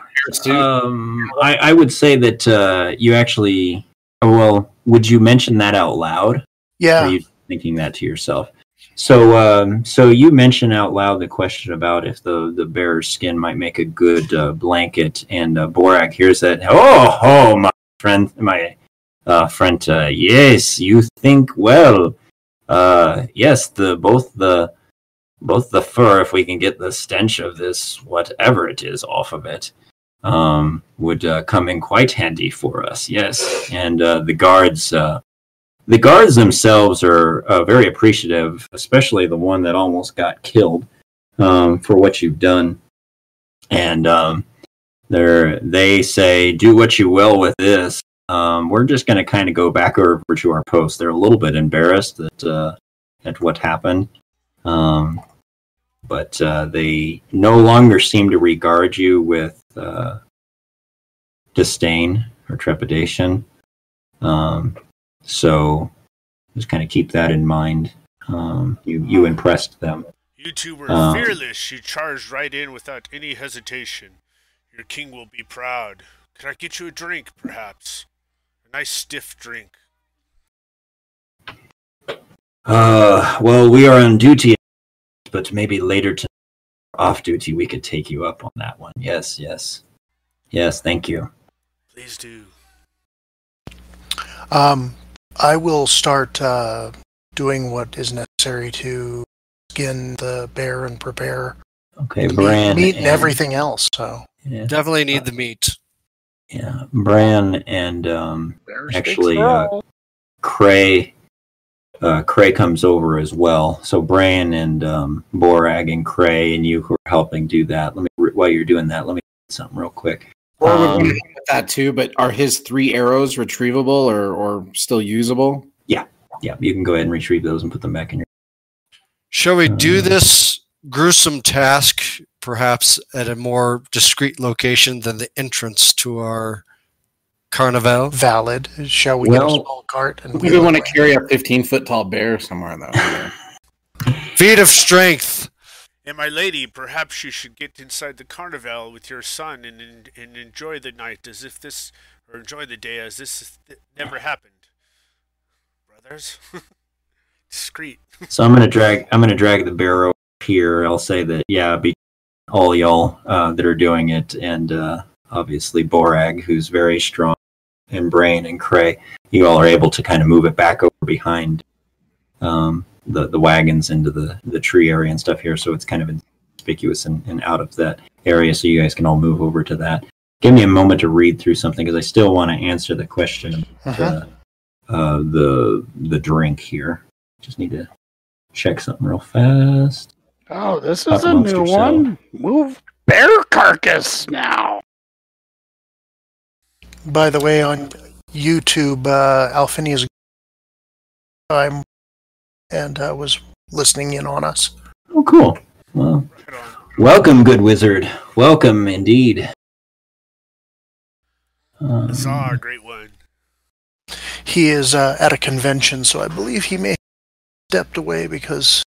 um, I, I would say that uh, you actually. oh, Well, would you mention that out loud? Or yeah are you thinking that to yourself? So, um, so you mentioned out loud the question about if the the bear's skin might make a good uh, blanket, and uh, Borag hears that. Oh, oh, my friend, my uh, friend. Uh, yes, you think well. Uh, yes, the both the both the fur, if we can get the stench of this whatever it is off of it, um, would uh, come in quite handy for us. Yes, and uh, the guards. The guards themselves are uh, very appreciative, especially the one that almost got killed um, for what you've done. And um, they say, do what you will with this. Um, we're just going to kind of go back over to our post. They're a little bit embarrassed at, uh, at what happened. Um, but uh, they no longer seem to regard you with uh, disdain or trepidation. Um, so just kind of keep that in mind. Um, you you impressed them. You two were Um, fearless. You charged right in without any hesitation. Your king will be proud. Can I get you a drink, perhaps? A nice stiff drink. Uh, well, we are on duty, but maybe later to off duty we could take you up on that one. Yes, yes, yes. Thank you. Please do. um I will start uh doing what is necessary to skin the bear and prepare Okay, Bran. meat, meat and everything else. So Yeah, Definitely need the meat. yeah. Bran and um, Actually, uh. Cray uh, Cray comes over as well. So Bran and um, Borag and Cray and you who are helping do that. Let me while you're doing that, let me do something real quick. Or we're Um, going to with that too, but are his three arrows retrievable or, or still usable? Yeah, Yeah. you can go ahead and retrieve those and put them back in your. Shall we do Uh, this gruesome task perhaps at a more discreet location than the entrance to our carnival? Valid. Shall we get a Well- small cart and We wheel would want to carry a 15 foot tall bear somewhere though. [LAUGHS] Feet of strength. And my lady, perhaps you should get inside the carnival with your son and and, enjoy the night as if this, or enjoy the day as this never happened. Brothers, [LAUGHS] discreet. So I'm gonna drag. I'm gonna drag the barrow here. I'll say that yeah, be all y'all uh, that are doing it, and uh, obviously Borag, who's very strong, and Brain and Cray. You all are able to kind of move it back over behind um, the the wagons into the the tree area and stuff here, so it's kind of conspicuous and, and out of that area, so you guys can all move over to that. Give me a moment to read through something because I still want to answer the question about Uh-huh. uh, uh, the the drink here. Just need to check something real fast. Oh, this Talk is a new yourself. one. Move bear carcass now. By the way, on YouTube, uh, Alphinius I'm and uh, was listening in on us. Oh, cool. Well, welcome, good wizard. Welcome indeed. Um, Huzzah, great one. He is uh, at a convention, so I believe he may have stepped away because,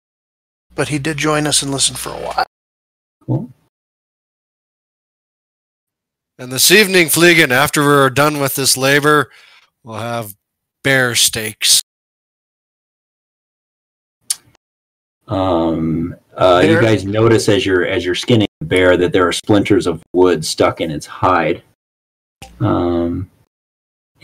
but he did join us and listen for a while. cool. And this evening, Fleegan, after we're done with this labor, we'll have bear steaks. Um, uh, you guys notice as you're as you're skinning the bear that there are splinters of wood stuck in its hide. Um,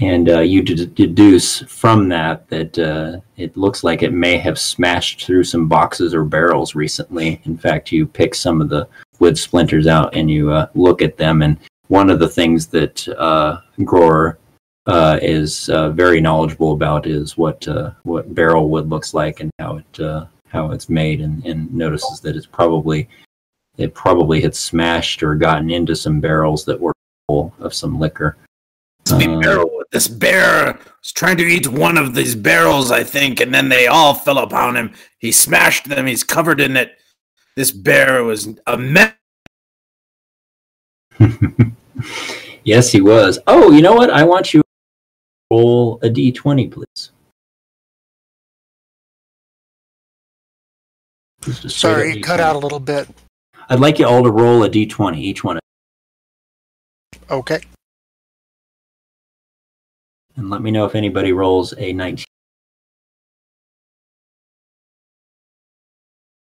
and uh, you d- deduce from that that uh, it looks like it may have smashed through some boxes or barrels recently. In fact, you pick some of the wood splinters out and you uh, look at them, and one of the things that uh, Gror uh, is uh, very knowledgeable about is what uh, what barrel wood looks like and how it uh, how it's made, and, and notices that it's probably it probably had smashed or gotten into some barrels that were full of some liquor. This, Uh, barrel, this bear was trying to eat one of these barrels, I think, and then they all fell upon him. He smashed them. He's covered in it. This bear was a mess. [LAUGHS] yes, he was. Oh, you know what? I want you to roll a d20, please. Sorry, up it cut out a little bit. I'd like you all to roll a d20, each one, Okay. and let me know if anybody rolls a 19.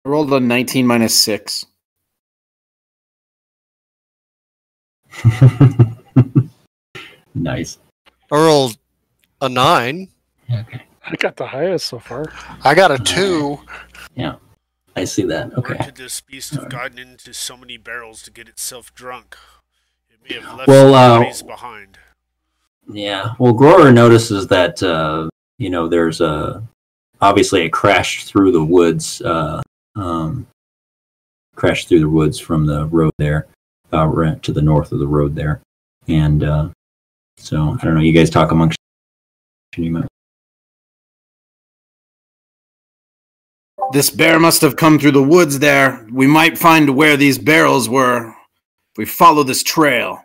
I rolled a 19 minus 6. [LAUGHS] nice. I rolled a nine. Okay. I got the highest so far. I got a two. I see that. Where Okay. could this beast have gotten into so many barrels to get itself drunk? It may have left Well, uh, bodies behind. Yeah. Well, Gror notices that uh, you know there's a obviously it crashed through the woods, uh, um, crashed through the woods from the road there, uh, to the north of the road there, and uh, so I don't know. You guys talk amongst you This bear must have come through the woods there. We might find where these barrels were if we follow this trail.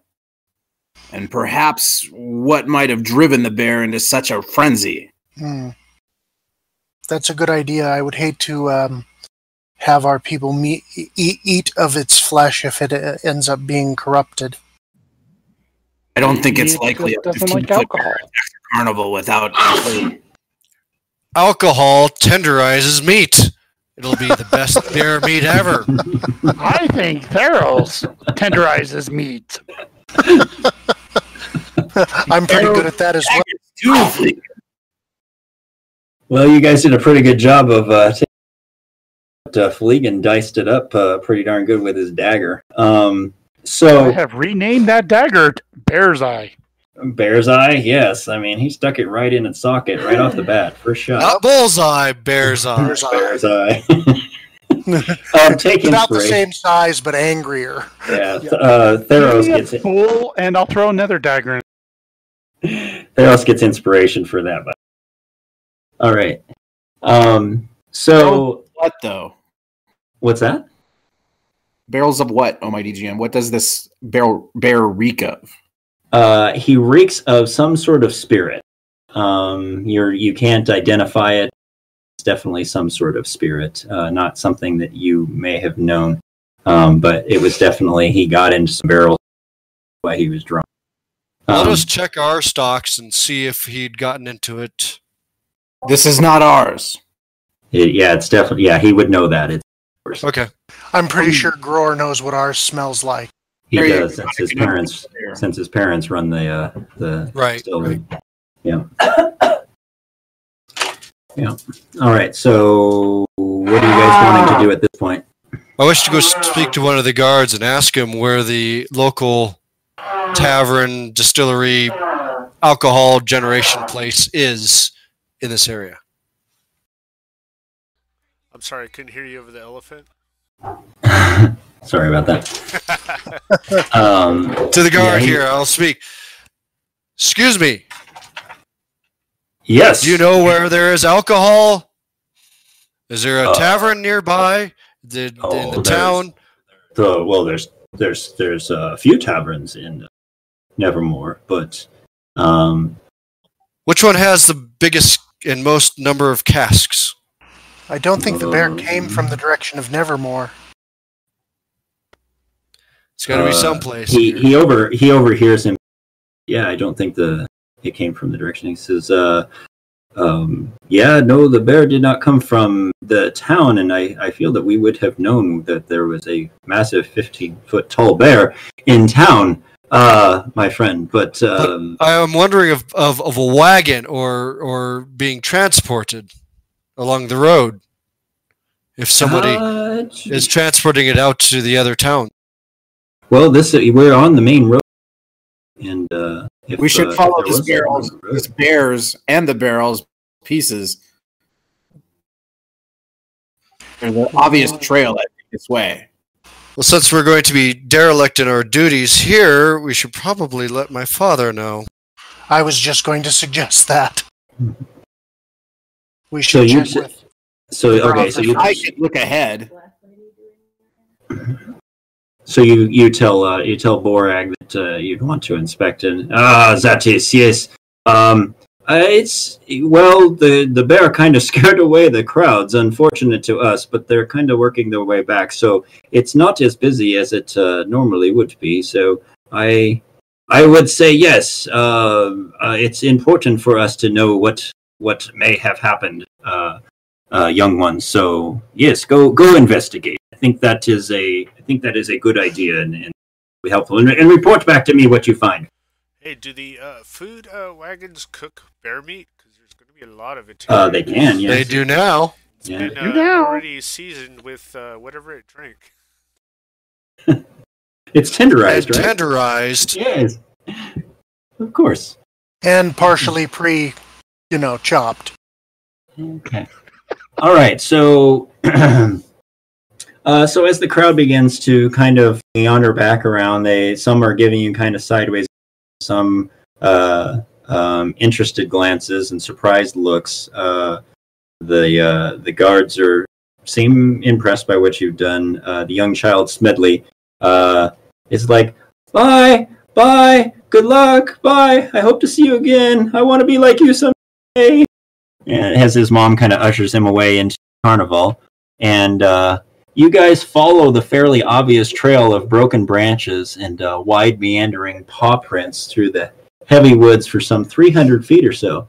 And perhaps what might have driven the bear into such a frenzy. Hmm. That's a good idea. I would hate to um, have our people meet, eat, eat of its flesh if it uh, ends up being corrupted. I don't think it's likely a doesn't like alcohol. carnival without actually Alcohol tenderizes meat. It'll be the best [LAUGHS] bear meat ever. I think Theros tenderizes meat. [LAUGHS] I'm pretty good at that as well. Well, you guys did a pretty good job of uh, taking uh, Fleegan diced it up uh, pretty darn good with his dagger. Um, I have renamed that dagger Bear's Eye. Bear's eye, yes. I mean, he stuck it right in its socket right off the bat. First shot. Not bullseye, bear's eye. [LAUGHS] Bear's eye. [LAUGHS] Bear's eye. um, take About the same size, but angrier. Yeah. th- Uh, Theros Give me a gets it. fool, and I'll throw another dagger in. Theros gets inspiration for that. But all right. Um. So What though? what's that? Barrels of what, oh Almighty GM? What does this barrel bear reek of? Uh, he reeks of some sort of spirit. Um, you're you can't identify it. It's definitely some sort of spirit, uh, not something that you may have known. Um, but it was definitely he got into some barrels while he was drunk. Let Um, us check our stocks and see if he'd gotten into it. This is not ours. it- yeah, it's definitely yeah. He would know that. It's Okay. I'm pretty sure Gror knows what ours smells like. He Very does since his parents bear. since his parents run the uh, the Right. distillery. Yeah. Yeah. All right. So, what are you guys wanting to do at this point? I wish to go speak to one of the guards and ask him where the local tavern, distillery, alcohol generation place is in this area. I'm sorry, I couldn't hear you over the elephant. [LAUGHS] Sorry about that. [LAUGHS] Um, To the guard Yeah, he- here, I'll speak. Excuse me. yes. Do you know where there is alcohol? Is there a Uh, tavern nearby? Did, oh, in the town? The, well, there's there's there's a few taverns in Nevermore, but um, Which one has the biggest and most number of casks? I don't think the bear Um, came from the direction of Nevermore. It's got to be uh, someplace. He here. he over he overhears him. Yeah, I don't think the it came from the direction. He says, uh, um, "Yeah, no, the bear did not come from the town, and I I feel that we would have known that there was a massive fifteen foot tall bear in town." Uh, my friend, but um, I am wondering of, of, of a wagon or or being transported along the road. If somebody uh, is transporting it out to the other town. Well, this we're on the main road, and uh, if, we should uh, follow there this barrels, a this bears and the barrels pieces. There's an obvious trail that leads this way. Well, since we're going to be derelict in our duties here, we should probably let my father know. I was just going to suggest that. We So should you check with. So okay, so you I could look ahead. So you you tell uh, you tell Borag that uh, you'd want to inspect it. Ah, that is yes. Um, uh, it's well, the the bear kind of [LAUGHS] scared away the crowds. Unfortunate to us, but they're kind of working their way back. So it's not as busy as it uh, normally would be. So I I would say yes. Uh, uh, it's important for us to know what what may have happened, uh, young ones. So yes, go go investigate. I think that is a I think that is a good idea and, and be helpful. And, and report back to me what you find. Hey, do the uh, food uh, wagons cook bear meat? Because there's going to be a lot of it. Uh, they can, yes. They do now. It's Yeah. been You uh, know. already seasoned with uh, whatever it drank. [LAUGHS] It's tenderized, and right? tenderized. yes, of course. And partially pre, you know, chopped. Okay. All right. So, [CLEARS THROAT] uh, so as the crowd begins to kind of meander back around, they some are giving you kind of sideways, some uh, um, interested glances and surprised looks. Uh, the uh, the guards are seem impressed by what you've done. Uh, the young child Smedley uh, is like, "Bye, bye, good luck, bye. I hope to see you again. I want to be like you someday." and as his mom kind of ushers him away into carnival and you guys follow the fairly obvious trail of broken branches and uh, wide meandering paw prints through the heavy woods for some 300 feet or so.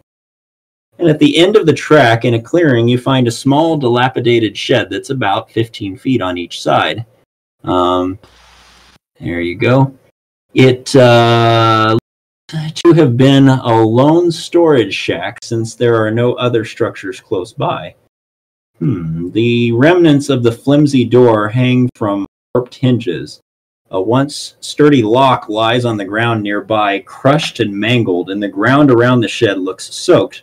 And at the end of the track in a clearing you find a small dilapidated shed that's about 15 feet on each side. Um, there you go. It uh, to have been a lone storage shack since there are no other structures close by. Hmm. The remnants of the flimsy door hang from warped hinges. A once sturdy lock lies on the ground nearby, crushed and mangled, and the ground around the shed looks soaked,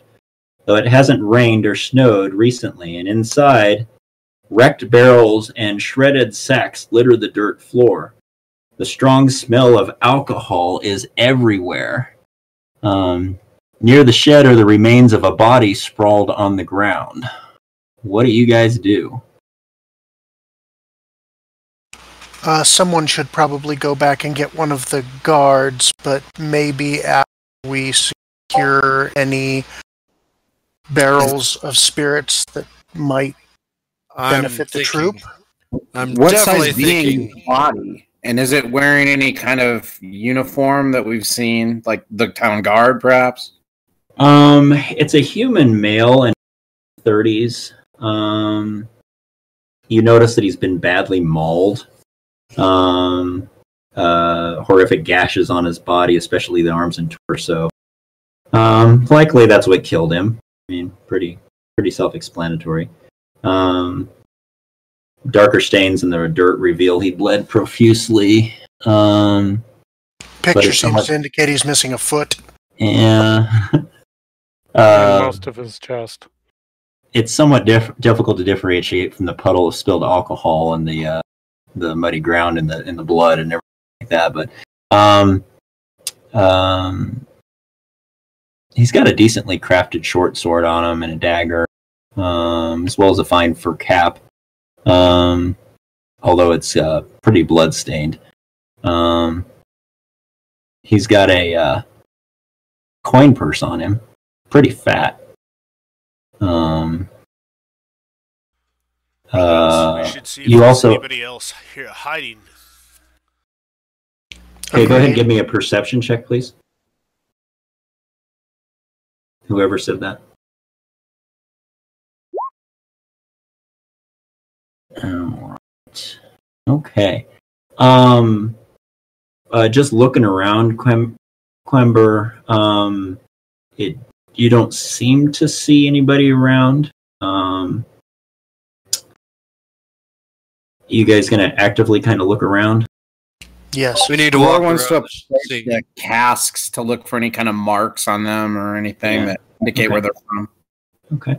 though it hasn't rained or snowed recently. And inside, wrecked barrels and shredded sacks litter the dirt floor. The strong smell of alcohol is everywhere. Um, near the shed are the remains of a body sprawled on the ground. What do you guys do? Uh, someone should probably go back and get one of the guards, but maybe after we secure any barrels of spirits that might I'm benefit the troop. I'm What definitely size being thinking. the body? And is it wearing any kind of uniform that we've seen, like the town guard, perhaps? Um, it's a human male in 30s. Um, you notice that he's been badly mauled. Um, uh, horrific gashes on his body, especially the arms and torso. Um, likely that's what killed him. I mean, pretty pretty self-explanatory. Um, darker stains in the dirt reveal he bled profusely. Um, Picture seems somewhat- to indicate he's missing a foot. yeah. [LAUGHS] uh, most of his chest. It's somewhat diff- difficult to differentiate from the puddle of spilled alcohol and the uh, the muddy ground and the in the blood and everything like that. But um, um, he's got a decently crafted short sword on him and a dagger, um, as well as a fine fur cap. Um, although it's uh, pretty bloodstained. Um, he's got a uh, coin purse on him, pretty fat. Um, uh, we should see if you also- anybody else here hiding. okay, go ahead and give me a perception check, please. Whoever said that. All right. Okay. Um, uh, just looking around, Quem- Quember, um, it you don't seem to see anybody around. Um, you guys gonna actively kind of look around? Yes. We need to walk wants to see. the casks to look for any kind of marks on them or anything Yeah. that indicate Okay. where they're from. Okay.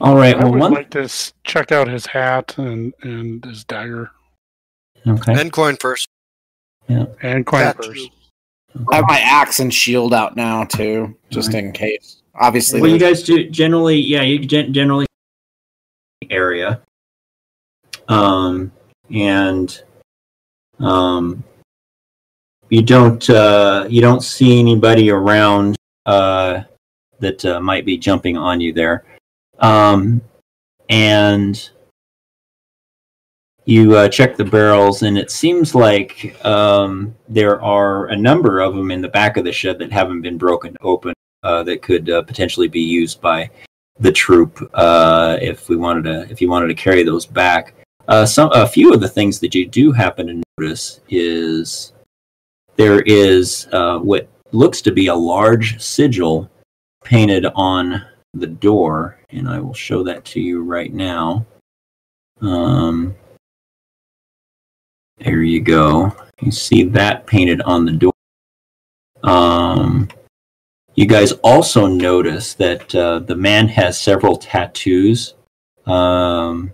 All right. I Well, would one. like to check out his hat and, and his dagger Okay. And coin purse. and coin That purse. too. I have my axe and shield out now too, just in case. Obviously, Well, you guys do generally, yeah, you gen- generally area, um, and um, you don't uh, you don't see anybody around uh, that uh, might be jumping on you there, um, and you uh, check the barrels, and it seems like um, there are a number of them in the back of the shed that haven't been broken open uh, that could uh, potentially be used by the troop if we wanted to if you wanted to carry those back. Uh, some a few of the things that you do happen to notice is there is uh, what looks to be a large sigil painted on the door, and I will show that to you right now. Um, there you go. You see that painted on the door. Um, you guys also notice that uh, the man has several tattoos. Um,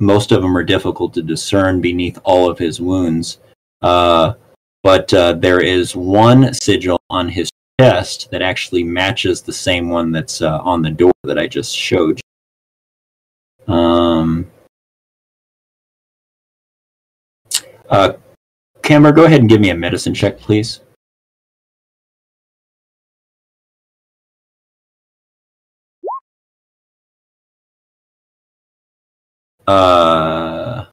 most of them are difficult to discern beneath all of his wounds. Uh, but uh, there is one sigil on his chest that actually matches the same one that's uh, on the door that I just showed you. Um, uh, go ahead and give me a medicine check, please. Uh,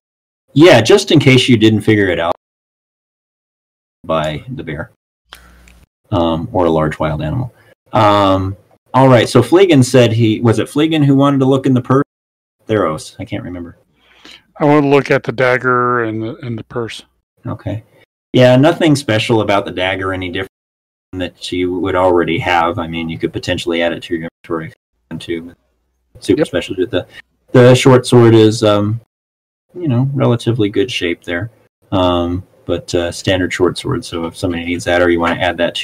yeah, just in case you didn't figure it out by the bear, um, or a large wild animal. Um, all right. So Fleegan said he was it Fleegan who wanted to look in the purse. Theros, I can't remember. I want to look at the dagger and the and the purse. Okay. Yeah, nothing special about the dagger any different than that you would already have. I mean, you could potentially add it to your inventory if you want to. Super Yep. special. With the the short sword is, um, you know, relatively good shape there. Um, but uh, standard short sword. So if somebody needs that, or you want to add that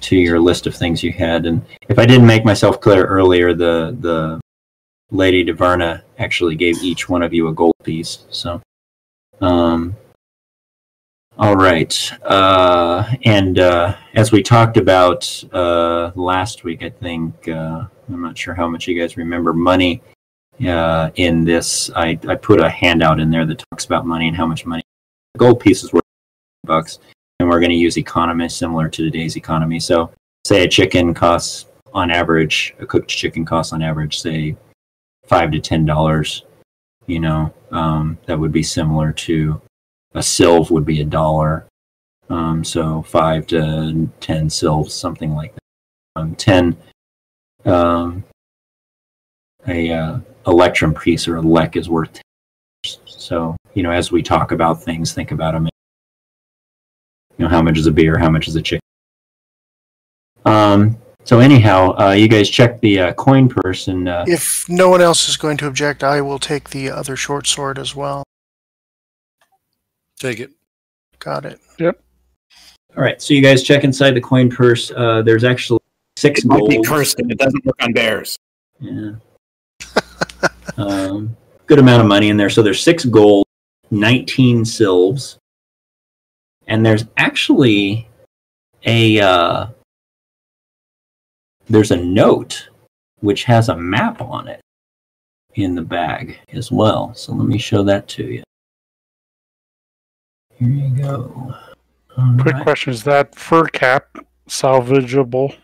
to, your list of things you had, and if I didn't make myself clear earlier, the the Lady Diverna actually gave each one of you a gold piece. So, um, all right, uh, and uh, as we talked about uh, last week, I think uh, I'm not sure how much you guys remember money uh, in this. I, I put a handout in there that talks about money and how much money The gold pieces worth bucks, and we're going to use economy similar to today's economy. So, say a chicken costs on average, a cooked chicken costs on average, say five to ten dollars. You know, um, that would be similar to a sylve would be a dollar. Um, so five to ten sylves, something like that. Um, ten um, a uh, electrum piece or a lek is worth 10 so you know as we talk about things think about them you know how much is a beer how much is a chicken um so anyhow uh, you guys check the uh, coin purse and uh, If no one else is going to object, I will take the other short sword as well. Take it. Got it. Yep. All right so you guys check inside the coin purse uh, there's actually six It might be gold cursed and it doesn't work on bears. Yeah. Um, good amount of money in there. So there's six gold, 19 sylves, and there's actually a uh, there's a note which has a map on it in the bag as well. So let me show that to you. Here you go. All Quick right. question: Is that fur cap salvageable?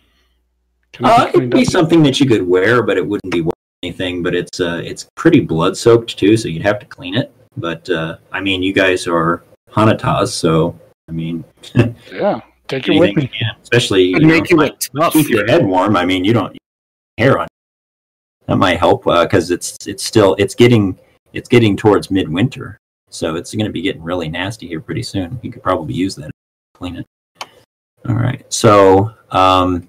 Can Uh, it cleaned be up? something that you could wear, but it wouldn't be worth anything. But it's uh, it's pretty blood soaked too, so you'd have to clean it. But uh, I mean, you guys are Hanatas, so I mean, [LAUGHS] Yeah, take it with me. can, especially you know, make you look tough. keep your head warm. I mean, you don't hair on. That might help because it's it's still it's getting it's getting towards midwinter, so it's going to be getting really nasty here pretty soon. You could probably use that, to clean it. All right, so um,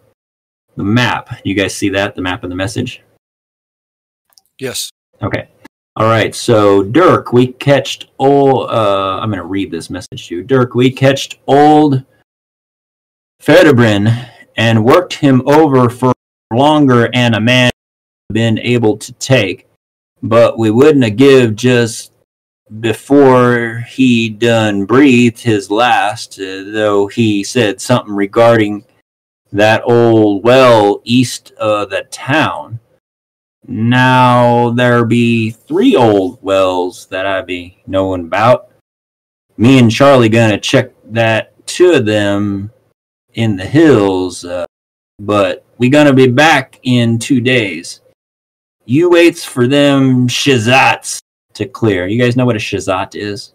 the map. You guys see that? The map and the message. Yes. Okay. All right. So Dirk, we catched old. Uh, I'm going to read this message to you. Dirk, we catched old Ferdinand and worked him over for longer and a man been able to take, but we wouldn't have give just before he done breathed his last, uh, though he said something regarding that old well east of the town. Now there be three old wells that I be knowing about. Me and Charlie gonna check that two of them in the hills, uh, but we gonna be back in two days. You waits for them shazats to clear. You guys know what a shazat is?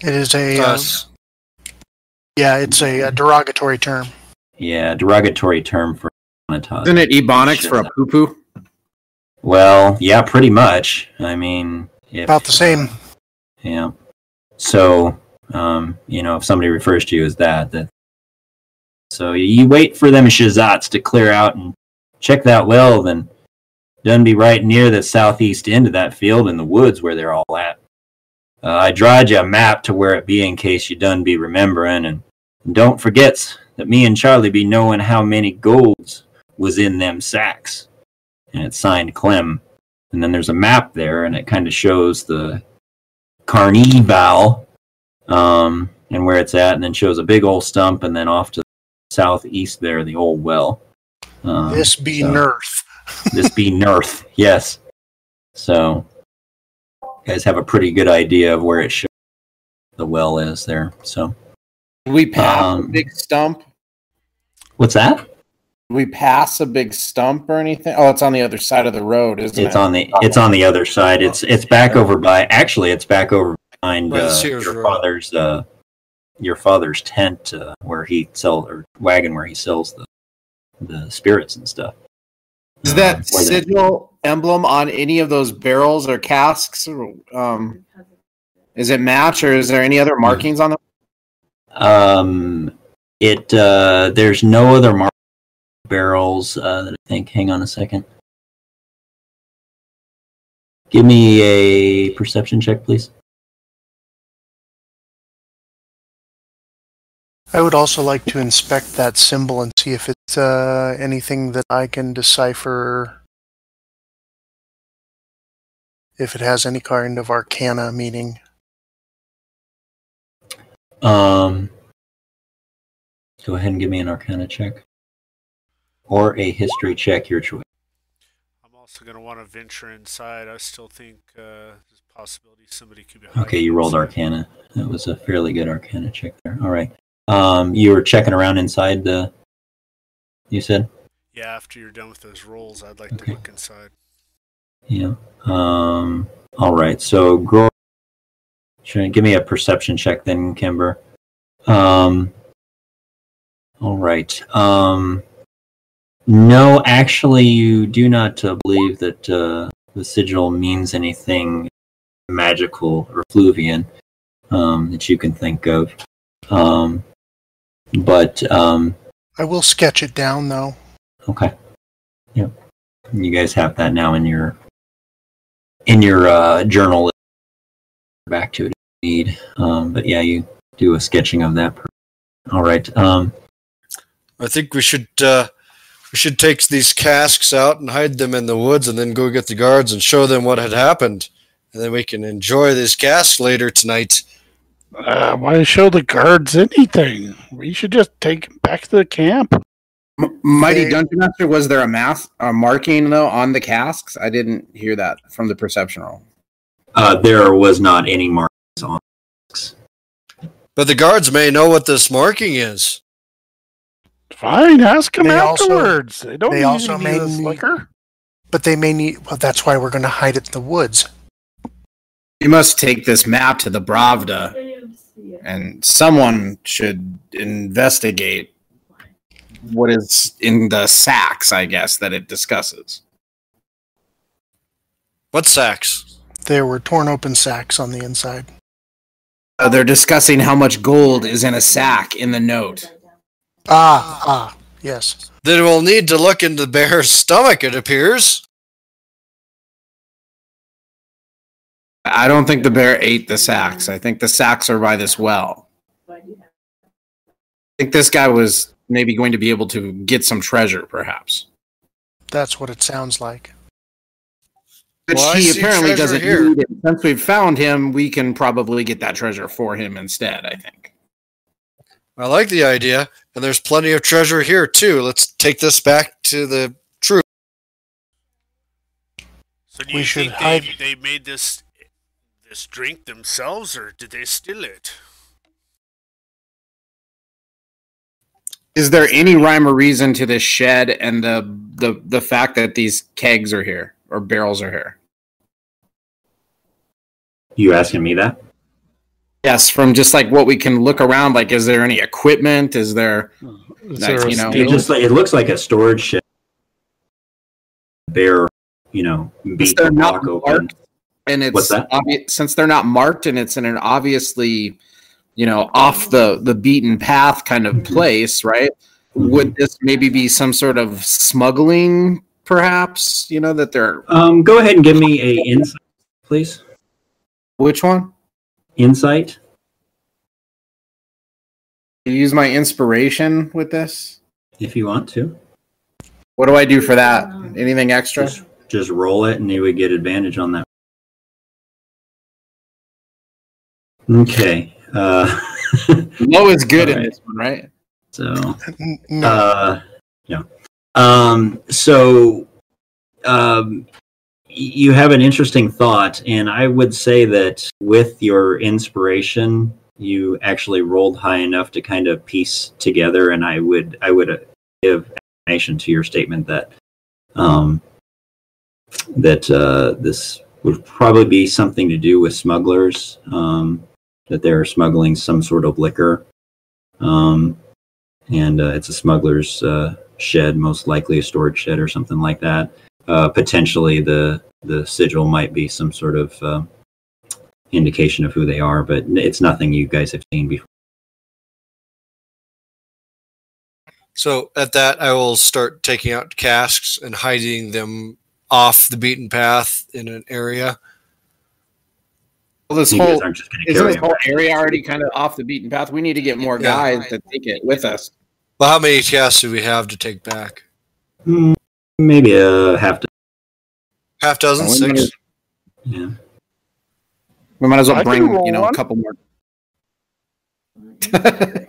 It is a Us. yeah, it's a, a derogatory term. Yeah, derogatory term for Isn't it ebonics for a poo poo? Well, yeah, pretty much. I mean, if, About the same. Yeah. So, um, you know, if somebody refers to you as that, that so you wait for them shazats to clear out and check that well, then done be right near the southeast end of that field in the woods where they're all at. Uh, I drawed you a map to where it be in case you done be remembering, and don't forget that me and Charlie be knowing how many golds was in them sacks. And it's signed Clem. And then there's a map there, and it kind of shows the Carnival, um, and where it's at, and then shows a big old stump, and then off to the southeast there, the old well. Um, this be so- Nerth. [LAUGHS] this be Nerth, yes. So, you guys have a pretty good idea of where it shows the well is there. So, Did we pass a Um, big stump? what's that? Did we pass a big stump or anything? Oh, it's on the other side of the road, isn't It's it? on the it's on the other side. It's it's back over by actually it's back over behind uh, your Road. father's uh, your father's tent uh, where he sells or wagon where he sells the the spirits and stuff. Is Uh, that where the- sigil emblem on any of those barrels or casks? Or, um, is it match or is there any other markings on them? Um, it uh, there's no other mar- barrels uh, that I think. Hang on a second. Give me a perception check, please. I would also like to inspect that symbol and see if it's uh, anything that I can decipher. If it has any kind of arcana meaning. Um, go ahead and give me an Arcana check, or a History check, your choice. I'm also going to want to venture inside. I still think uh, there's a possibility somebody could be. Okay, you rolled inside. Arcana. That was a fairly good Arcana check there. All right. Um, you were checking around inside the. You said. Yeah, after you're done with those rolls, I'd like Okay. to look inside. Yeah. Um. All right. So, I give me a perception check then, Kimber? Um. All right. Um. No, actually, you do not uh, believe that uh, the sigil means anything magical or fluvian um, that you can think of. Um. But um. I will sketch it down though. Okay. Yep. You guys have that now in your in your uh, journal. Back to it if you need. Um, but yeah, you do a sketching of that. All right. Um, I think we should uh, we should take these casks out and hide them in the woods, and then go get the guards and show them what had happened, and then we can enjoy these casks later tonight. Uh, why show the guards anything? We should just take them back to the camp. M- Mighty They- Dungeon Master, was there a math a marking though on the casks? I didn't hear that from the perception roll. uh, there was not any marks on. The casks. But the guards may know what this marking is. Fine, ask them They also- afterwards. they don't they need also any may of this need- liquor. But they may need. Well, that's why we're going to hide it in the woods. You must take this map to the Bravda, and someone should investigate what is in the sacks. I guess that it discusses. What sacks? There were torn open sacks on the inside. Uh, they're discussing how much gold is in a sack in the note. Ah, ah, yes. Then we'll need to look into the bear's stomach. It appears. I don't think the bear ate the sacks. I think the sacks are by this well. I think this guy was maybe going to be able to get some treasure, perhaps. That's what it sounds like. But Well, he apparently doesn't here. need it. Since we've found him, we can probably get that treasure for him instead, I think. I like the idea, and there's plenty of treasure here too. Let's take this back to the troop. So do We you should think hide- they, they made this this drink themselves, or did they steal it? Is there any rhyme or reason to this shed and the the the fact that these kegs are here or barrels are here? You asking me that? Yes, from just like what we can look around, like is there any equipment? Is there Is there you know. It just like it looks like a storage shed. Bear, you know, beat the they're not lock open. marked, and it's What's that? obvi- since they're not marked and it's in an obviously, you know, off the the beaten path kind of Mhm. place, right? Would this maybe be some sort of smuggling, perhaps? You know that they're Um, go ahead and give me a insight, please. which one? Insight. You use my inspiration with this. if you want to. What do I do for that? Anything extra? Just, just roll it, and you would get advantage on that. Okay. Uh, [LAUGHS] Low is good in Alright. this one, right? so, No, uh, yeah. Um, so, um, y- you have an interesting thought, and I would say that with your inspiration, you actually rolled high enough to kind of piece together, and I would, I would uh, give explanation to your statement that, um, that uh, this would probably be something to do with smugglers, um, that they're smuggling some sort of liquor, um, and uh, it's a smuggler's uh, shed, most likely a storage shed or something like that. Uh, potentially, the the sigil might be some sort of uh, indication of who they are, but it's nothing you guys have seen before. So at that, I will start taking out casks and hiding them off the beaten path in an area. Well, this You whole aren't just going to isn't this whole area already kind of off the beaten path? We need to get more Yeah. guys to take it with us. Well, how many casks do we have to take back? Hmm, Maybe a half. Dozen. Half dozen, We six. as, Yeah. we might as well I bring you know one. a couple more. [LAUGHS]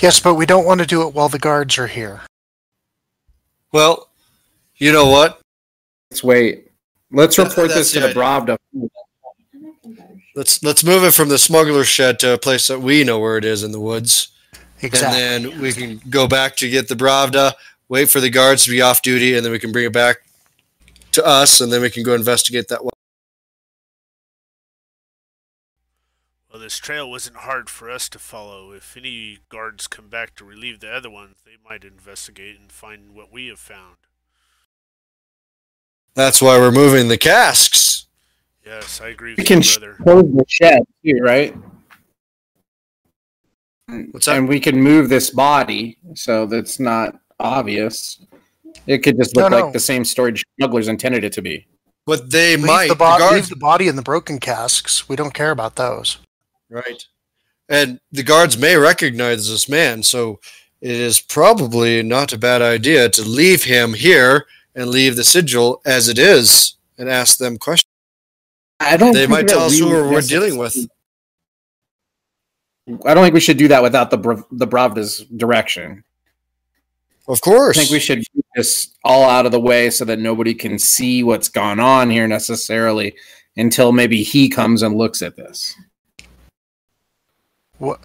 Yes, but we don't want to do it while the guards are here. Well, you know what? Let's wait. Let's report that's this to the the Bravda. Let's let's move it from the smuggler's shed to a place that we know where it is in the woods, Exactly. and then we can go back to get the Bravda, wait for the guards to be off duty, and then we can bring it back to us, and then we can go investigate that one. Well, this trail wasn't hard for us to follow. If any guards come back to relieve the other ones, they might investigate and find what we have found. That's why we're moving the casks. Yes, I agree We can you, sh- brother. close the shed too, right? What's that? And we can move this body so that's not obvious. It could just look No, no. like the same storage smugglers intended it to be. But they leave, might. the The bo- leave the body in the broken casks. We don't care about those. right? And the guards may recognize this man, so it is probably not a bad idea to leave him here and leave the sigil as it is, and ask them questions. I don't. They think might tell us we who we're dealing with. I don't think we should do that without the Bra- the Bravda's direction. Of course. I think we should keep this all out of the way so that nobody can see what's gone on here necessarily until maybe he comes and looks at this. What?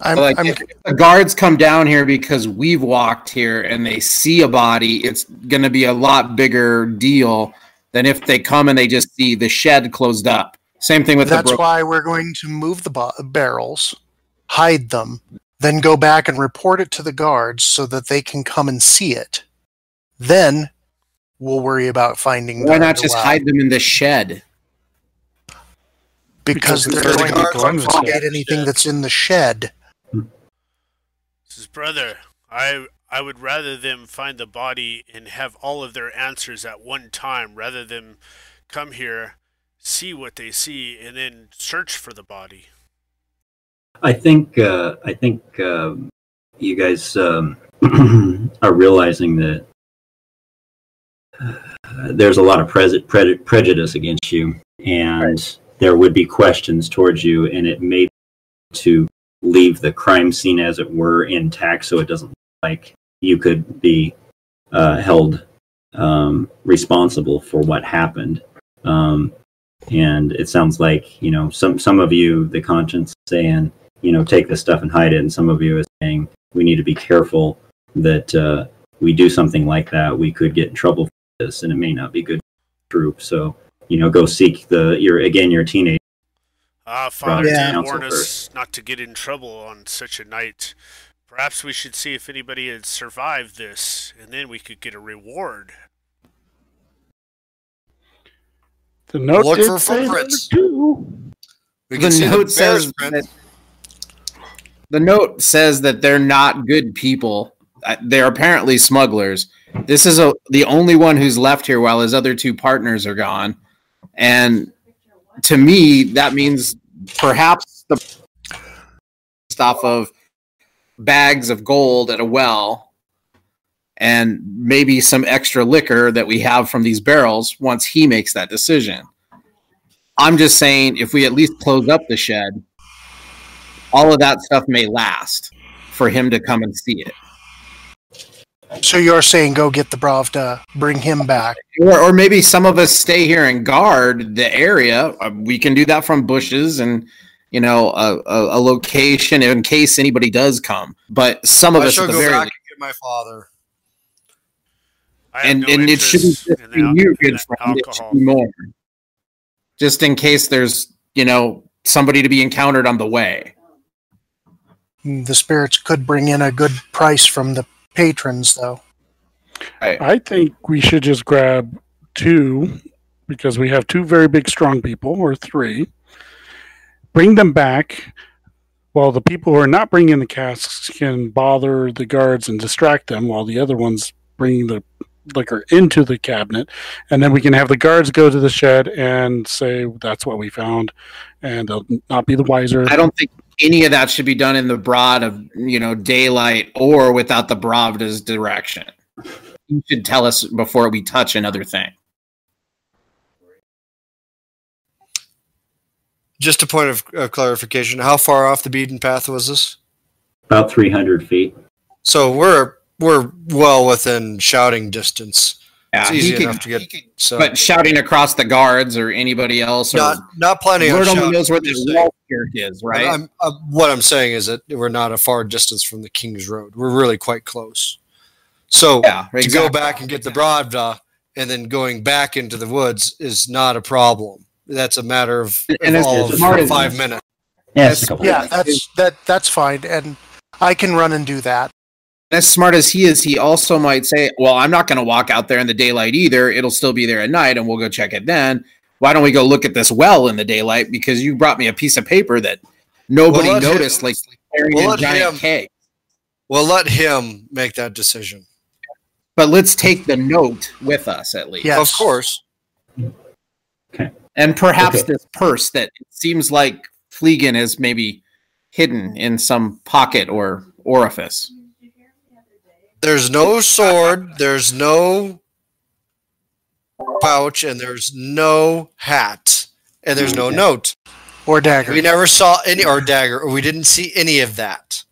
I'm, like I'm if the guards come down here because we've walked here and they see a body, it's going to be a lot bigger deal than if they come and they just see the shed closed up. Same thing with that's the bro- why we're going to move the bo- barrels, hide them, then go back and report it to the guards so that they can come and see it. Then we'll worry about finding. Why the- not just wow. hide them in the shed? Because, Because they're there's going to guards on the confiscate shed. anything that's in the shed. Says, brother, I I would rather them find the body and have all of their answers at one time, rather than come here, see what they see, and then search for the body. I think uh, I think um, you guys um, [CLEARS THROAT] are realizing that uh, there's a lot of pres- pred- prejudice against you, and there would be questions towards you, and it may be to leave the crime scene as it were intact, so it doesn't look like you could be uh, held um, responsible for what happened. Um, and it sounds like you know some some of you, the conscience saying you know, take this stuff and hide it. And some of you is saying we need to be careful that uh, we do something like that. We could get in trouble for this, and it may not be good for the troop. So, you know, go seek the. You're again, you're a teenager. Ah, Father Yeah. did warn us first. not to get in trouble on such a night. Perhaps we should see if anybody had survived this, and then we could get a reward. The note Look did for say number footprints. two. we The see note bear's says print. that, the note says that they're not good people. Uh, They're apparently smugglers. This is a, the only one who's left here while his other two partners are gone. And to me, that means perhaps the stuff of bags of gold at a well and maybe some extra liquor that we have from these barrels once he makes that decision. I'm just saying if we at least close up the shed, all of that stuff may last for him to come and see it. So you're saying go get the Bravda, bring him back. Or, or maybe some of us stay here and guard the area. Uh, We can do that from bushes and you know a, a, a location in case anybody does come. But some of I us shall at the go very back least, and get my father. And no and it shouldn't just be the al- you, good friend. It should be more, just in case there's you know somebody to be encountered on the way. The spirits could bring in a good price from the patrons, though. I think we should just grab two because we have two very big, strong people, or three. Bring them back while the people who are not bringing the casks can bother the guards and distract them while the other ones bring the liquor into the cabinet, and then we can have the guards go to the shed and say that's what we found, and they'll not be the wiser. I don't think any of that should be done in the broad of you know daylight or without the Bravda's direction. You should tell us before we touch another thing. Just a point of, of clarification: How far off the beaten path was this? About 300 feet. So we're we're well within shouting distance. Yeah, It's he easy could- to get. he could- So But shouting across the guards or anybody else, or not not planning on Lord only shouting. knows where I'm just the saying. wall here is, right? I'm, I'm, what I'm saying is that we're not a far distance from the King's Road. We're really quite close. So yeah, to go back and get the Bravda and then going back into the woods is not a problem. That's a matter of, And of it's all of as- five minutes. Yeah, it's a couple Yeah, that's that. That's fine, and I can run and do that. As smart as he is, he also might say, "Well, I'm not going to walk out there in the daylight either. It'll still be there at night, and we'll go check it then. Why don't we go look at this well in the daylight? Because you brought me a piece of paper that nobody Well, let him- noticed, like carrying We'll a let giant him- cake. We'll let him make that decision. But let's take the note with us at least, Yes. Of course. and perhaps Okay. this purse that seems like Fleegan is maybe hidden in some pocket or orifice. There's no sword, there's no pouch, and there's no hat, and there's no Okay. note. Or dagger. We never saw any or dagger, or we didn't see any of that.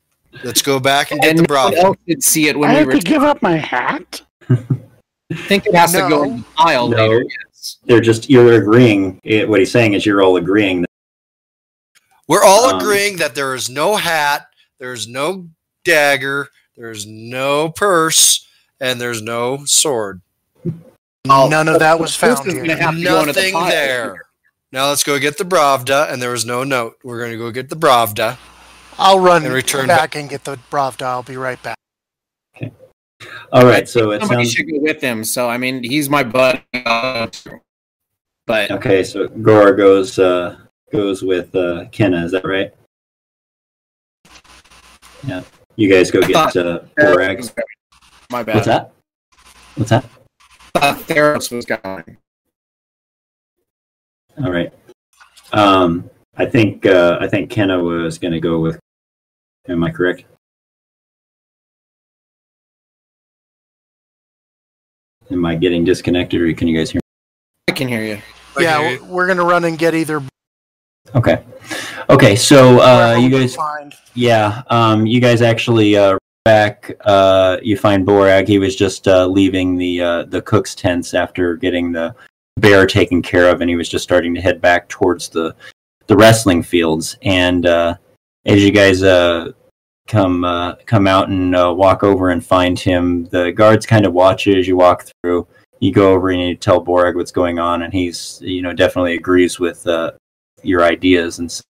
Let's go back and get And the no one Bravda. else did see it when I we have were. to give up my hat. I think it has to go No. in the pile No. later. Yes. They're just, you're agreeing, eh, what he's saying is you're all agreeing that We're all Um, agreeing that there is no hat, there's no dagger, there's no purse, and there's no sword. None of that was found is here. gonna have to go into the Nothing there. Now let's go get the Bravda, and there was no note. We're going to go get the Bravda. I'll run And return back and get the Bravda. I'll be right back. All right, so it Somebody sounds should go with him. So I mean, he's my buddy. But okay. So Gora goes uh, goes with uh, Kenna. Is that right? Yeah. You guys go get uh, Borag. my bad. What's that? What's that? I thought Theros was going. All right. Um, I think uh, I think Kenna was going to go with. Am I correct? Am I getting disconnected, or can you guys hear? Me? I can hear you. Yeah, Okay. w- we're gonna run and get either. Okay. Okay. So uh, you guys, find. yeah, um, you guys actually uh, back. Uh, you find Borag. He was just uh, leaving the uh, the cook's tents after getting the bear taken care of, and he was just starting to head back towards the the wrestling fields. And uh, as you guys uh, come uh, come out and uh, walk over and find him, the guards kind of watch you as you walk through. You go over and you tell Borag what's going on, and he's you know definitely agrees with uh, your ideas and.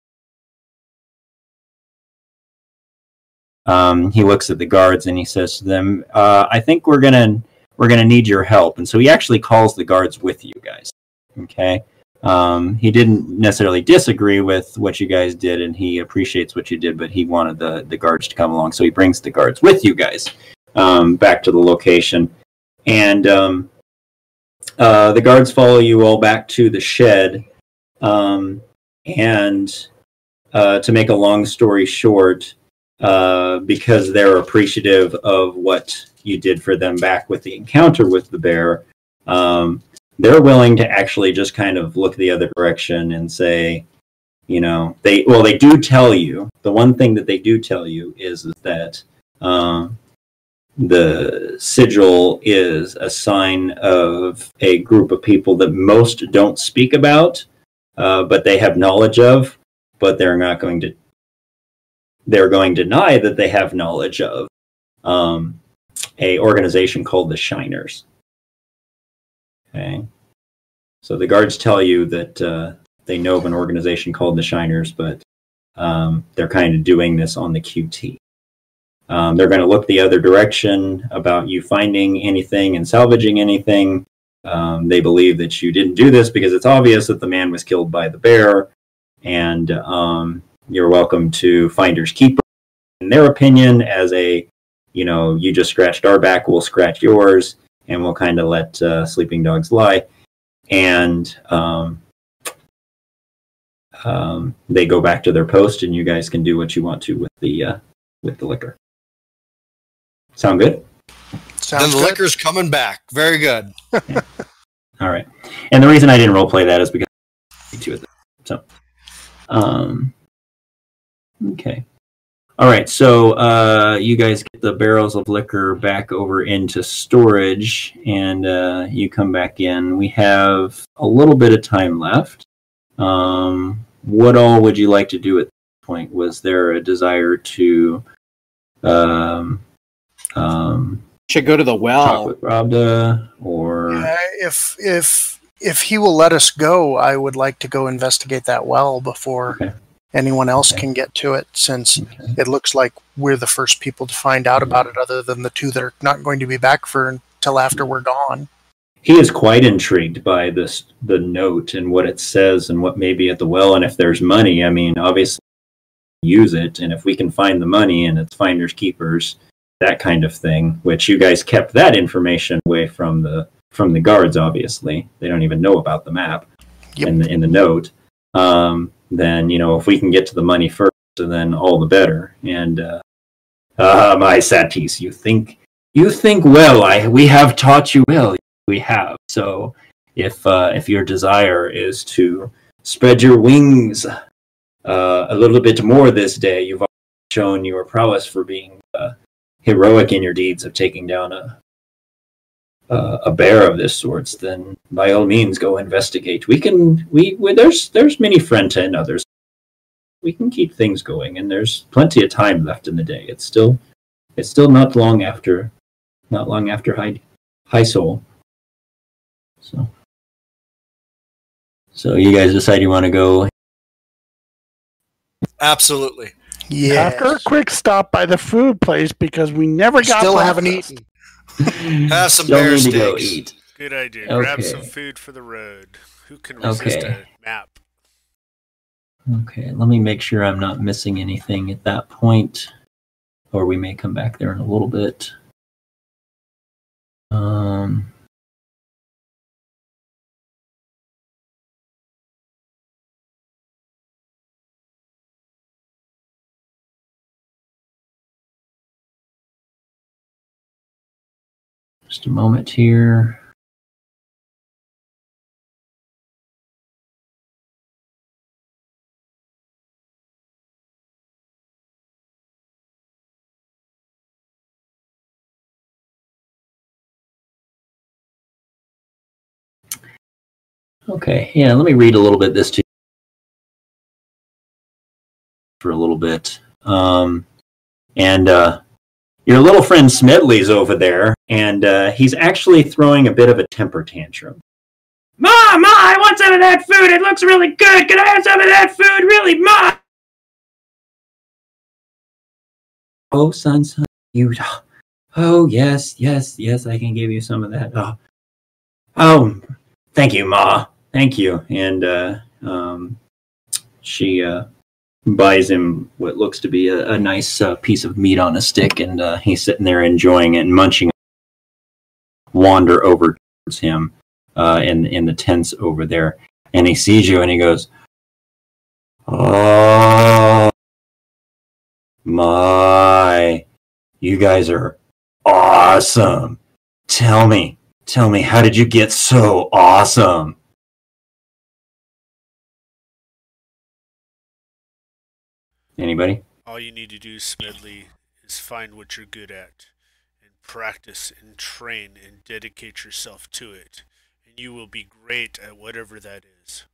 Um, he looks at the guards and he says to them, uh, "I think we're gonna we're gonna need your help." And so he actually calls the guards with you guys. Okay. Um, he didn't necessarily disagree with what you guys did, and he appreciates what you did, but he wanted the the guards to come along, so he brings the guards with you guys um, back to the location, and um, uh, the guards follow you all back to the shed, um, and uh, to make a long story short, uh, because they're appreciative of what you did for them back with the encounter with the bear. Um, they're willing to actually just kind of look the other direction and say, you know, they well, they do tell you the one thing that they do tell you is, is that um, the sigil is a sign of a group of people that most don't speak about, uh, but they have knowledge of, but they're not going to they're going to deny that they have knowledge of um, a organization called the Shiners. Okay, so the guards tell you that uh, they know of an organization called the Shiners, but um, they're kind of doing this on the QT. Um, they're going to look the other direction about you finding anything and salvaging anything. Um, they believe that you didn't do this because it's obvious that the man was killed by the bear, and um, you're welcome to finders keeper in their opinion as a you know you just scratched our back we'll scratch yours and we'll kind of let uh, sleeping dogs lie. And um, um, they go back to their post, and you guys can do what you want to with the uh, with the liquor. Sound good? Then the good. liquor's coming back. Very good. [LAUGHS] All right. And the reason I didn't roleplay that is because I to it. So, um, okay. All right. So, uh, you guys get the barrels of liquor back over into storage, and uh, you come back in. We have a little bit of time left. Um, what all would you like to do at this point? Was there a desire to, um, um, Should go to the well. with Bravda or? Uh, if if if he will let us go, I would like to go investigate that well before Okay. anyone else Okay. can get to it, since Okay. it looks like we're the first people to find out about it, other than the two that are not going to be back for until after we're gone. he is quite intrigued by this the note and what it says and what may be at the well and if there's money i mean obviously use it and if we can find the money and it's finders keepers that kind of thing which you guys kept that information away from the from the guards obviously. They don't even know about the map Yep. in the in the note. Um, then you know if we can get to the money first then all the better. And uh, ah my satis you think you think well. I we have taught you well. We have. So if uh, if your desire is to spread your wings uh, a little bit more this day, you've shown your prowess for being uh, heroic in your deeds of taking down a uh, a bear of this sorts. Then by all means, go investigate. We can we, we there's there's many Frenta and others. We can keep things going, and there's plenty of time left in the day. It's still it's still not long after not long after high high soul. So, so you guys decide you want to go. Absolutely. Yeah. After a quick stop by the food place because we never got Still haven't eaten. [LAUGHS] Have some Still bear need to go steaks. eat. Good idea. Grab some food for the road. Who can resist Okay. a map? Okay, let me make sure I'm not missing anything at that point, or we may come back there in a little bit. Um. Just a moment here. Okay, yeah, let me read a little bit this to you for a little bit. Um, and uh, your little friend Smedley's over there, and uh, he's actually throwing a bit of a temper tantrum. Ma, Ma, I want some of that food. It looks really good. Can I have some of that food? Really, Ma? Oh, son, son, you. Oh, yes, yes, yes, I can give you some of that. Oh, oh thank you, Ma. Thank you. And uh, um, she uh, buys him what looks to be a, a nice uh, piece of meat on a stick, and uh, he's sitting there enjoying it and munching. Wander over towards him uh, in in the tents over there, and he sees you, and he goes, "Oh my, you guys are awesome! Tell me, tell me, how did you get so awesome?" Anybody? All you need to do, Smedley, is find what you're good at and practice and train and dedicate yourself to it. And you will be great at whatever that is.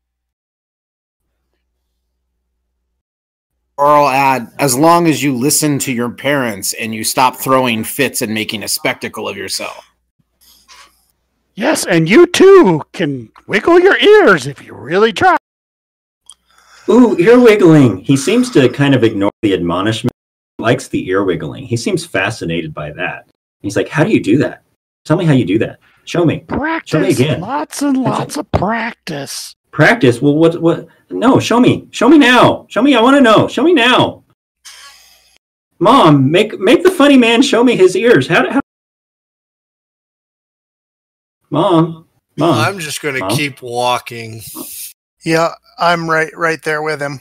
Or I'll add, as long as you listen to your parents and you stop throwing fits and making a spectacle of yourself. Yes, and you too can wiggle your ears if you really try. Ooh, ear wiggling. He seems to kind of ignore the admonishment. He likes the ear wiggling. He seems fascinated by that. He's like, "How do you do that? Tell me how you do that. Show me. Practice. Show me again. Lots and lots of practice. Practice. Well, what? What? No, show me. Show me now. Show me. I want to know. Show me now. Mom, make make the funny man show me his ears. How? how Mom, mom. I'm just going to keep walking. Yeah, I'm right right there with him.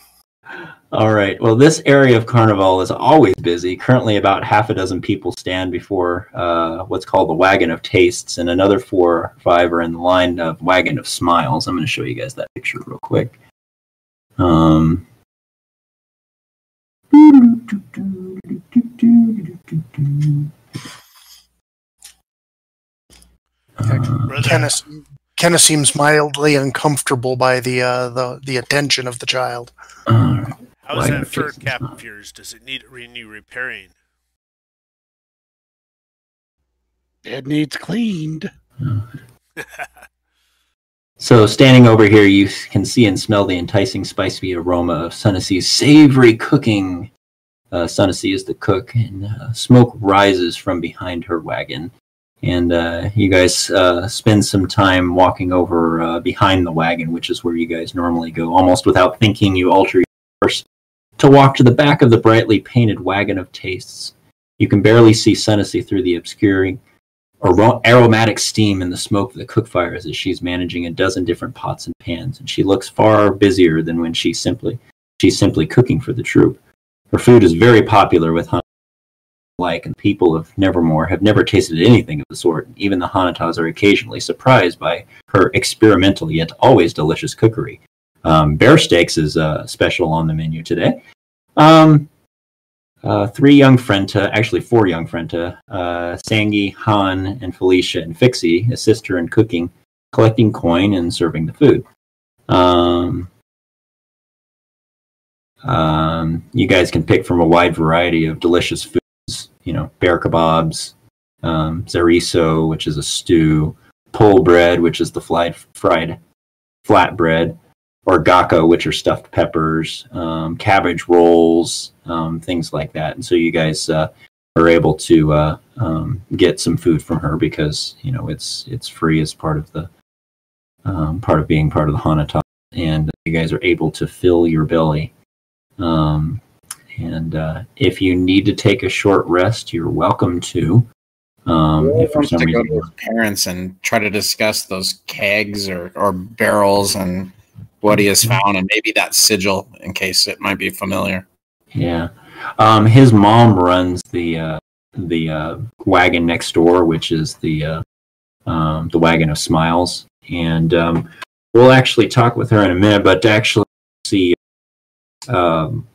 All right. Well, this area of Carnival is always busy. Currently, about half a dozen people stand before uh, what's called the Wagon of Tastes, and another four or five are in the line of Wagon of Smiles. I'm going to show you guys that picture real quick. Um. Uh, Kenneth Kenneth seems mildly uncomfortable by the uh, the the attention of the child. all right. how's that fur cap up? of yours? Does it need any repairing? It needs cleaned. [LAUGHS] So, standing over here, you can see and smell the enticing spicy aroma of Sunnysee's savory cooking. Uh, Sunnysee is the cook, and uh, smoke rises from behind her wagon. And uh, you guys uh, spend some time walking over uh, behind the wagon, which is where you guys normally go. Almost without thinking, you alter your course to walk to the back of the brightly painted wagon of tastes. You can barely see Sunnysee through the obscuring aro- aromatic steam and the smoke of the cook fires as she's managing a dozen different pots and pans, and she looks far busier than when she's simply she's simply cooking for the troop. Her food is very popular with Hana like, and people of Nevermore have never tasted anything of the sort. Even the Hanatas are occasionally surprised by her experimental yet always delicious cookery. Um, bear steaks is uh, special on the menu today. Um, uh, three young Frenta, actually four young Frenta, uh, Sangi, Han, and Felicia and Fixie assist her in cooking, collecting coin, and serving the food. Um, um, you guys can pick from a wide variety of delicious foods, you know, bear kebabs, um, zariso, which is a stew, pole bread, which is the fried, fried flat bread, or gaka, which are stuffed peppers, um, cabbage rolls, um, things like that. And so you guys uh, are able to uh, um, get some food from her because you know it's it's free as part of the um, part of being part of the Hanata, and you guys are able to fill your belly. Um, and uh, if you need to take a short rest, you're welcome to. Um, if for some to go to his parents and try to discuss those kegs or, or barrels and what he has found and maybe that sigil in case it might be familiar. Yeah. Um, his mom runs the uh, the uh, wagon next door, which is the uh, um, the wagon of smiles, and um, we'll actually talk with her in a minute. But to actually see um,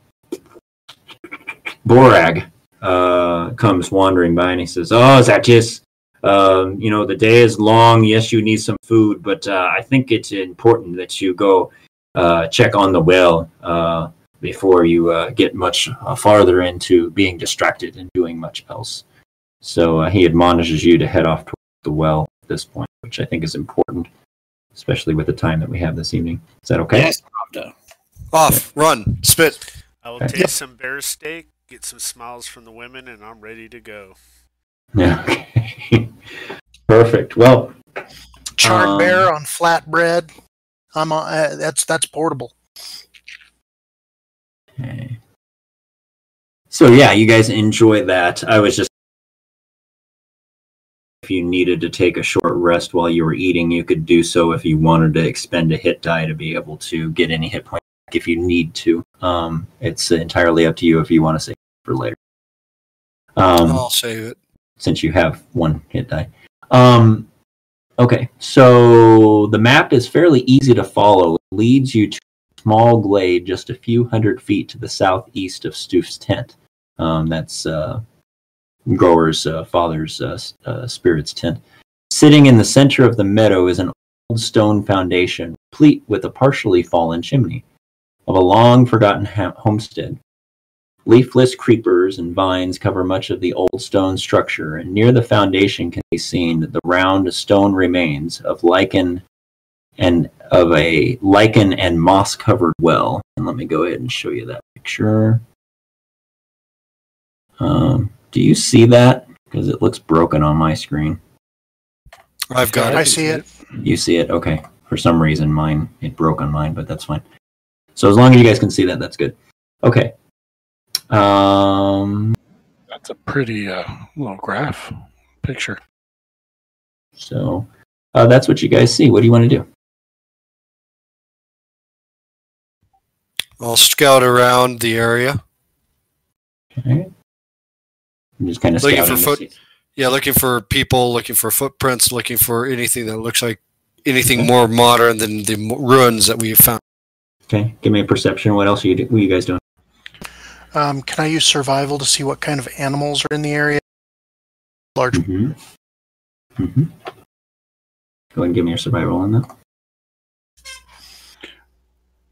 Borag uh, comes wandering by, and he says, "Oh, is that just?" Um, you know, the day is long. Yes, you need some food, but uh, I think it's important that you go uh, check on the well. Uh, before you uh, get much uh, farther into being distracted and doing much else. So uh, he admonishes you to head off towards the well at this point, which I think is important, especially with the time that we have this evening. Is that okay? Yes, Bravda. Off, run, spit. I will Okay. taste some bear steak, get some smiles from the women, and I'm ready to go. Yeah. Okay. [LAUGHS] Perfect. Well, Charred Um, bear on flat bread. I'm on, uh, that's that's portable. okay. so yeah, you guys enjoy that. I was just if you needed to take a short rest while you were eating, you could do so if you wanted to expend a hit die to be able to get any hit points if you need to. Um, it's entirely up to you if you want to save it for later. Um, I'll save it. since you have one hit die. Um, okay, so the map is fairly easy to follow. It leads you to a small glade just a few hundred feet to the southeast of Stoof's tent. Um, that's uh, Gror's uh, father's uh, uh, spirit's tent. Sitting in the center of the meadow is an old stone foundation, complete with a partially fallen chimney of a long forgotten ha- homestead. Leafless creepers and vines cover much of the old stone structure, and near the foundation can be seen the round stone remains of lichen and of a lichen and moss covered well. And let me go ahead and show you that picture. Um, do you see that? Because it looks broken on my screen. I've got it. I see it. You see it? Okay. For some reason, mine it broke on mine, but that's fine. So as long as you guys can see that, that's good. Okay. Um, That's a pretty uh, little graph picture. So, uh, that's what you guys see. What do you want to do? I'll scout around the area. All right. I'm just kind of Looking scouting for foot- Yeah, looking for people, looking for footprints, looking for anything that looks like anything more modern than the ruins that we found. Okay, give me a perception. What else are you, do- what are you guys doing? Um, can I use survival to see what kind of animals are in the area? Large. Mm-hmm. Mm-hmm. Go ahead and give me your survival on that.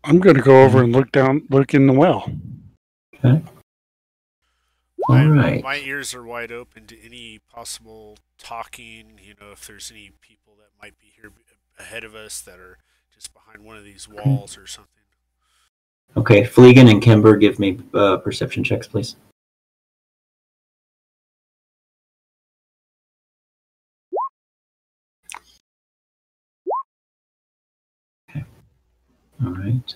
I'm going to go over and look down, look in the well. All my, right. my ears are wide open to any possible talking. You know, if there's any people that might be here ahead of us that are just behind one of these walls or something. Okay, Fleegan and Kimber, give me uh, perception checks, please. Okay. All right.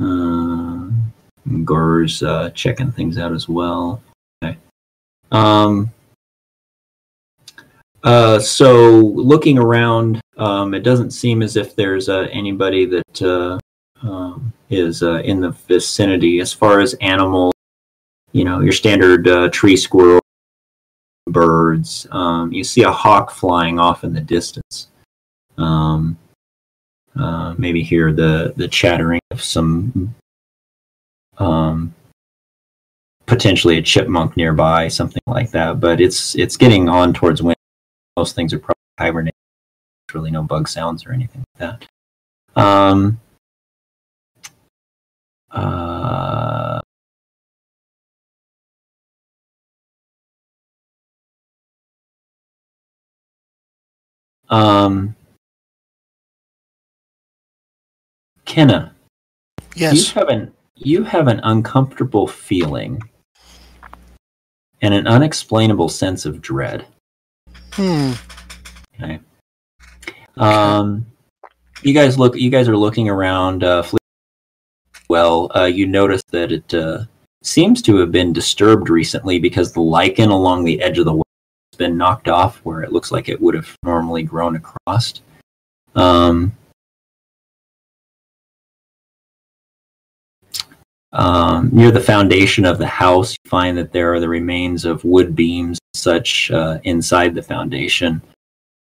Uh, uh, checking things out as well. Okay. Um. Uh, so looking around, um, it doesn't seem as if there's uh, anybody that uh, is uh, in the vicinity as far as animals. You know, your standard uh, tree squirrel, birds. Um, you see a hawk flying off in the distance. Um, uh, maybe hear the the chattering of some um, potentially a chipmunk nearby, something like that. But it's it's getting on towards winter. Most things are probably hibernating. There's really no bug sounds or anything like that. Um, uh, um, Kenna, Yes. you have an you have an uncomfortable feeling and an unexplainable sense of dread. Hmm. Okay. Um, you guys look. You guys are looking around. Uh, well, uh, you notice that it uh, seems to have been disturbed recently because the lichen along the edge of the well has been knocked off where it looks like it would have normally grown across. Um, um, near the foundation of the house, you find that there are the remains of wood beams, such uh, inside the foundation.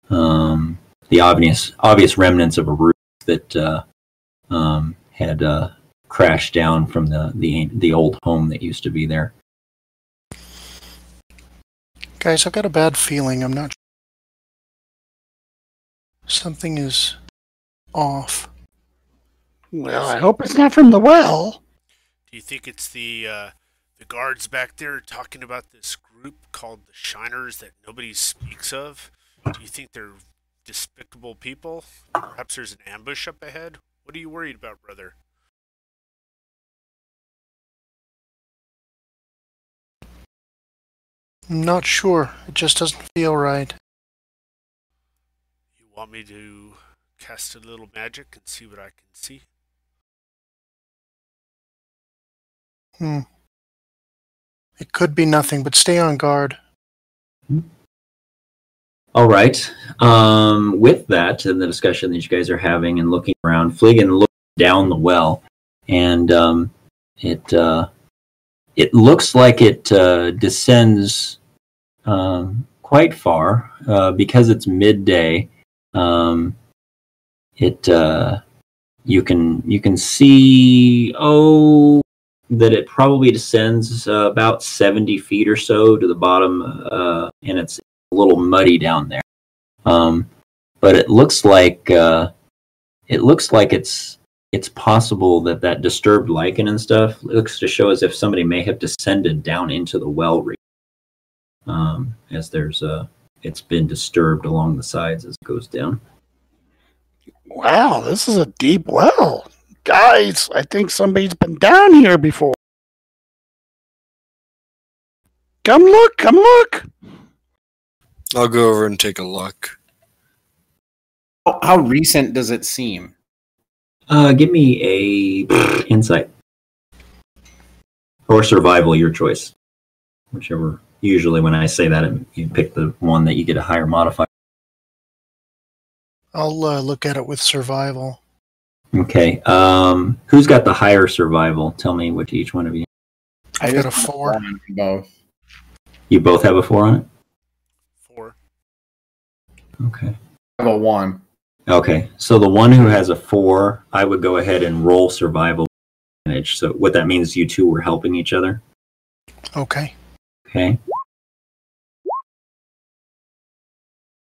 Um, the obvious obvious remnants of a roof that uh, um, had uh, crashed down from the, the the old home that used to be there. Guys, I've got a bad feeling. I'm not. Something is off. Well, I hope it's not from the well. Do you think it's the uh, the guards back there talking about this group called the Shiners that nobody speaks of? Do you think they're despicable people? Perhaps there's an ambush up ahead. What are you worried about, brother? I'm not sure. It just doesn't feel right. You want me to cast a little magic and see what I can see? Hmm. It could be nothing, but stay on guard. All right. Um, with that, and the discussion that you guys are having and looking around, Fleegan looks down the well, and um, it uh, it looks like it uh, descends um, quite far uh, because it's midday. Um, it uh, you can you can see oh that it probably descends uh, about seventy feet or so to the bottom, uh, and it's a little muddy down there. Um, but it looks like uh, it looks like it's it's possible that that disturbed lichen and stuff looks to show as if somebody may have descended down into the well region, um, as there's a it's been disturbed along the sides as it goes down. Wow, this is a deep well. Guys, I think somebody's been down here before. Come look, come look. I'll go over and take a look. How, how recent does it seem? Uh, give me a insight or survival, your choice, whichever. Usually, when I say that, you pick the one that you get a higher modifier. I'll uh, look at it with survival. Okay. Um, who's got the higher survival? Tell me which each one of you. I've got a four. on Both. You both have a four on it. Four. Okay. I have a one. Okay. So the one who has a four, I would go ahead and roll survival advantage. So what that means, you two were helping each other. Okay. Okay.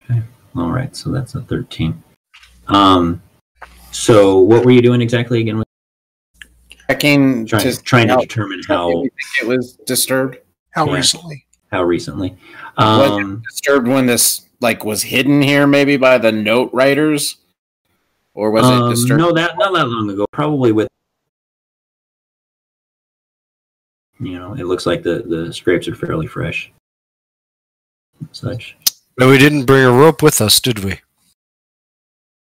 Okay. All right. So that's a thirteen. Um. So what were you doing exactly again? Checking Trying, to trying to determine how how you think it was disturbed. How Yeah. recently? how recently. Was it Um. disturbed when this like was hidden here, maybe by the note writers, or was um, it disturbed? No, that not that long ago. Probably with. You know, it looks like the the scrapes are fairly fresh. Such. But we didn't bring a rope with us, did we?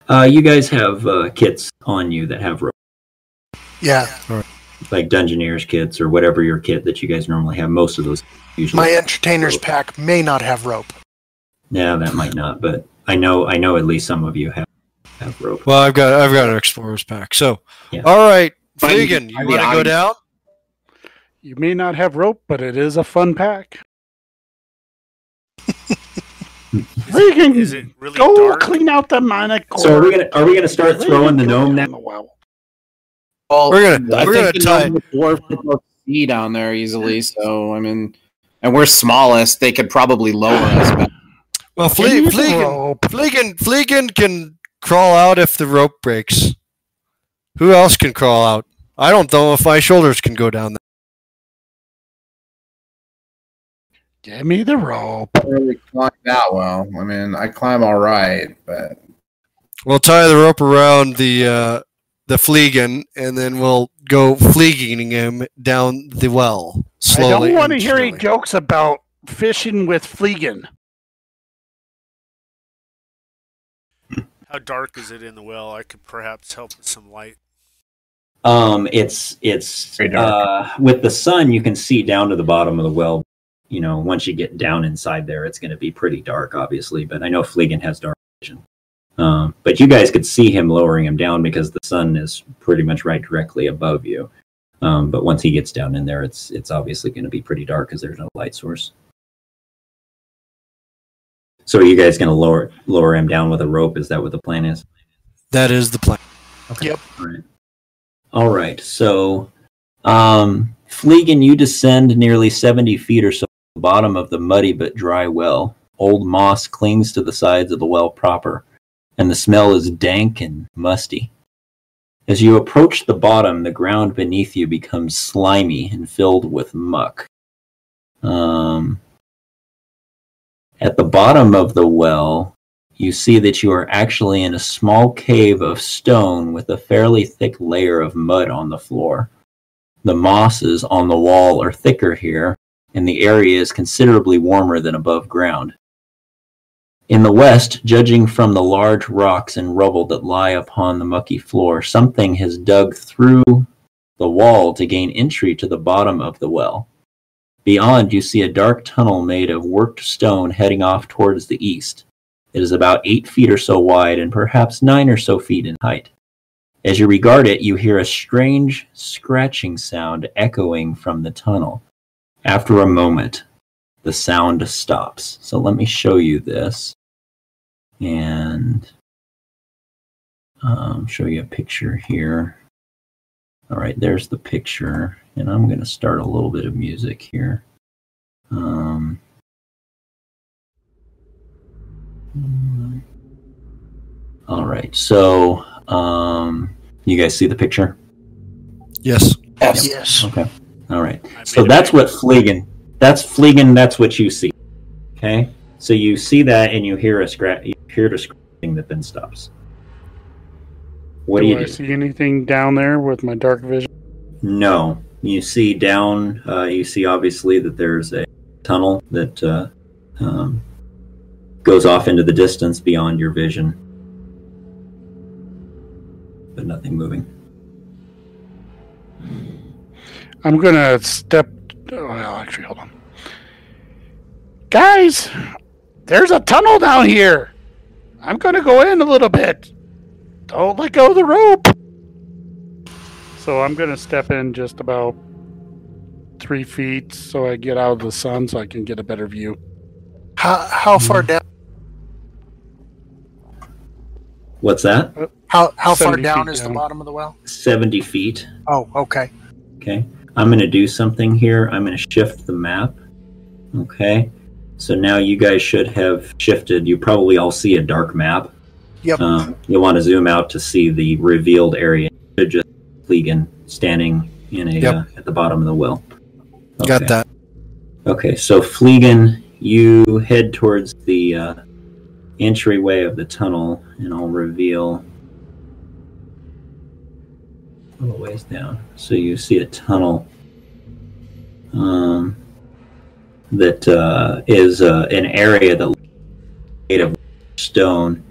Uh, you guys have uh, kits on you that have rope, Yeah. like Dungeoneers kits or whatever your kit that you guys normally have. Most of those usually. My entertainer's pack may not have rope. Yeah, that might not, but I know I know at least some of you have have rope. Well, I've got I've got an explorer's pack. So, Yeah. all right, But- Fleegan, you want to go down? You may not have rope, but it is a fun pack. [LAUGHS] Freaking Is it really go dark? clean out the manticore. So are we gonna are we gonna start Freaking throwing the gnome now? the well. Well, We're gonna- I we're think gonna the tie- gnome dwarf could see down there easily. So I mean, and we're smallest. They could probably lower us. Back. Well, Give me Fle- Fleegan. Fleegan, Fleegan can crawl out if the rope breaks. Who else can crawl out? I don't know if my shoulders can go down there. Give me the rope. I really climb that well. I mean, I climb all right, but We'll tie the rope around the uh, the Fleegan, and then we'll go Fleeganing him down the well slowly. I don't want to hear any jokes about fishing with Fleegan. How dark is it in the well? I could perhaps help with some light. Um, it's it's Very dark. uh, with the sun you can see down to the bottom of the well. You know, once you get down inside there, it's going to be pretty dark, obviously. But I know Fleegan has dark vision. Um, but you guys could see him lowering him down because the sun is pretty much right directly above you. Um, but once he gets down in there, it's it's obviously going to be pretty dark because there's no light source. So are you guys going to lower lower him down with a rope? Is that what the plan is? That is the plan. Yep. All right. All right. So, um, Fleegan, you descend nearly 70 feet or so to the bottom of the muddy but dry well. Old moss clings to the sides of the well proper, and the smell is dank and musty. As you approach the bottom, the ground beneath you becomes slimy and filled with muck. Um, at the bottom of the well, you see that you are actually in a small cave of stone with a fairly thick layer of mud on the floor. The mosses on the wall are thicker here, and the area is considerably warmer than above ground. In the west, judging from the large rocks and rubble that lie upon the mucky floor, something has dug through the wall to gain entry to the bottom of the well. Beyond, you see a dark tunnel made of worked stone heading off towards the east. It is about eight feet or so wide and perhaps nine or so feet in height. As you regard it, you hear a strange scratching sound echoing from the tunnel. After a moment, the sound stops. So let me show you this and um, show you a picture here. All right, there's the picture, and I'm going to start a little bit of music here. Um, all right, so um, you guys see the picture? Yes. yes. Yes. Okay. All right. So that's what Fleegan. That's Fleegan. That's what you see. Okay. So you see that, and you hear a scratch. You hear the scratching that then stops. What do, you I do? see anything down there with my dark vision? No. You see down. Uh, you see obviously that there's a tunnel that uh, um, goes off into the distance beyond your vision, but nothing moving. I'm gonna step. oh, Well, actually, hold on. Guys, there's a tunnel down here. I'm gonna go in a little bit. Don't let go of the rope. So I'm gonna step in just about three feet so I get out of the sun so I can get a better view. How how far hmm. down? What's that? Uh, how how far down feet is the bottom of the well? 70 feet. Oh, okay. Okay. I'm going to do something here. I'm going to shift the map. Okay. So now you guys should have shifted. You probably all see a dark map. Yep. Um, you'll want to zoom out to see the revealed area. Just Fleegan standing in a Yep. uh, at the bottom of the well. Got Okay. that. Okay, so Fleegan, you head towards the uh, entryway of the tunnel, and I'll reveal a little ways down. So you see a tunnel um, that uh, is uh, an area that made of stone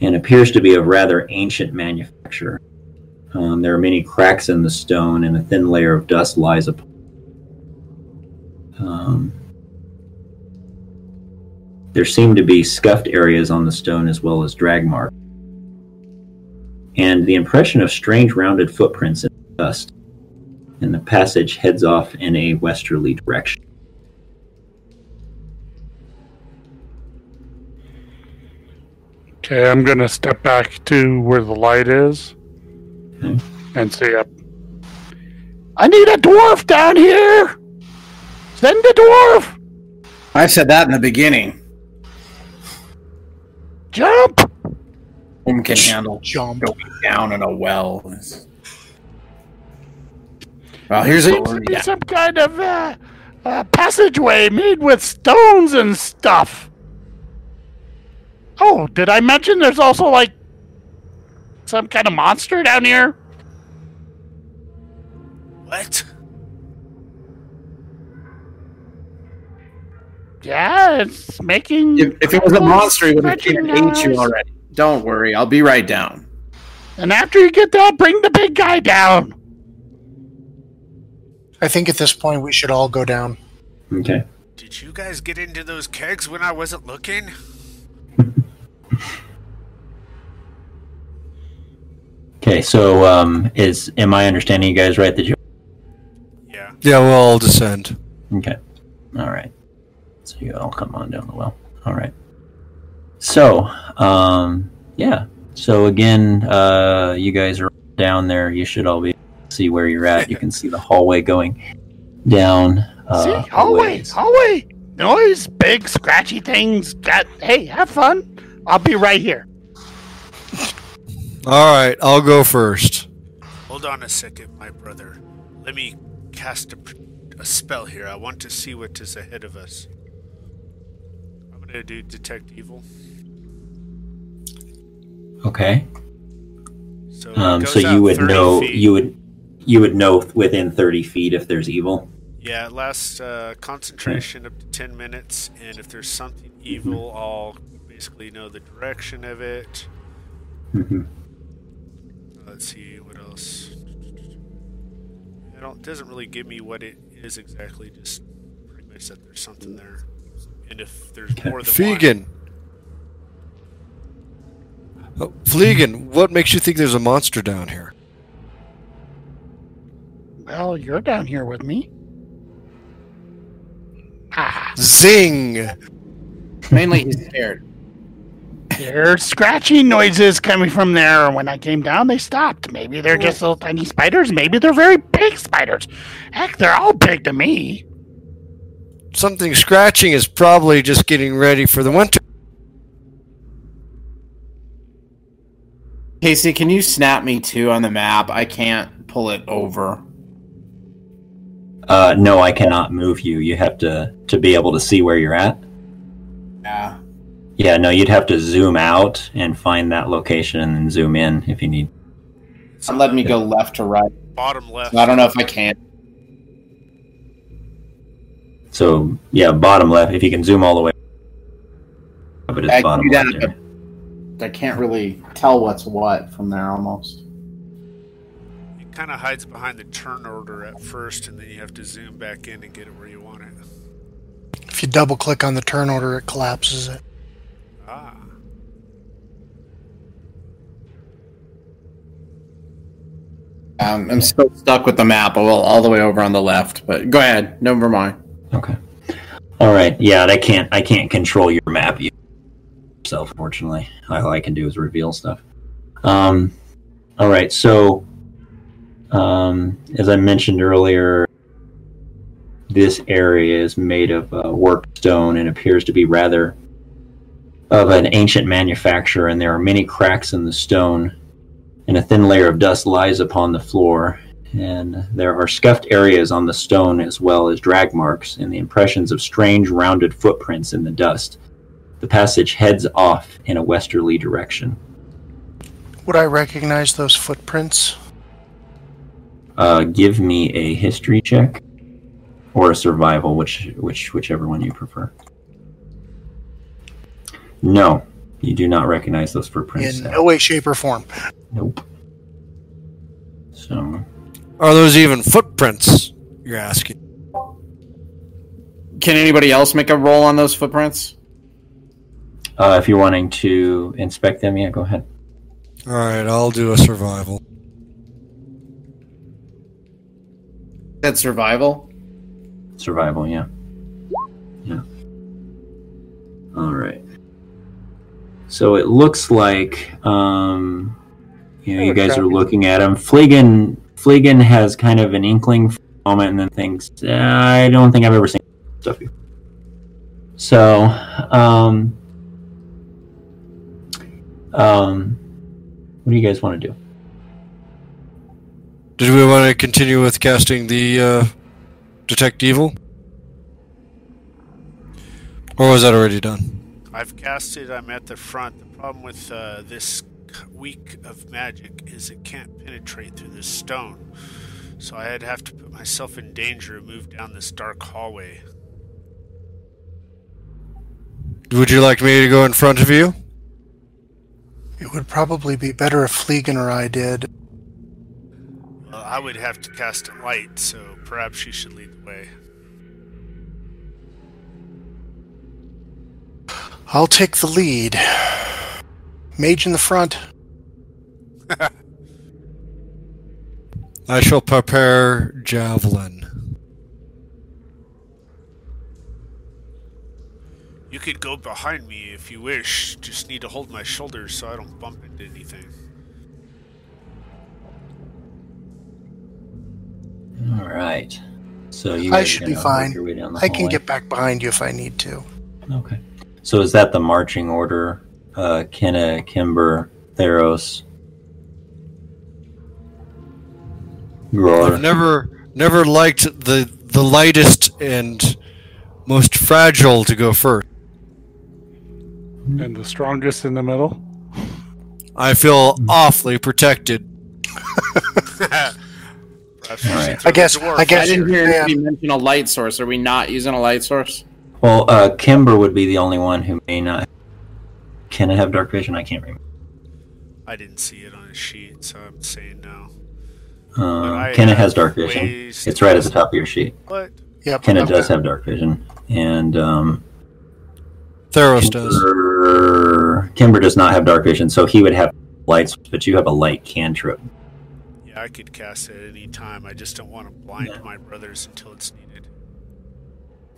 and appears to be of rather ancient manufacture. Um, there are many cracks in the stone, and a thin layer of dust lies upon. Um, there seem to be scuffed areas on the stone as well as drag marks. And the impression of strange rounded footprints in the dust. And the passage heads off in a westerly direction. Okay, I'm gonna step back to where the light is Okay. and see up. I need a dwarf down here. Send a dwarf. I said that in the beginning. Jump. Whom can handle Jump. down in a well? Well, here's a Seems to be some kind of uh, uh, passageway made with stones and stuff. Oh, did I mention there's also like some kind of monster down here? What? Yeah, it's making. If, if it was a monster, it would have Scratching ate you already. Don't worry, I'll be right down. And after you get that, bring the big guy down. I think at this point we should all go down. Okay. Did you guys get into those kegs when I wasn't looking? [LAUGHS] Okay, so um, is am I understanding you guys right that you Yeah. Yeah, we'll all descend. Okay. All right. So you all come on down the well. All right. So, um, yeah. So again, uh, you guys are down there. You should all be see where you're at. You can see the hallway going down. Uh, See, hallway, hallway, noise, big scratchy things. Got hey, have fun. I'll be right here. [LAUGHS] All right, I'll go first. Hold on a second, my brother. Let me cast a, a spell here. I want to see what is ahead of us. I'm gonna do detect evil. Okay. So, Um, so you would know feet. you would you would know within thirty feet if there's evil. Yeah, it lasts uh, concentration up to 10 minutes, and if there's something evil, I'll basically know the direction of it. hmm Let's see, what else? It don't, doesn't really give me what it is exactly, just pretty much that there's something there. And if there's more than Fegan. Oh, Fleegan, what makes you think there's a monster down here? Well, you're down here with me. Ah, Zing! [LAUGHS] Mainly, he's scared. There's scratching noises coming from there. When I came down, they stopped. Maybe they're just little tiny spiders. Maybe they're very big spiders. Heck, they're all big to me. Something scratching is probably just getting ready for the winter. Casey, can you snap me too on the map? I can't pull it over. Uh, no, I cannot move you. You have to to be able to see where you're at. Yeah. Yeah, no, you'd have to zoom out and find that location and then zoom in if you need. It's Let me go left to right. bottom left. I don't know if I can. So yeah, bottom left. If you can zoom all the way, but it's I can bottom do that, left. area. I can't really tell what's what from there almost. It kind of hides behind the turn order at first, and then you have to zoom back in and get it where you want it. If you double click on the turn order, it collapses it. Ah. Um, I'm still stuck with the map all, all the way over on the left, but go ahead. Never mind. Okay. All right. Yeah, I can't. I can't control your map yourself. Fortunately, all I can do is reveal stuff. Um. All right. So, um, as I mentioned earlier, this area is made of uh, work stone and appears to be rather of an ancient manufacture. And there are many cracks in the stone, and a thin layer of dust lies upon the floor and there are scuffed areas on the stone as well as drag marks and the impressions of strange rounded footprints in the dust. The passage heads off in a westerly direction. Would I recognize those footprints? Uh, give me a history check or a survival, which which whichever one you prefer. No, you do not recognize those footprints. In no way, shape, or form. Nope. So Are those even footprints? You're asking. Can anybody else make a roll on those footprints? Uh, if you're wanting to inspect them, yeah, go ahead. All right, I'll do a survival. That's survival. Survival, yeah. Yeah. All right. So it looks like um, you know you guys are looking at him. Fleegan Fleegan has kind of an inkling for a moment, and then thinks, "I don't think I've ever seen stuff before." So, um, um, what do you guys want to do? Did we want to continue with casting the uh, detect evil, or was that already done? I've cast it. I'm at the front. The problem with uh, this week of magic is it can't penetrate through this stone. So I'd have to put myself in danger and move down this dark hallway. Would you like me to go in front of you? It would probably be better if Fleegan or I did. Well, I would have to cast a light, so perhaps she should lead the way. I'll take the lead. Mage in the front. [LAUGHS] I shall prepare javelin. You could go behind me if you wish. Just need to hold my shoulders so I don't bump into anything. All right. So you I guys are should be gonna work fine. your way down the I can get back behind you if I need to. Okay. So is that the marching order? Uh, Kenna, Kimber, Theros, I've never never liked the the lightest and most fragile to go first. And the strongest in the middle. I feel awfully protected. [LAUGHS] Perhaps you All should right. I guess- I guess I didn't hear Yeah. mention a light source. Are we not using a light source? Well, uh, Kimber would be the only one who may not. Can it have dark vision? I can't remember. I didn't see it on his sheet, so I'm saying no. Uh, Kenna has dark vision. It's right at the top of your sheet. What? Yep. Kenna okay. does have dark vision, and um, Theros does. Kimber, Kimber does not have dark vision, so he would have lights, but you have a light cantrip. Yeah, I could cast it at any time. I just don't want to blind my brothers until it's needed.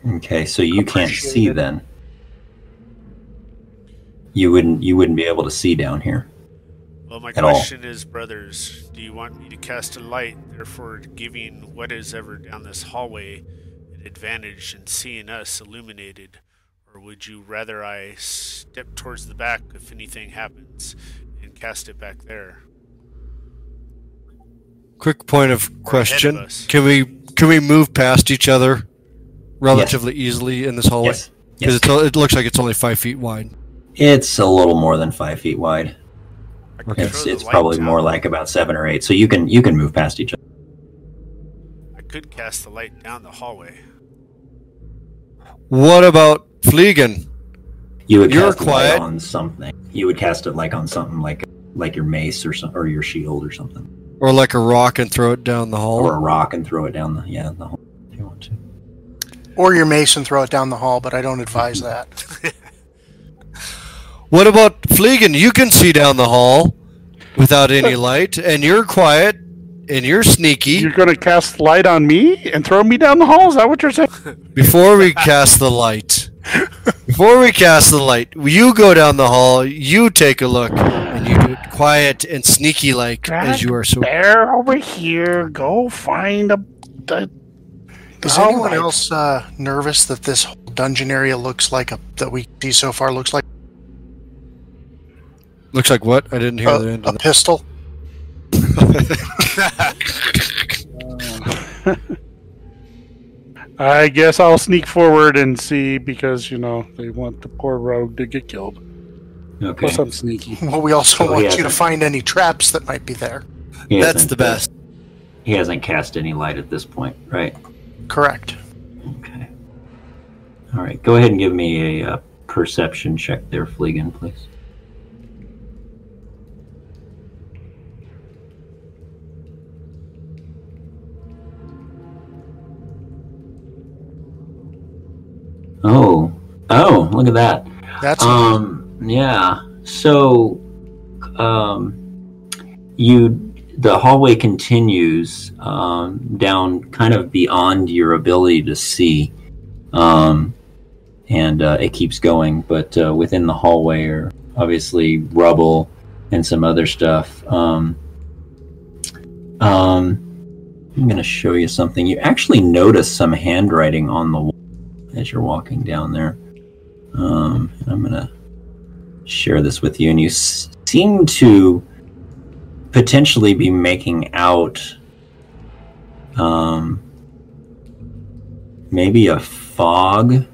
Okay, so you can't see it. then. You wouldn't. You wouldn't be able to see down here. Well, my At all. question is, brothers, do you want me to cast a light, therefore giving what is ever down this hallway an advantage in seeing us illuminated? Or would you rather I step towards the back if anything happens and cast it back there? Quick point of question: us. Can we can we move past each other relatively easily in this hallway? Yes. Because Yes. it's it looks like it's only five feet wide. It's a little more than five feet wide. I It's it's probably down. more like about seven or eight. So you can you can move past each other. I could cast the light down the hallway. What about Fleegan? You would You're cast a light on something. You would cast it like on something like like your mace or some, or your shield or something, Or like a rock and throw it down the hall? or a rock and throw it down the yeah the hole if you want to. Or your mason throw it down the hall, but I don't advise that. [LAUGHS] What about Fleegan? You can see down the hall without any [LAUGHS] light, and you're quiet. and you're sneaky. You're gonna cast light on me and throw me down the hall? Is that what you're saying? [LAUGHS] Before we cast the light, before we cast the light, you go down the hall. You take a look, and you do it quiet and sneaky like as you are so. Bear over here. Go find a. the Is All anyone right. else uh, nervous that this whole dungeon area looks like a that we see so far looks like Looks like what? I didn't hear the end a of that. pistol? [LAUGHS] I guess I'll sneak forward and see because you know they want the poor rogue to get killed. Okay. Plus, I'm sneaky. [LAUGHS] Well, we also So want you to find any traps that might be there. He That's the uh, best. He hasn't cast any light at this point, right? Correct. Okay. All right. Go ahead and give me a uh, perception check there, Fleegan, please. Oh, oh, look at that. That's Um, yeah. So, um, you the hallway continues um, down, kind of beyond your ability to see, um, and uh, it keeps going. But uh, within the hallway are obviously rubble and some other stuff. Um, um, I'm going to show you something. You actually notice some handwriting on the wall as you're walking down there. Um, I'm gonna share this with you, and you s- seem to potentially be making out um, maybe a fog.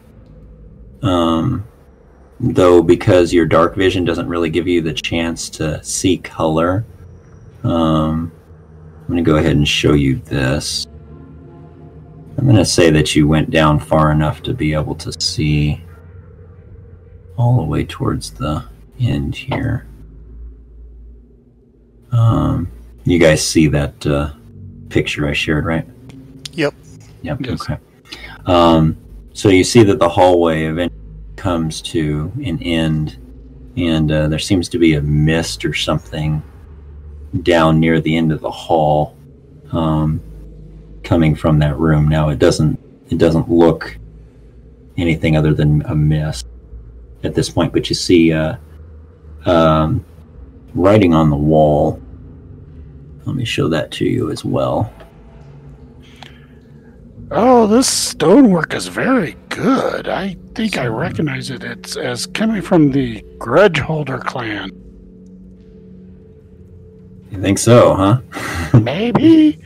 Um, though, because your dark vision doesn't really give you the chance to see color. Um, I'm gonna go ahead and show you this. I'm going to say that you went down far enough to be able to see all the way towards the end here. Um, you guys see that uh, picture I shared, right? Yep. Yep. Yes. Okay. Um, so you see that the hallway eventually comes to an end, and uh, there seems to be a mist or something down near the end of the hall. Um, coming from that room. Now it doesn't it doesn't look anything other than a mist at this point, but you see uh, um, writing on the wall. Let me show that to you as well. Oh, this stonework is very good. I think I recognize it. It's as coming from the Grudge Holder clan. You think so, huh? [LAUGHS] Maybe.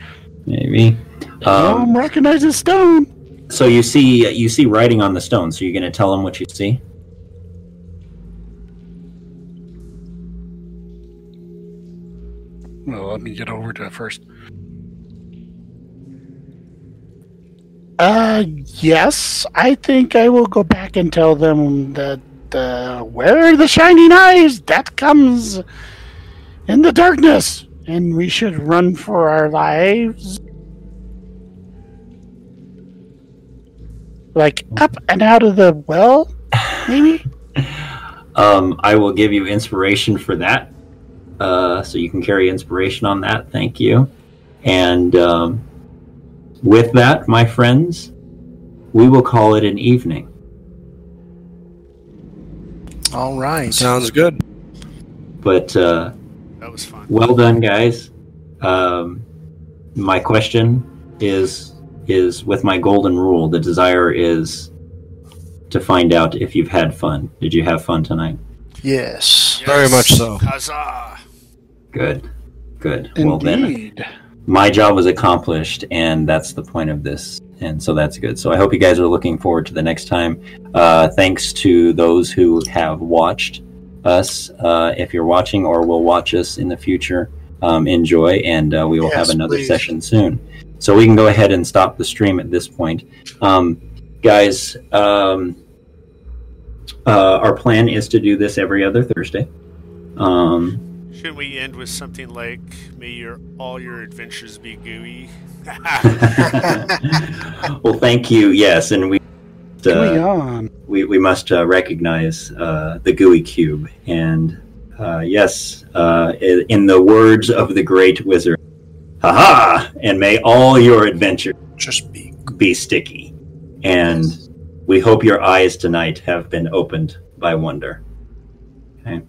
Maybe. Um, Um, recognizes stone. so you see you see writing on the stone. So you're going to tell them what you see. Well, let me get over to it first. Uh, yes. I think I will go back and tell them that uh, where are the shining eyes? That comes in the darkness, and we should run for our lives. Like up and out of the well, maybe? [LAUGHS] Um, I will give you inspiration for that. Uh, so you can carry inspiration on that. Thank you. And um, with that, my friends, we will call it an evening. All right. Sounds good. But uh, That was fun. well done, guys. Um, my question is is with my golden rule. The desire is to find out if you've had fun. Did you have fun tonight? Yes. Very much so. Huzzah! Good. Good. Well then. My job was accomplished and that's the point of this and so that's good so i hope you guys are looking forward to the next time uh, thanks to those who have watched us uh, if you're watching or will watch us in the future um, enjoy and uh, we will Yes, have another please. session soon so we can go ahead and stop the stream at this point um, guys um, uh, our plan is to do this every other thursday um, Shouldn't we end with something like, "May your all your adventures be gooey"? [LAUGHS] well, thank you. Yes, and we uh, on. we, we must uh, recognize uh, the gooey cube, and uh, yes, uh, in the words of the great wizard, Haha! And may all your adventures Just be. be sticky. And we hope your eyes tonight have been opened by wonder. Okay.